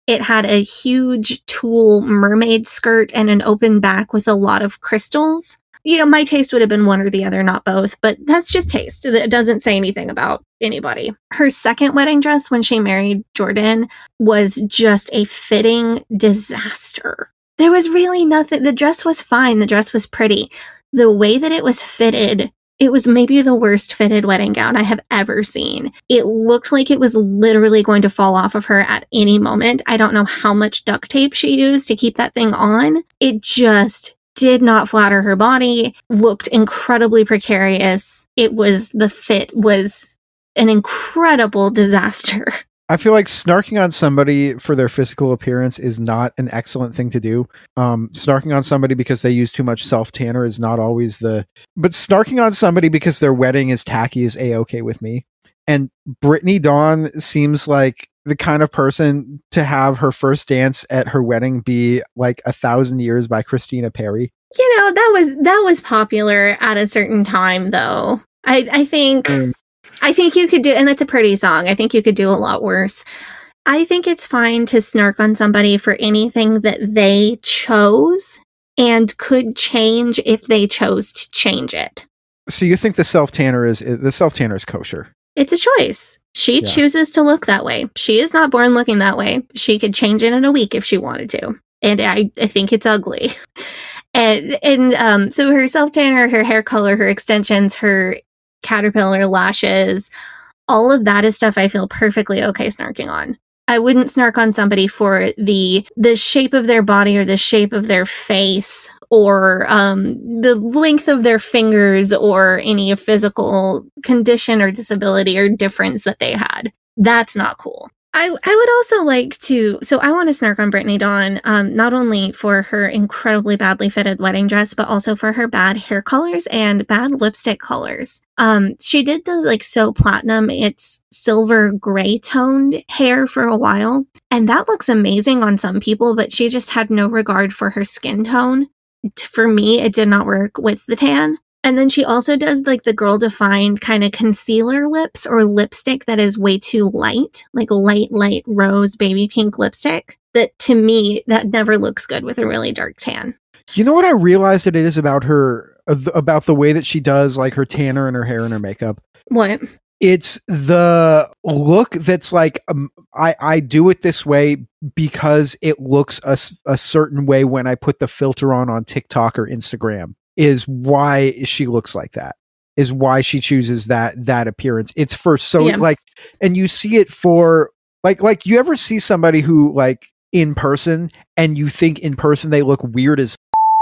It had a huge tulle mermaid skirt and an open back with a lot of crystals. You know, my taste would have been one or the other, not both, but that's just taste. It doesn't say anything about anybody. Her second wedding dress when she married Jordan was just a fitting disaster. There was really nothing. The dress was fine. The dress was pretty. The way that it was fitted, it was maybe the worst fitted wedding gown I have ever seen. It looked like it was literally going to fall off of her at any moment. I don't know how much duct tape she used to keep that thing on. It just did not flatter her body, looked incredibly precarious. It was the fit was an incredible disaster. [laughs] I feel like snarking on somebody for their physical appearance is not an excellent thing to do. Um, snarking on somebody because they use too much self tanner is not always the. But snarking on somebody because their wedding is tacky is a okay with me. And Brittany Dawn seems like the kind of person to have her first dance at her wedding be like a thousand years by Christina Perri. You know, that was that was popular at a certain time though. I I think Mm. I think you could do and it's a pretty song. I think you could do a lot worse. I think it's fine to snark on somebody for anything that they chose and could change if they chose to change it. So you think the self tanner is the self tanner is kosher? It's a choice. She Yeah. chooses to look that way. She is not born looking that way. She could change it in a week if she wanted to. And I, I think it's ugly. [laughs] And and um so her self tanner, her hair color, her extensions, her caterpillar lashes, all of that is stuff I feel perfectly okay snarking on. I wouldn't snark on somebody for the the shape of their body or the shape of their face or um, the length of their fingers or any physical condition or disability or difference that they had. That's not cool. I, I would also like to so I want to snark on Brittany Dawn, um, not only for her incredibly badly fitted wedding dress, but also for her bad hair colors and bad lipstick colors. Um, she did the like so platinum, it's silver gray toned hair for a while, and that looks amazing on some people, but she just had no regard for her skin tone. For me, it did not work with the tan. And then she also does like the girl defined kind of concealer lips or lipstick that is way too light, like light, light rose baby pink lipstick. That to me, that never looks good with a really dark tan. You know what I realized that it is about her uh, about the way that she does like her tanner and her hair and her makeup. What? It's the look that's like um, I I do it this way because it looks a, a certain way when I put the filter on on TikTok or Instagram is why she looks like that. Is why she chooses that that appearance. It's for so Yeah. like and you see it for like like you ever see somebody who like in person and you think in person they look weird as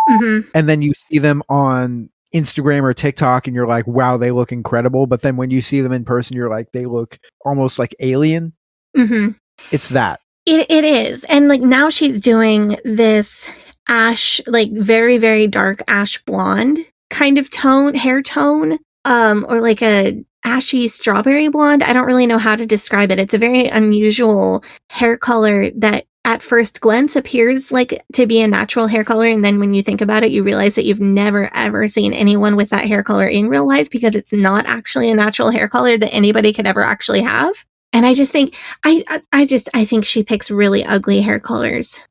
hmm and then you see them on Instagram or TikTok and you're like, wow, they look incredible. But then when you see them in person, you're like, they look almost like alien. hmm It's that. It it is. And like now she's doing this ash like very very dark ash blonde kind of tone hair tone um or like a ashy strawberry blonde. I don't really know how to describe it. It's a very unusual hair color that at first glance appears like to be a natural hair color and then when you think about it you realize that you've never ever seen anyone with that hair color in real life because it's not actually a natural hair color that anybody could ever actually have. And I just think I, I just I think she picks really ugly hair colors.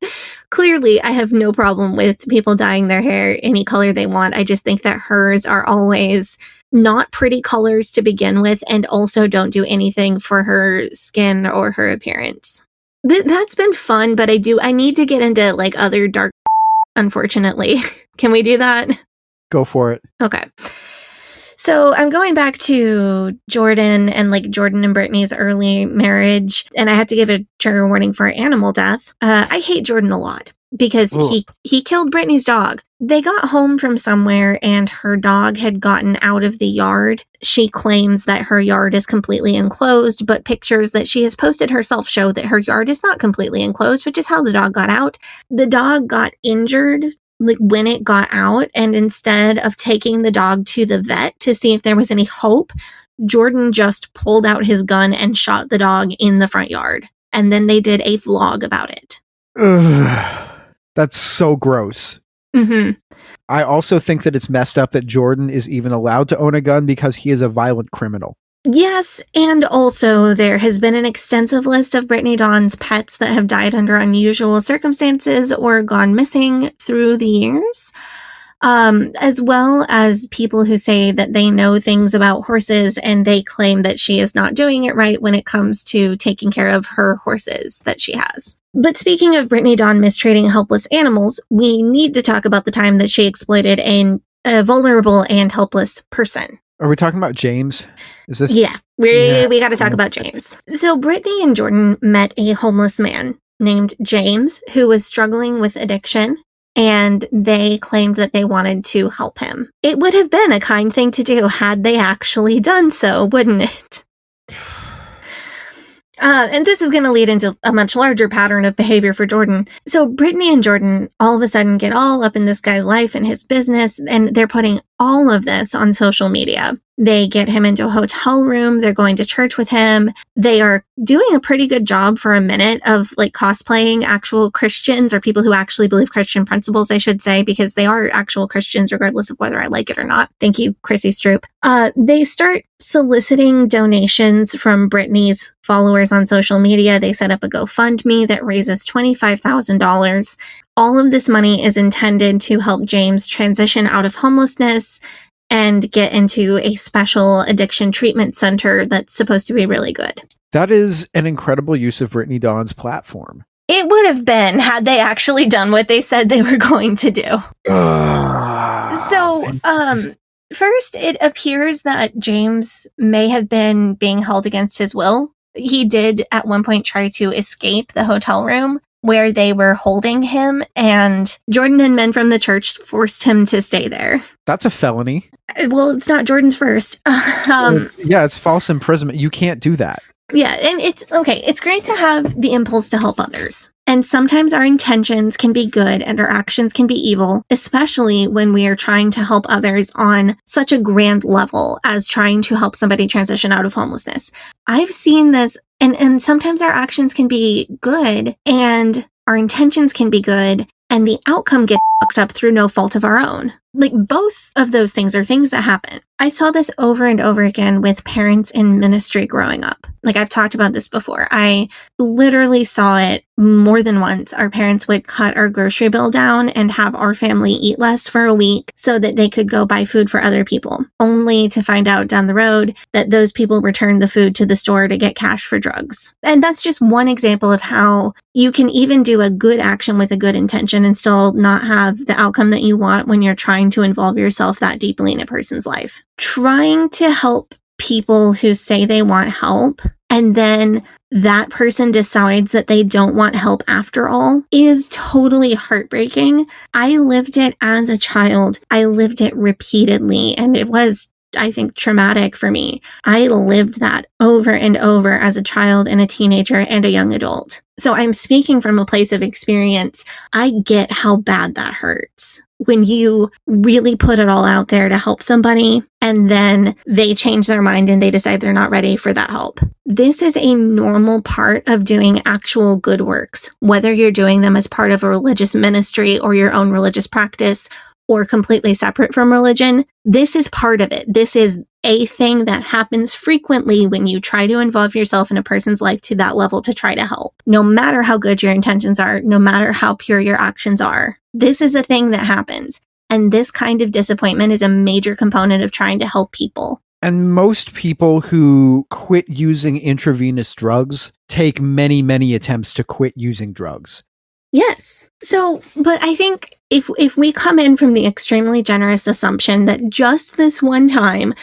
Clearly, I have no problem with people dyeing their hair any color they want. I just think that hers are always not pretty colors to begin with and also don't do anything for her skin or her appearance. Th- that's been fun, but I do I need to get into like other dark unfortunately. [laughs] Can we do that? Go for it. Okay. So I'm going back to Jordan and like Jordan and Brittany's early marriage, and I had to give a trigger warning for animal death. Uh, I hate Jordan a lot because Ugh. he he killed Brittany's dog. They got home from somewhere and her dog had gotten out of the yard. She claims that her yard is completely enclosed, but pictures that she has posted herself show that her yard is not completely enclosed, which is how the dog got out. The dog got injured like when it got out and instead of taking the dog to the vet to see if there was any hope jordan just pulled out his gun and shot the dog in the front yard and then they did a vlog about it Ugh. That's so gross. hmm I also think that it's messed up that Jordan is even allowed to own a gun because he is a violent criminal. Yes and also there has been an extensive list of brittany dawn's pets that have died under unusual circumstances or gone missing through the years um, as well as people who say that they know things about horses and they claim that she is not doing it right when it comes to taking care of her horses that she has. But speaking of Brittany Dawn mistreating helpless animals, we need to talk about the time that she exploited an, a vulnerable and helpless person. Are we talking about James? Is this Yeah, we Yeah. we got to talk about James. So Brittany and Jordan met a homeless man named James who was struggling with addiction and they claimed that they wanted to help him. It would have been a kind thing to do had they actually [laughs] done so, wouldn't it? [sighs] Uh, and this is going to lead into a much larger pattern of behavior for Jordan. So Brittany and Jordan all of a sudden get all up in this guy's life and his business, and they're putting all of this on social media. They get him into a hotel room. They're going to church with him. They are doing a pretty good job for a minute of like cosplaying actual Christians or people who actually believe Christian principles, I should say, because they are actual Christians, regardless of whether I like it or not. Thank you, Chrissy Stroop. Uh, they start soliciting donations from Brittany's followers on social media. They set up a GoFundMe that raises $25,000 all of this money is intended to help James transition out of homelessness and get into a special addiction treatment center that's supposed to be really good. That is an incredible use of Brittany Dawn's platform. It would have been had they actually done what they said they were [laughs] going to do. so, um, first, it appears that James may have been being held against his will. He did at one point try to escape the hotel room where they were holding him, and Jordan and men from the church forced him to stay there. That's a felony. Well, it's not Jordan's first. [laughs] um, yeah, it's false imprisonment. You can't do that. Yeah, and it's okay. It's great to have the impulse to help others. And sometimes our intentions can be good and our actions can be evil, especially when we are trying to help others on such a grand level as trying to help somebody transition out of homelessness. I've seen this and, and sometimes our actions can be good and our intentions can be good and the outcome gets fucked up through no fault of our own. Like both of those things are things that happen. I saw this over and over again with parents in ministry growing up. Like I've talked about this before. I literally saw it more than once. Our parents would cut our grocery bill down and have our family eat less for a week so that they could go buy food for other people, only to find out down the road that those people returned the food to the store to get cash for drugs. And that's just one example of how you can even do a good action with a good intention and still not have the outcome that you want when you're trying to involve yourself that deeply in a person's life. Trying to help people who say they want help and then that person decides that they don't want help after all is totally heartbreaking. I lived it as a child. I lived it repeatedly and it was I think traumatic for me. I lived that over and over as a child and a teenager and a young adult. So I'm speaking from a place of experience. I get how bad that hurts when you really put it all out there to help somebody and then they change their mind and they decide they're not ready for that help. This is a normal part of doing actual good works, whether you're doing them as part of a religious ministry or your own religious practice or completely separate from religion. This is part of it. This is a thing that happens frequently when you try to involve yourself in a person's life to that level to try to help. No matter how good your intentions are, no matter how pure your actions are, this is a thing that happens. And this kind of disappointment is a major component of trying to help people. And most people who quit using intravenous drugs take many, many attempts to quit using drugs. Yes. So, but I think if if we come in from the extremely generous assumption that just this one time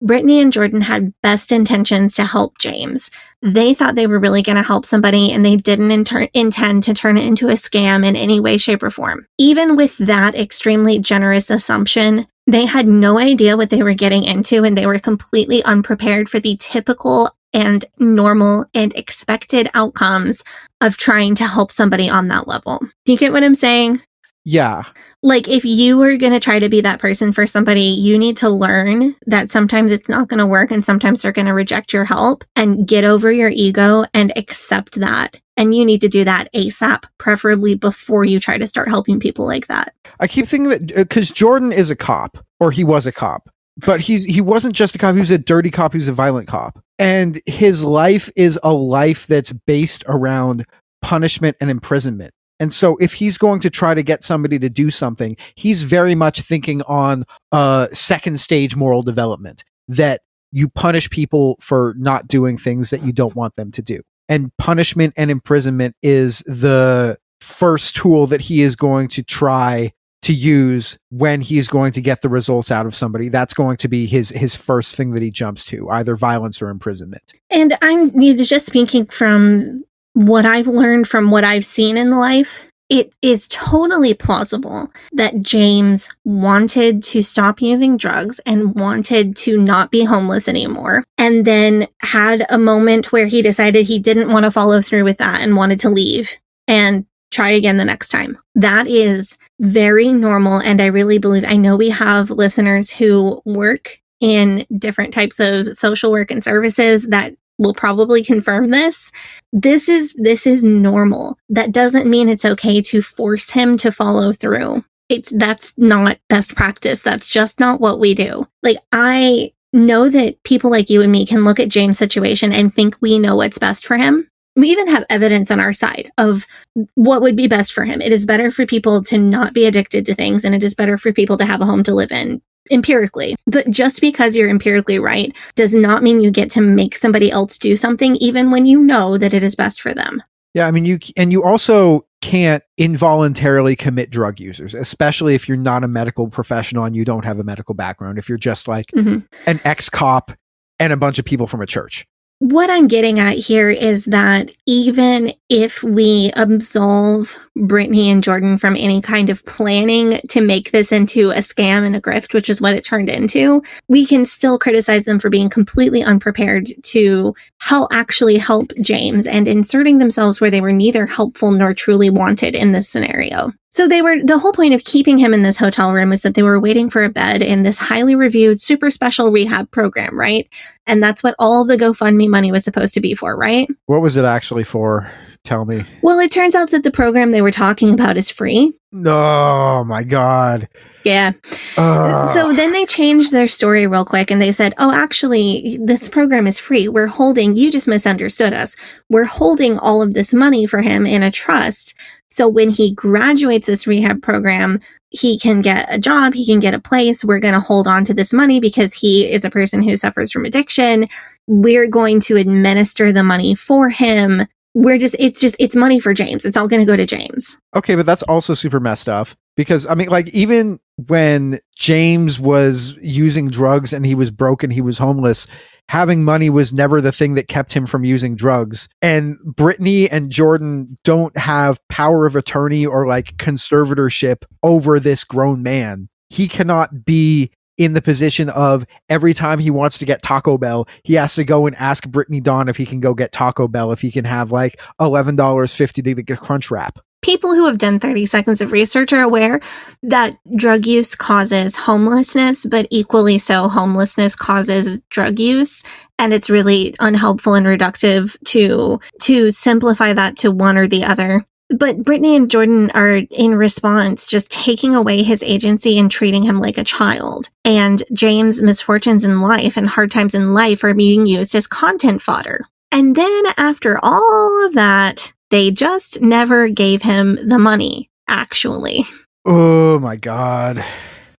Brittany and Jordan had best intentions to help James. Mm-hmm. They thought they were really going to help somebody and they didn't inter- intend to turn it into a scam in any way, shape, or form. Even with mm-hmm. that extremely generous assumption, they had no idea what they were getting into and they were completely unprepared for the typical and normal and expected outcomes of trying to help somebody on that level. Do you get what I'm saying? Yeah. Like, if you are going to try to be that person for somebody, you need to learn that sometimes it's not going to work and sometimes they're going to reject your help and get over your ego and accept that. And you need to do that ASAP, preferably before you try to start helping people like that. I keep thinking that uh, because Jordan is a cop, or he was a cop, but he's he wasn't just a cop. He was a dirty cop. He was a violent cop, and his life is a life that's based around punishment and imprisonment. And so if he's going to try to get somebody to do something, he's very much thinking on a second stage moral development that you punish people for not doing things that you don't want them to do. And punishment and imprisonment is the first tool that he is going to try to use when he's going to get the results out of somebody that's going to be his his first thing that he jumps to either violence or imprisonment and i'm just speaking from what I've learned from what I've seen in life, it is totally plausible that James wanted to stop using drugs and wanted to not be homeless anymore. And then had a moment where he decided he didn't want to follow through with that and wanted to leave and try again the next time. That is very normal. And I really believe, I know we have listeners who work in different types of social work and services that will probably confirm this. This is, this is normal. That doesn't mean it's okay to force him to follow through. It's, that's not best practice. That's just not what we do. Like, I know that people like you and me can look at James' situation and think we know what's best for him. We even have evidence on our side of what would be best for him. It is better for people to not be addicted to things, and it is better for people to have a home to live in empirically. But just because you're empirically right does not mean you get to make somebody else do something, even when you know that it is best for them. Yeah, I mean you and you also can't involuntarily commit drug users, especially if you're not a medical professional and you don't have a medical background. If you're just like Mhm. an ex-cop and a bunch of people from a church. What I'm getting at here is that even if we absolve Brittany and Jordan from any kind of planning to make this into a scam and a grift, which is what it turned into, we can still criticize them for being completely unprepared to help actually help James and inserting themselves where they were neither helpful nor truly wanted in this scenario. So they were the whole point of keeping him in this hotel room is that they were waiting for a bed in this highly reviewed super special rehab program, right? And that's what all the GoFundMe money was supposed to be for, right? What was it actually for? Tell me. Well, it turns out that the program they were talking about is free. Oh my god. Yeah. Ugh. So then they changed their story real quick and they said, oh, actually, this program is free. We're holding, you just misunderstood us. We're holding all of this money for him in a trust. So when he graduates this rehab program, he can get a job, he can get a place. We're going to hold on to this money because he is a person who suffers from addiction. We're going to administer the money for him. We're just, it's just, it's money for James. It's all going to go to James. Okay, but that's also super messed up because I mean, like, even when James was using drugs and he was broken, he was homeless, having money was never the thing that kept him from using drugs. And Brittany and Jordan don't have power of attorney or like conservatorship over this grown man. He cannot be in the position of every time he wants to get Taco Bell, he has to go and ask Brittany Dawn if he can go get Taco Bell, if he can have like $11.50 to get a Crunch Wrap. People who have done 30 seconds of research are aware that drug use causes homelessness, but equally so, homelessness causes drug use. And it's really unhelpful and reductive to, to simplify that to one or the other. But Brittany and Jordan are in response just taking away his agency and treating him like a child. And James' misfortunes in life and hard times in life are being used as content fodder. And then after all of that, they just never gave him the money, actually. Oh my God.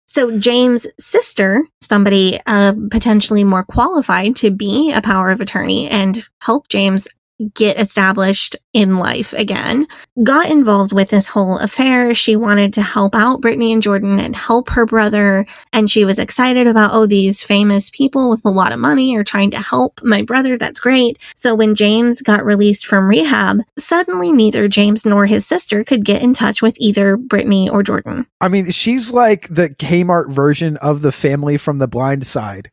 So James' sister, somebody uh, potentially more qualified to be a power of attorney and help James get established in life again, got involved with this whole affair. She wanted to help out Brittany and Jordan and help her brother. And she was excited about, oh, these famous people with a lot of money are trying to help my brother. That's great. So when James got released from rehab, suddenly neither James nor his sister could get in touch with either Brittany or Jordan. I mean, she's like the Kmart version of the family from the blind side.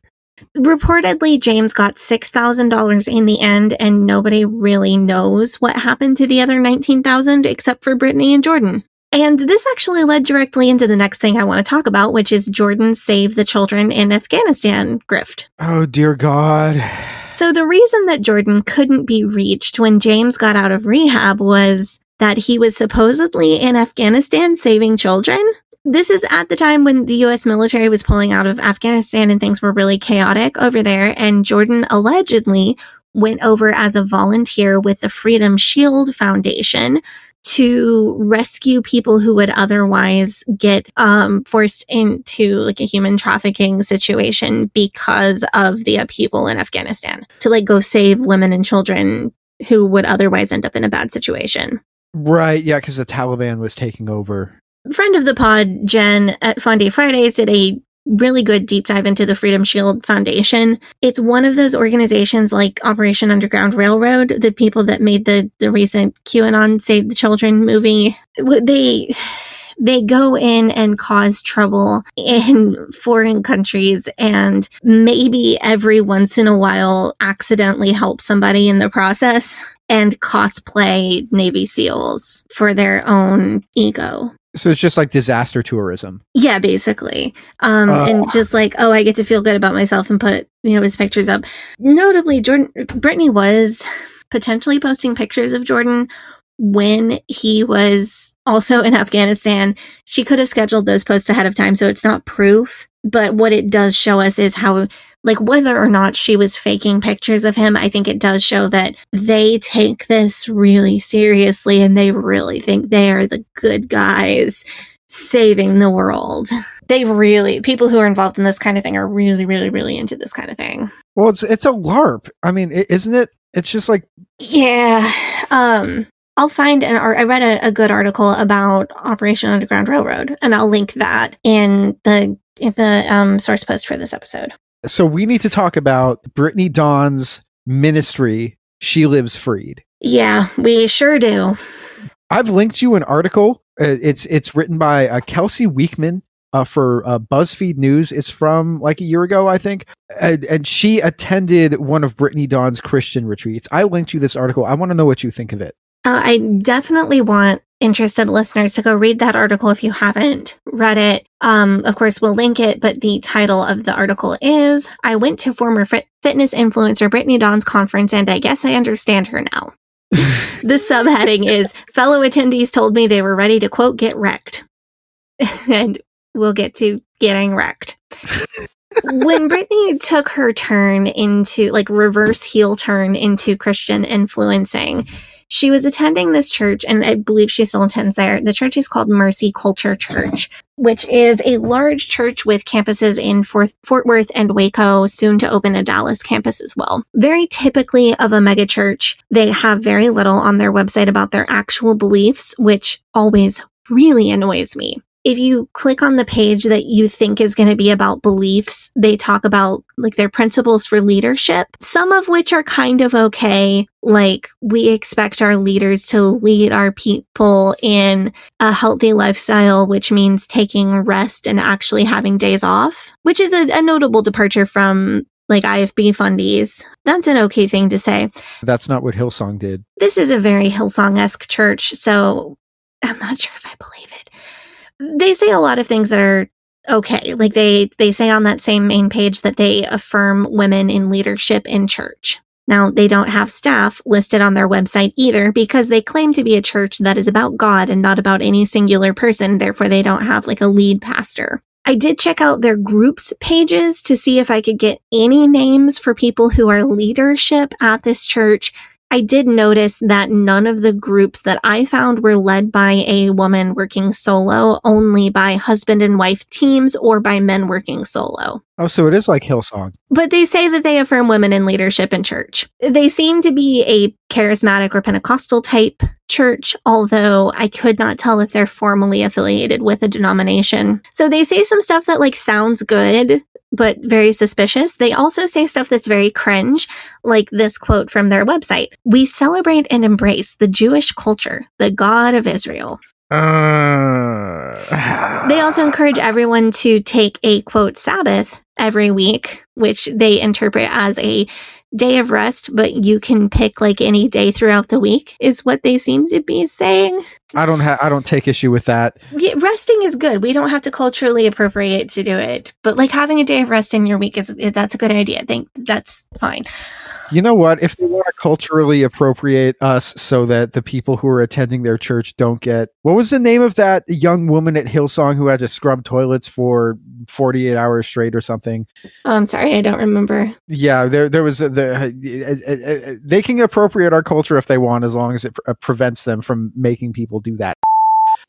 Reportedly, James got $6,000 in the end, and nobody really knows what happened to the other 19000 except for Brittany and Jordan. And this actually led directly into the next thing I want to talk about, which is Jordan's Save the Children in Afghanistan grift. Oh, dear God. So, the reason that Jordan couldn't be reached when James got out of rehab was that he was supposedly in Afghanistan saving children. This is at the time when the US military was pulling out of Afghanistan and things were really chaotic over there. And Jordan allegedly went over as a volunteer with the Freedom Shield Foundation to rescue people who would otherwise get um, forced into like a human trafficking situation because of the upheaval in Afghanistan to like go save women and children who would otherwise end up in a bad situation. Right. Yeah. Because the Taliban was taking over. Friend of the pod, Jen at Fundie Fridays, did a really good deep dive into the Freedom Shield Foundation. It's one of those organizations like Operation Underground Railroad, the people that made the the recent QAnon Save the Children movie. They they go in and cause trouble in [laughs] foreign countries and maybe every once in a while accidentally help somebody in the process and cosplay Navy SEALs for their own ego. So it's just like disaster tourism. Yeah, basically. Um, Uh. and just like, oh, I get to feel good about myself and put, you know, his pictures up. Notably, Jordan, Brittany was potentially posting pictures of Jordan when he was also in Afghanistan. She could have scheduled those posts ahead of time, so it's not proof. But what it does show us is how, like, whether or not she was faking pictures of him, I think it does show that they take this really seriously and they really think they are the good guys saving the world. They really, people who are involved in this kind of thing are really, really, really into this kind of thing. Well, it's it's a LARP. I mean, isn't it? It's just like Yeah. Um, I'll find an art. I read a, a good article about Operation Underground Railroad, and I'll link that in the in the um, source post for this episode. So. We need to talk about Brittany Dawn's ministry. She lives freed. Yeah, we sure do. I've linked you an article. Uh, it's it's written by uh, Kelsey Weekman uh, for uh, BuzzFeed News. It's from like a year ago, I think, and, and she attended one of Brittany Dawn's Christian retreats. I linked you this article. I want to know what you think of it. Uh, I definitely want interested listeners to go read that article if you haven't read it. Um, of course, we'll link it, but the title of the article is I went to former fit- fitness influencer Brittany Dawn's conference and I guess I understand her now. [laughs] the subheading is Fellow attendees told me they were ready to quote, get wrecked. [laughs] and we'll get to getting wrecked. when [laughs] Brittany took her turn into like reverse heel turn into Christian influencing, she was attending this church, and I believe she still attends there. The church is called Mercy Culture Church, which is a large church with campuses in Fort, Fort Worth and Waco, soon to open a Dallas campus as well. Very typically of a megachurch, they have very little on their website about their actual beliefs, which always really annoys me if you click on the page that you think is going to be about beliefs, they talk about like their principles for leadership, some of which are kind of okay. Like we expect our leaders to lead our people in a healthy lifestyle, which means taking rest and actually having days off, which is a, a notable departure from like IFB fundies. That's an okay thing to say. That's not what Hillsong did. This is a very Hillsong esque church, so I'm not sure if I believe it they say a lot of things that are okay. Like they they say on that same main page that they affirm women in leadership in church. Now, they don't have staff listed on their website either because they claim to be a church that is about God and not about any singular person. Therefore, they don't have like a lead pastor. I did check out their groups pages to see if I could get any names for people who are leadership at this church. I did notice that none of the groups that I found were led by a woman working solo, only by husband and wife teams or by men working solo. Oh, so it is like Hillsong. But they say that they affirm women in leadership in church. They seem to be a charismatic or Pentecostal type church, although I could not tell if they're formally affiliated with a denomination. So they say some stuff that like sounds good, but very suspicious. They also say stuff that's very cringe, like this quote from their website We celebrate and embrace the Jewish culture, the God of Israel. Uh, They also encourage everyone to take a quote Sabbath every week, which they interpret as a day of rest, but you can pick like any day throughout the week, is what they seem to be saying. I don't have. I don't take issue with that. Yeah, resting is good. We don't have to culturally appropriate to do it, but like having a day of rest in your week is that's a good idea. I think that's fine. You know what? If they want to culturally appropriate us so that the people who are attending their church don't get what was the name of that young woman at Hillsong who had to scrub toilets for 48 hours straight or something? Oh, I'm sorry, I don't remember. Yeah, there there was a, the uh, uh, uh, they can appropriate our culture if they want as long as it pre- prevents them from making people do that.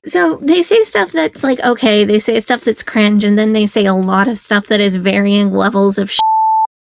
So they say stuff that's like okay, they say stuff that's cringe, and then they say a lot of stuff that is varying levels of. Sh-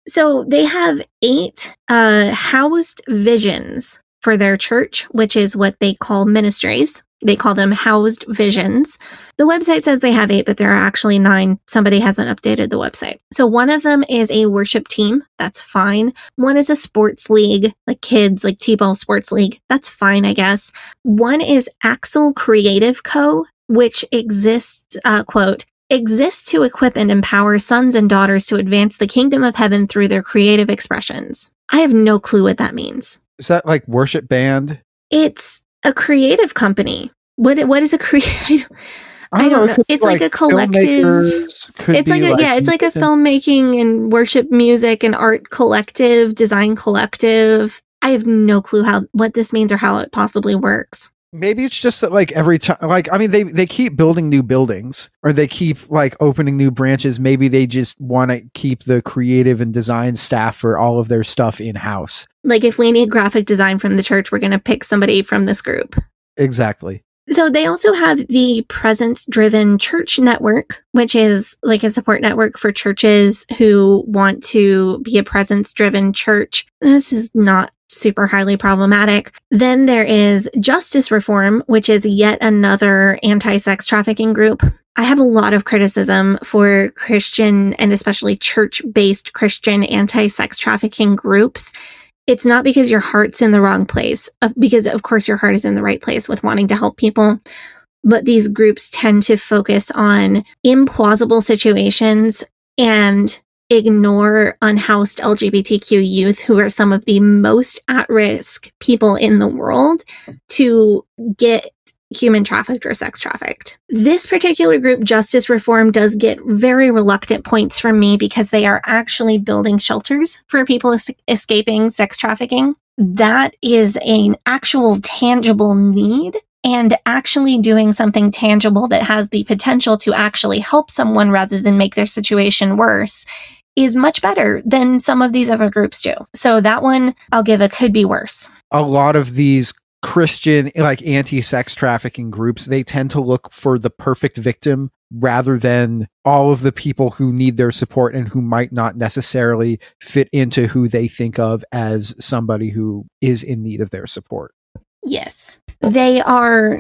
so they have eight uh, housed visions for their church, which is what they call ministries. They call them housed visions. The website says they have eight, but there are actually nine. Somebody hasn't updated the website. So one of them is a worship team. That's fine. One is a sports league, like kids, like T-ball sports league. That's fine, I guess. One is Axel Creative Co., which exists, uh, quote, exists to equip and empower sons and daughters to advance the kingdom of heaven through their creative expressions. I have no clue what that means. Is that like worship band? It's a creative company. What what is a creative? [laughs] I don't know. be It's like a collective- It's like a, yeah, it's like a filmmaking and worship music and art collective, design collective. I have no clue how what this means or how it possibly works. Maybe it's just that like every time like I mean they they keep building new buildings or they keep like opening new branches. Maybe they just want to keep the creative and design staff for all of their stuff in house. Like if we need graphic design from the church, we're going to pick somebody from this group. Exactly. So they also have the presence driven church network, which is like a support network for churches who want to be a presence driven church. This is not super highly problematic. Then there is Justice Reform, which is yet another anti sex trafficking group. I have a lot of criticism for Christian and especially church based Christian anti sex trafficking groups it's not because your heart's in the wrong place, uh, because of course your heart is in the right place with wanting to help people. But these groups tend to focus on implausible situations and ignore unhoused LGBTQ youth who are some of the most at risk people in the world to get human trafficked or sex trafficked. This particular group, Justice Reform, does get very reluctant points from me because they are actually building shelters for people es- escaping sex trafficking. That is an actual tangible need. And actually doing something tangible that has the potential to actually help someone rather than make their situation worse is much better than some of these other groups do. So that one I'll give a could be worse. A lot of these Christian like anti-sex trafficking groups, they tend to look for the perfect victim rather than all of the people who need their support and who might not necessarily fit into who they think of as somebody who is in need of their support. Yes. They are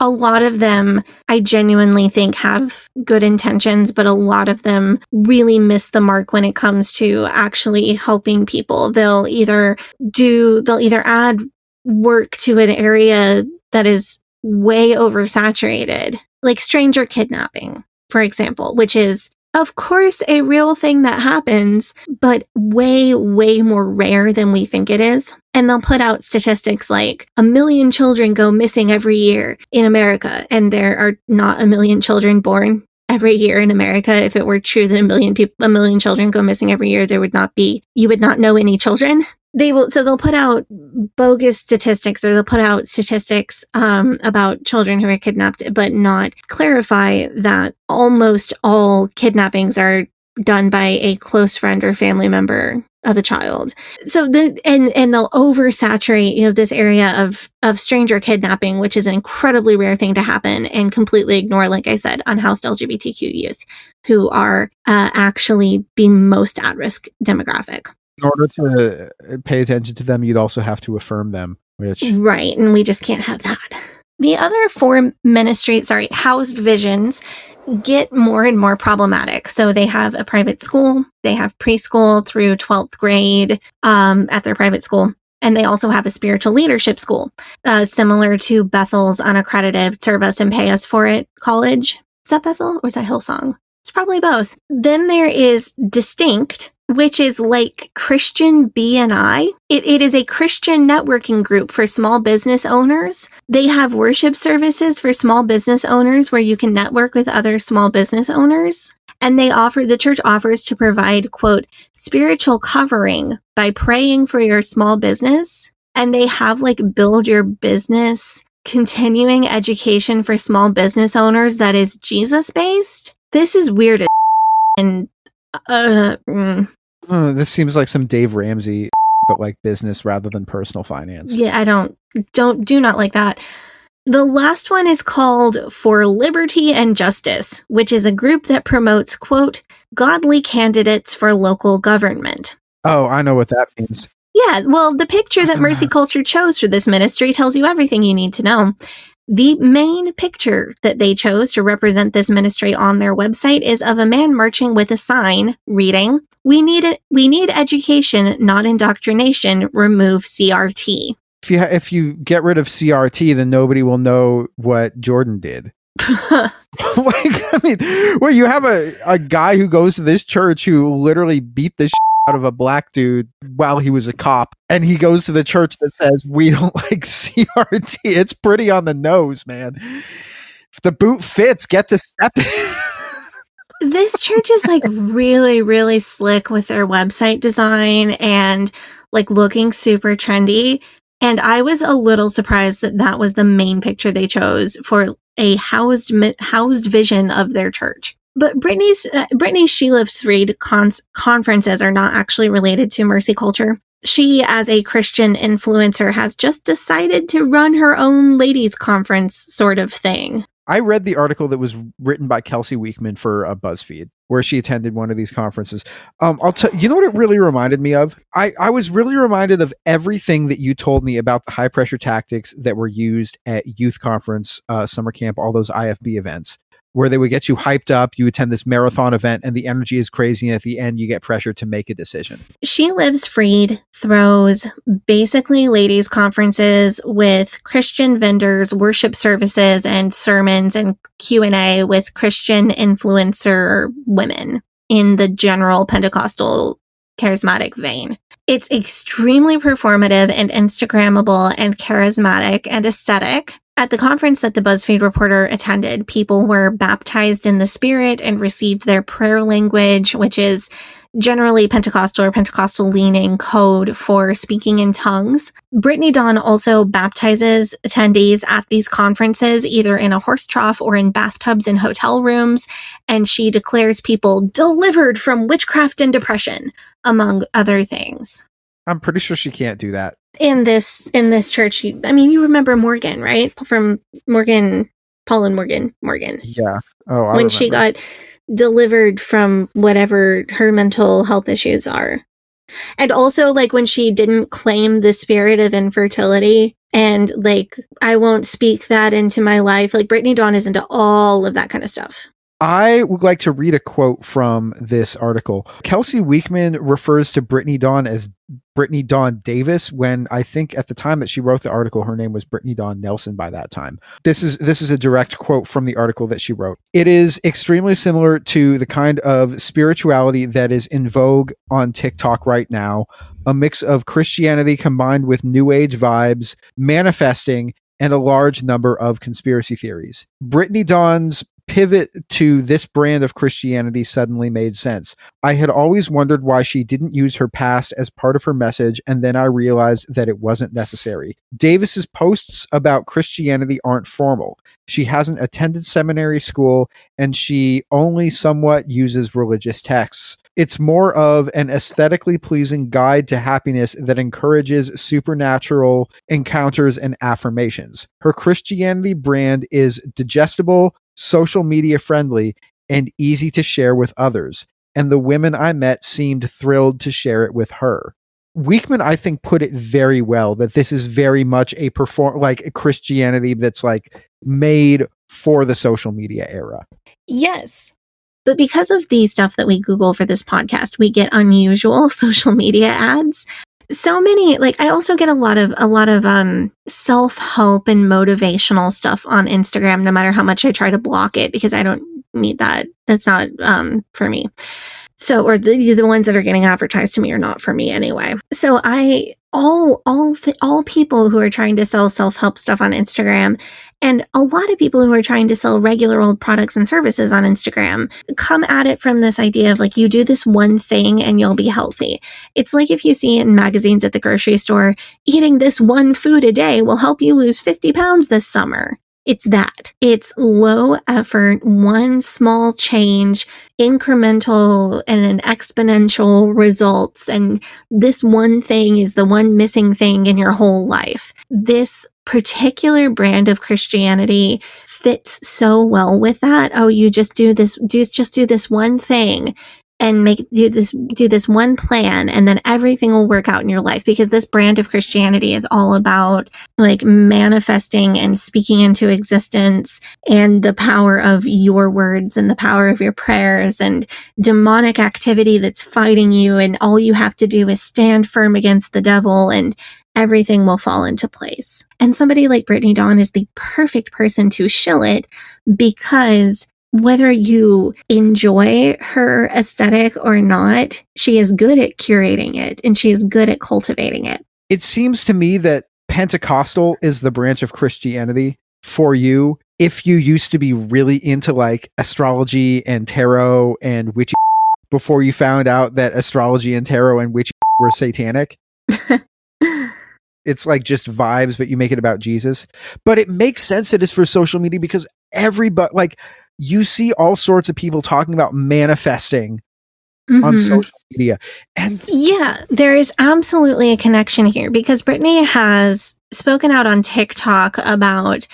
a lot of them I genuinely think have good intentions, but a lot of them really miss the mark when it comes to actually helping people. They'll either do they'll either add work to an area that is way oversaturated, like stranger kidnapping, for example, which is of course a real thing that happens, but way, way more rare than we think it is. And they'll put out statistics like a million children go missing every year in America, and there are not a million children born every year in America. If it were true that a million people, a million children go missing every year, there would not be, you would not know any children. They will, so they'll put out bogus statistics or they'll put out statistics um, about children who are kidnapped, but not clarify that almost all kidnappings are done by a close friend or family member of a child. So the and and they'll oversaturate you know this area of of stranger kidnapping, which is an incredibly rare thing to happen, and completely ignore, like I said, unhoused LGBTQ youth who are uh, actually the most at risk demographic. In order to uh, pay attention to them, you'd also have to affirm them, which Right, and we just can't have that. The other four ministry, sorry, housed visions get more and more problematic. So they have a private school, they have preschool through 12th grade um, at their private school. And they also have a spiritual leadership school, uh, similar to Bethel's unaccredited serve us and pay us for it college. Is that Bethel or is that Hillsong? It's probably both. Then there is Distinct, which is like Christian BNI. It, it is a Christian networking group for small business owners. They have worship services for small business owners where you can network with other small business owners. And they offer, the church offers to provide, quote, spiritual covering by praying for your small business. And they have like build your business continuing education for small business owners that is Jesus based. This is weird [laughs] and uh, mm. Uh, this seems like some Dave Ramsey, but like business rather than personal finance. Yeah, I don't don't do not like that. The last one is called For Liberty and Justice, which is a group that promotes quote godly candidates for local government. Oh, I know what that means. Yeah, well, the picture that Mercy Culture chose for this ministry tells you everything you need to know. The main picture that they chose to represent this ministry on their website is of a man marching with a sign reading, "We need it. We need education, not indoctrination. Remove CRT." If you ha- if you get rid of CRT, then nobody will know what Jordan did. [laughs] [laughs] like I mean, well, you have a a guy who goes to this church who literally beat the shit out of a black dude while he was a cop, and he goes to the church that says we don't [laughs] like CRT. It's pretty on the nose, man. If the boot fits, get to step. in. [laughs] this church is like really, really slick with their website design and like looking super trendy. And I was a little surprised that that was the main picture they chose for a housed housed vision of their church. But Brittany's uh, Brittany's She Lives cons- conferences are not actually related to Mercy Culture. She, as a Christian influencer, has just decided to run her own ladies' conference sort of thing. I read the article that was written by Kelsey Weekman for uh, BuzzFeed, where she attended one of these conferences. Um, I'll tell you know what it really reminded me of. I I was really reminded of everything that you told me about the high pressure tactics that were used at youth conference, uh, summer camp, all those IFB events where they would get you hyped up. You attend this marathon event and the energy is crazy. And at the end, you get pressured to make a decision. She Lives Freed throws basically ladies' conferences with Christian vendors, worship services, and sermons and Q&A with Christian influencer women in the general Pentecostal charismatic vein. It's extremely performative and Instagrammable and charismatic and aesthetic. At the conference that the BuzzFeed reporter attended, people were baptized in the Spirit and received their prayer language, which is generally Pentecostal or Pentecostal leaning code for speaking in tongues. Brittany Dawn also baptizes attendees at these conferences, either in a horse trough or in bathtubs in hotel rooms, and she declares people delivered from witchcraft and depression, among other things. I'm pretty sure she can't do that in this in this church. I mean, you remember Morgan, right? From Morgan, Paul and Morgan, Morgan. Yeah. Oh, I when remember. she got delivered from whatever her mental health issues are. And also, like, when she didn't claim the spirit of infertility and, like, I won't speak that into my life. Like, Brittany Dawn is into all of that kind of stuff. I would like to read a quote from this article. Kelsey Weekman refers to Brittany Dawn as Brittany Dawn Davis when I think at the time that she wrote the article her name was Brittany Dawn Nelson by that time. This is this is a direct quote from the article that she wrote. It is extremely similar to the kind of spirituality that is in vogue on TikTok right now, a mix of Christianity combined with new age vibes, manifesting and a large number of conspiracy theories. Brittany Dawn's pivot to this brand of Christianity suddenly made sense. I had always wondered why she didn't use her past as part of her message, and then I realized that it wasn't necessary. Davis's posts about Christianity aren't formal. She hasn't attended seminary school, and she only somewhat uses religious texts. It's more of an aesthetically pleasing guide to happiness that encourages supernatural encounters and affirmations. Her Christianity brand is digestible, social media friendly, and easy to share with others. And the women I met seemed thrilled to share it with her. Weekman, I think, put it very well that this is very much a perform like a Christianity that's like made for the social media era. Yes. But because of the stuff that we Google for this podcast, we get unusual [laughs] social media ads. So many, like I also get a lot of, a lot of, um, self-help and motivational stuff on Instagram, no matter how much I try to block it because I don't need that. That's not, um, for me. So, or the, the ones that are getting advertised to me are not for me anyway. So I, all, all, all people who are trying to sell self-help stuff on Instagram and a lot of people who are trying to sell regular old products and services on Instagram come at it from this idea of like, you do this one thing and you'll be healthy. It's like if you see in magazines at the grocery store, eating this one food a day will help you lose 50 pounds this summer. It's that. It's low effort, one small change, incremental and an exponential results. And this one thing is the one missing thing in your whole life. This particular brand of Christianity fits so well with that. Oh, you just do this, do just do this one thing and make do this do this one plan and then everything will work out in your life because this brand of Christianity is all about like manifesting and speaking into existence and the power of your words and the power of your prayers and demonic activity that's fighting you and all you have to do is stand firm against the devil and everything will fall into place. And somebody like Brittany Dawn is the perfect person to shill it because whether you enjoy her aesthetic or not, she is good at curating it and she is good at cultivating it. It seems to me that Pentecostal is the branch of Christianity for you if you used to be really into like astrology and tarot and witchy [laughs] before you found out that astrology and tarot and witchy [laughs] were satanic. [laughs] it's like just vibes, but you make it about Jesus. But it makes sense that it's for social media because everybody, like, you see all sorts of people talking about manifesting mm-hmm. on social media. And yeah, there is absolutely a connection here because Brittany has spoken out on TikTok about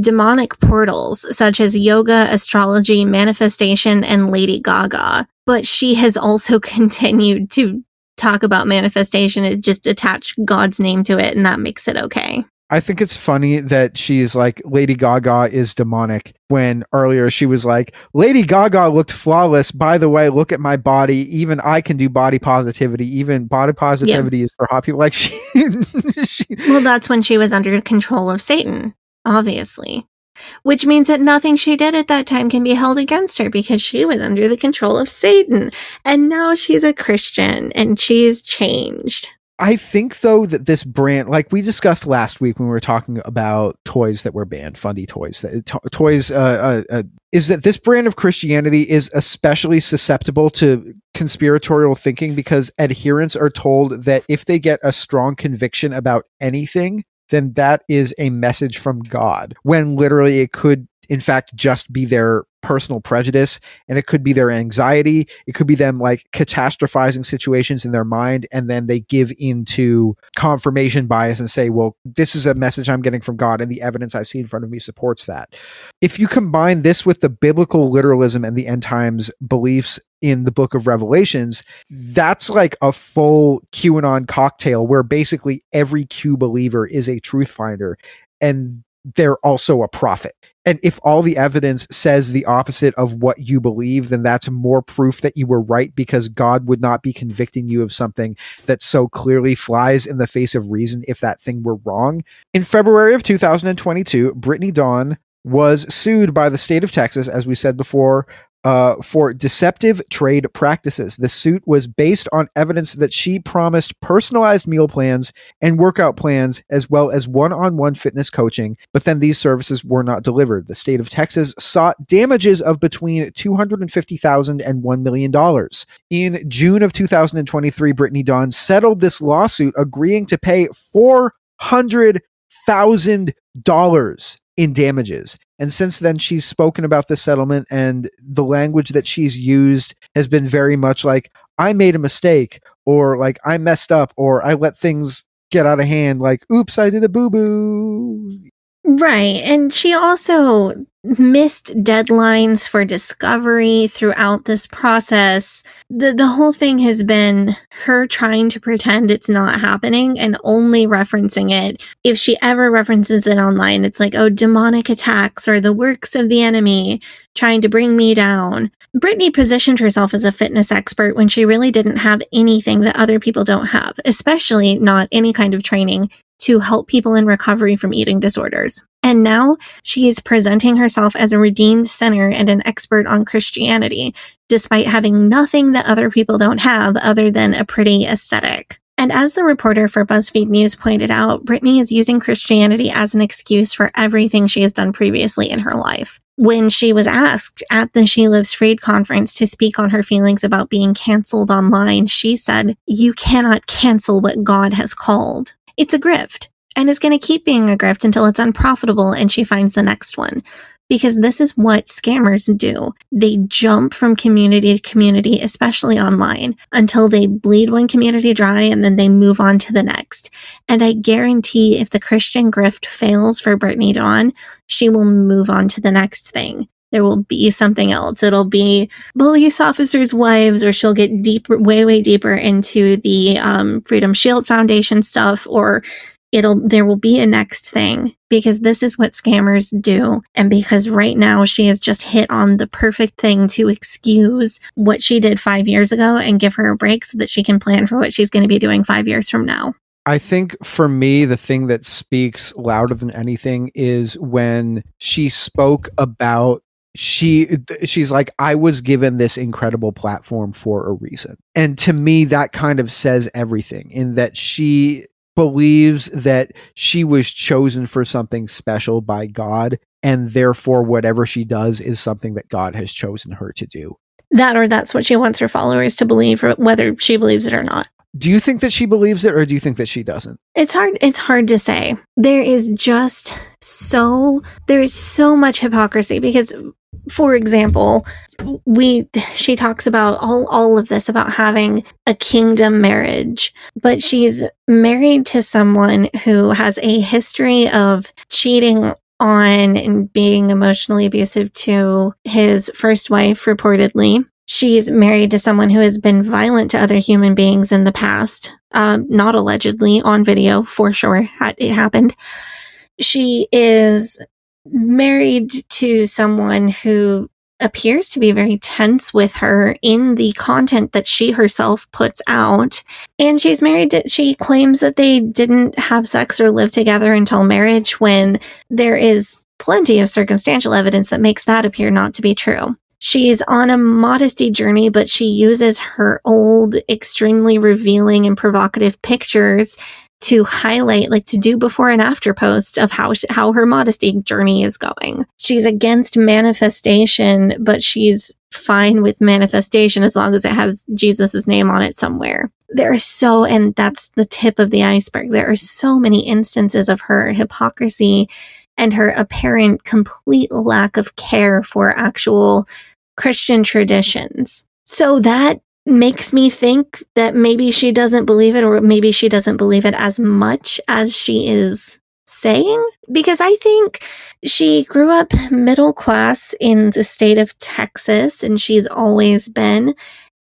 demonic portals such as yoga, astrology, manifestation, and Lady Gaga. But she has also [laughs] continued to talk about manifestation is just attach God's name to it and that makes it okay. I think it's funny that she's like Lady Gaga is demonic when earlier she was like Lady Gaga looked flawless. By the way, look at my body. Even I can do body positivity. Even body positivity yep. is for hot people. Like [laughs] she, she, Well, that's when she was under control of Satan, obviously which means that nothing she did at that time can be held against her because she was under the control of Satan. And now she's a Christian and she's changed. I think though that this brand, like we discussed last week when we were talking about toys that were banned, fundy toys, to- toys, uh, uh, uh, is that this brand of Christianity is especially susceptible to conspiratorial thinking because adherents are told that if they get a strong conviction about anything, then that is a message from God. When literally it could, in fact, just be their personal prejudice and it could be their anxiety. It could be them like catastrophizing situations in their mind and then they give into confirmation bias and say, well, this is a message I'm getting from God and the evidence I see in front of me supports that. If you combine this with the biblical literalism and the end times beliefs in the book of Revelations, that's like a full QAnon cocktail where basically every Q believer is a truth finder and they're also a prophet. And if all the evidence says the opposite of what you believe, then that's more proof that you were right because God would not be convicting you of something that so clearly flies in the face of reason if that thing were wrong. In February of 2022, Brittany Dawn was sued by the state of Texas, as we said before, uh, for deceptive trade practices. The suit was based on evidence that she promised personalized meal plans and workout plans, as well as one on one fitness coaching, but then these services were not delivered. The state of Texas sought damages of between $250,000 and $1 million. In June of 2023, Brittany Dawn settled this lawsuit, agreeing to pay $400,000 in damages. And since then, she's spoken about the settlement, and the language that she's used has been very much like, I made a mistake, or like, I messed up, or I let things get out of hand, like, oops, I did a boo boo. Right. And she also missed deadlines for discovery throughout this process. The the whole thing has been her trying to pretend it's not happening and only referencing it. If she ever references it online, it's like, oh, demonic attacks or the works of the enemy trying to bring me down. Brittany positioned herself as a fitness expert when she really didn't have anything that other people don't have, especially not any kind of training to help people in recovery from eating disorders. And now she is presenting herself as a redeemed sinner and an expert on Christianity, despite having nothing that other people don't have other than a pretty aesthetic. And as the reporter for BuzzFeed News pointed out, Brittany is using Christianity as an excuse for everything she has done previously in her life. When she was asked at the She Lives Freed conference to speak on her feelings about being canceled online, she said, You cannot cancel what God has called. It's a grift and is going to keep being a grift until it's unprofitable and she finds the next one. Because this is what scammers do. They jump from community to community, especially online, until they bleed one community dry and then they move on to the next. And I guarantee if the Christian grift fails for Brittany Dawn, she will move on to the next thing there will be something else. It'll be police officers' wives, or she'll get deep, way, way deeper into the um, Freedom Shield Foundation stuff, or it'll there will be a next thing because this is what scammers do and because right now she has just hit on the perfect thing to excuse what she did 5 years ago and give her a break so that she can plan for what she's going to be doing 5 years from now. I think for me, the thing that speaks louder than anything is when she spoke about she she's like i was given this incredible platform for a reason and to me that kind of says everything in that she believes that she was chosen for something special by god and therefore whatever she does is something that god has chosen her to do That or that's what she wants her followers to believe whether she believes it or not. do you think that she believes it or do you think that she doesn't It's hard it's hard to say. There is just so there is so much hypocrisy because for example, we she talks about all all of this about having a kingdom marriage, but she's married to someone who has a history of cheating on and being emotionally abusive to his first wife reportedly. She's married to someone who has been violent to other human beings in the past, um, not allegedly on video for sure. It happened. She is married to someone who appears to be very tense with her in the content that she herself puts out. And she's married to, she claims that they didn't have sex or live together until marriage when there is plenty of circumstantial evidence that makes that appear not to be true. She's on a modesty journey, but she uses her old, extremely revealing and provocative pictures to highlight, like to do before and after posts of how sh- how her modesty journey is going. She's against manifestation, but she's fine with manifestation as long as it has Jesus's name on it somewhere. There are so, and that's the tip of the iceberg. There are so many instances of her hypocrisy and her apparent complete lack of care for actual Christian traditions. So that makes me think that maybe she doesn't believe it, or maybe she doesn't believe it as much as she is saying. Because I think she grew up middle class in the state of Texas, and she's always been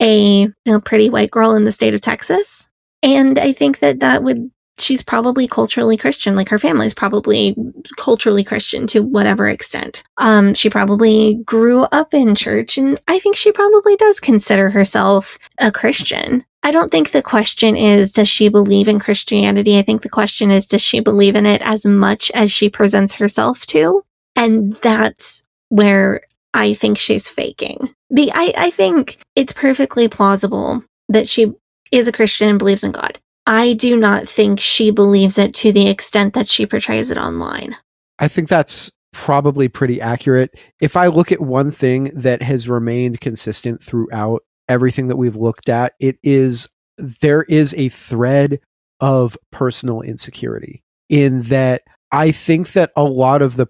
a you know, pretty white girl in the state of Texas. And I think that that would, she's probably culturally Christian. Like her family's probably culturally Christian to whatever extent. Um, she probably grew up in church, and I think she probably does consider herself a Christian. I don't think the question is, does she believe in Christianity? I think the question is, does she believe in it as much as she presents herself to? And that's where I think she's faking. The I, I think it's perfectly plausible that she is a Christian and believes in God. I do not think she believes it to the extent that she portrays it online. I think that's probably pretty accurate. If I look at one thing that has remained consistent throughout everything that we've looked at, it is there is a thread of personal insecurity in that I think that a lot of the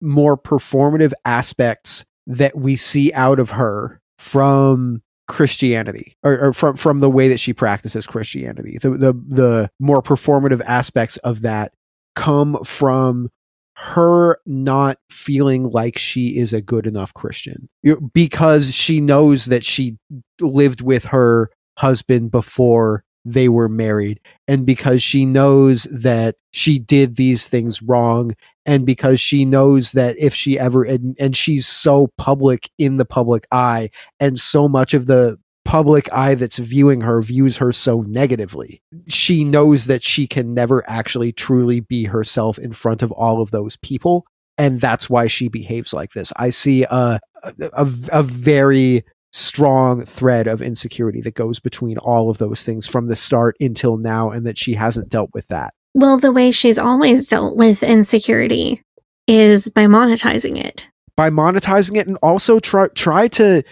more performative aspects that we see out of her from Christianity or, or from from the way that she practices Christianity, the the the more performative aspects of that come from her not feeling like she is a good enough Christian. Because she knows that she lived with her husband before they were married and because she knows that she did these things wrong and because she knows that if she ever and, and she's so public in the public eye and so much of the public eye that's viewing her views her so negatively she knows that she can never actually truly be herself in front of all of those people and that's why she behaves like this. I see a a, a very strong thread of insecurity that goes between all of those things from the start until now and that she hasn't dealt with that Well, the way she's always dealt with insecurity is by monetizing it. by monetizing it and also try try to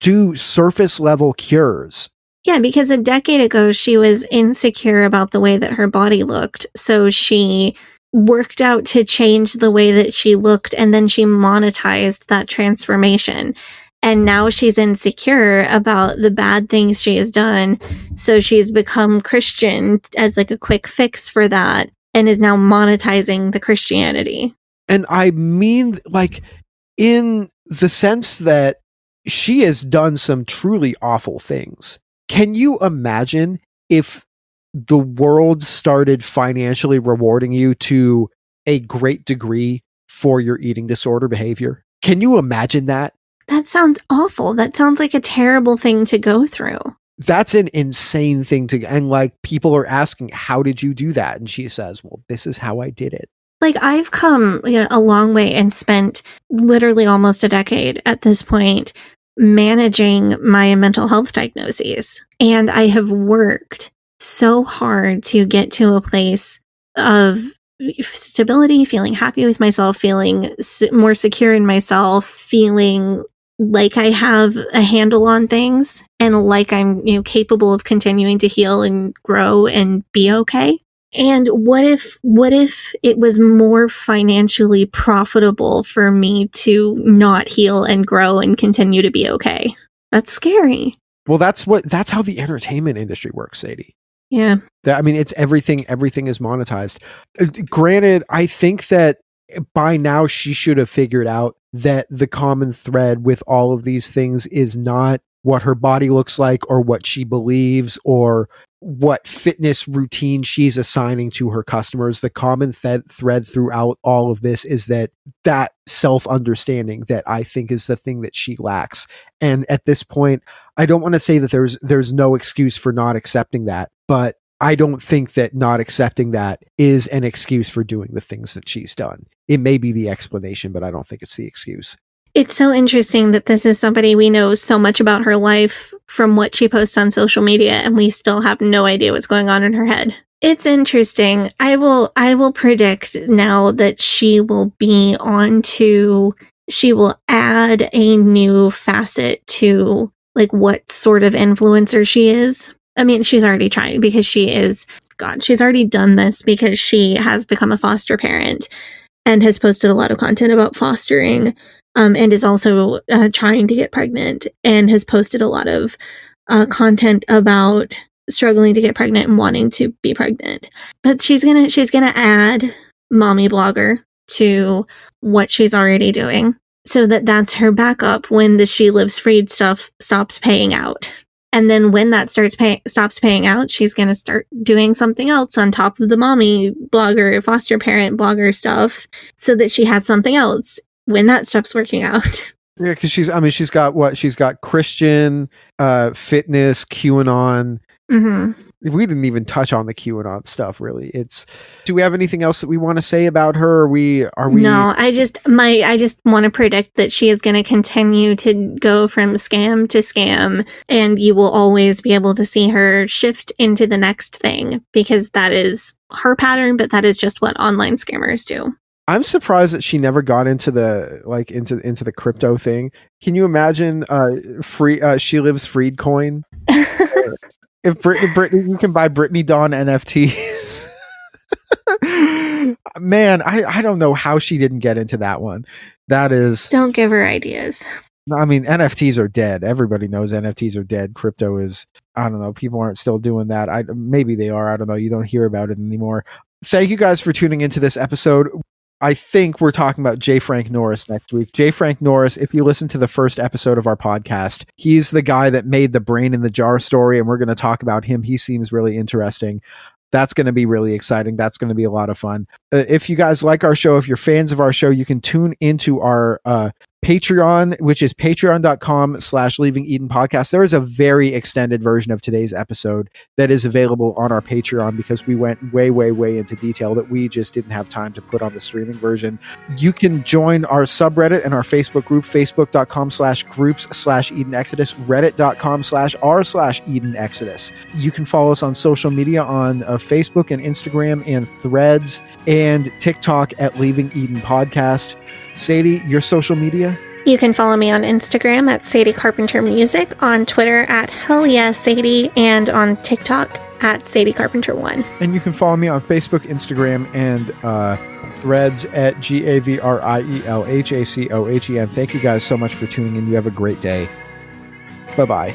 do surface level cures Yeah, because a decade ago she was insecure about the way that her body looked. So she worked out to change the way that she looked and then she monetized that transformation. And now she's insecure about the bad things she has done. So she's become Christian as like a quick fix for that and is now monetizing the Christianity. and i mean like in the sense that she has done some truly awful things. Can you imagine if the world started financially rewarding you to a great degree for your eating disorder behavior? Can you imagine that? That sounds awful. That sounds like a terrible thing to go through. That's an insane thing to, and like people are asking, how did you do that? And she says, well, this is how I did it. Like I've come you know, a long way and spent literally almost a decade at this point managing my mental health diagnoses. And I have worked so hard to get to a place of stability, feeling happy with myself, feeling more secure in myself, feeling like I have a handle on things and like I'm, you know, capable of continuing to heal and grow and be okay. And what if, what if it was more financially profitable for me to not heal and grow and continue to be okay? That's scary. Well, that's what, that's how the entertainment industry works, Sadie. Yeah. I mean, it's everything, everything is monetized. Uh, granted, I think that by now she should have figured out that the common thread with all of these things is not what her body looks like or what she believes or what fitness routine she's assigning to her customers. The common th- thread throughout all of this is that that self understanding that i think is the thing that she lacks. And at this point i don't want to say that there's there's no excuse for not accepting that but I don't think that not accepting that is an excuse for doing the things that she's done. It may be the explanation, but I don't think it's the excuse. It's so interesting that this is somebody we know so much about her life from what she posts on social media and we still have no idea what's going on in her head. It's interesting. I will I will predict now that she will be on to she will add a new facet to like what sort of influencer she is I mean, she's already trying because she is, God, she's already done this because she has become a foster parent and has posted a lot of content about fostering um, and is also uh, trying to get pregnant and has posted a lot of uh, content about struggling to get pregnant and wanting to be pregnant. But she's gonna she's gonna add mommy blogger to what she's already doing so that that's her backup when the she lives freed stuff stops paying out and then when that starts pay- stops paying out, she's going to start doing something else on top of the mommy blogger, foster parent blogger stuff so that she has something else when that stops working out. [laughs] Yeah, because she's, I mean, she's got what? She's got Christian, uh, fitness, QAnon. Mm-hmm we didn't even touch on the QAnon stuff really. It's do we have anything else that we want to say about her? Are we are we No, I just my I just want to predict that she is going to continue to go from scam to scam and you will always be able to see her shift into the next thing because that is her pattern, but that is just what online scammers do. I'm surprised that she never got into the like into into the crypto thing. Can you imagine uh free uh she lives freed coin? [laughs] if Brittany, Brittany, you can buy Brittany Dawn NFTs. [laughs] Man, I, I don't know how she didn't get into that one. That is. Don't give her ideas. I mean, NFTs are dead. Everybody knows NFTs are dead. Crypto is, I don't know. People aren't still doing that. I maybe they are. I don't know. You don't hear about it anymore. Thank you guys for tuning into this episode. I think we're talking about J. Frank Norris next week. J. Frank Norris, if you listen to the first episode of our podcast, he's the guy that made the brain in the jar story, and we're going to talk about him. He seems really interesting. That's going to be really exciting. That's going to be a lot of fun. Uh, if you guys like our show, if you're fans of our show, you can tune into our uh, Patreon, which is patreon.com slash leaving Eden podcast. There is a very extended version of today's episode that is available on our Patreon because we went way, way, way into detail that we just didn't have time to put on the streaming version. You can join our subreddit and our Facebook group, facebook.com slash groups slash Eden Exodus, reddit.com slash r slash Eden Exodus. You can follow us on social media on uh, Facebook and Instagram and threads and TikTok at Leaving Eden Podcast. Sadie, your social media? You can follow me on Instagram at Sadie Carpenter Music, on Twitter at Hell Yeah Sadie, and on TikTok at Sadie Carpenter One. And you can follow me on Facebook, Instagram, and uh, Threads at G A V R I E L H A C O H E N. Thank you guys so much for tuning in. You have a great day. Bye bye.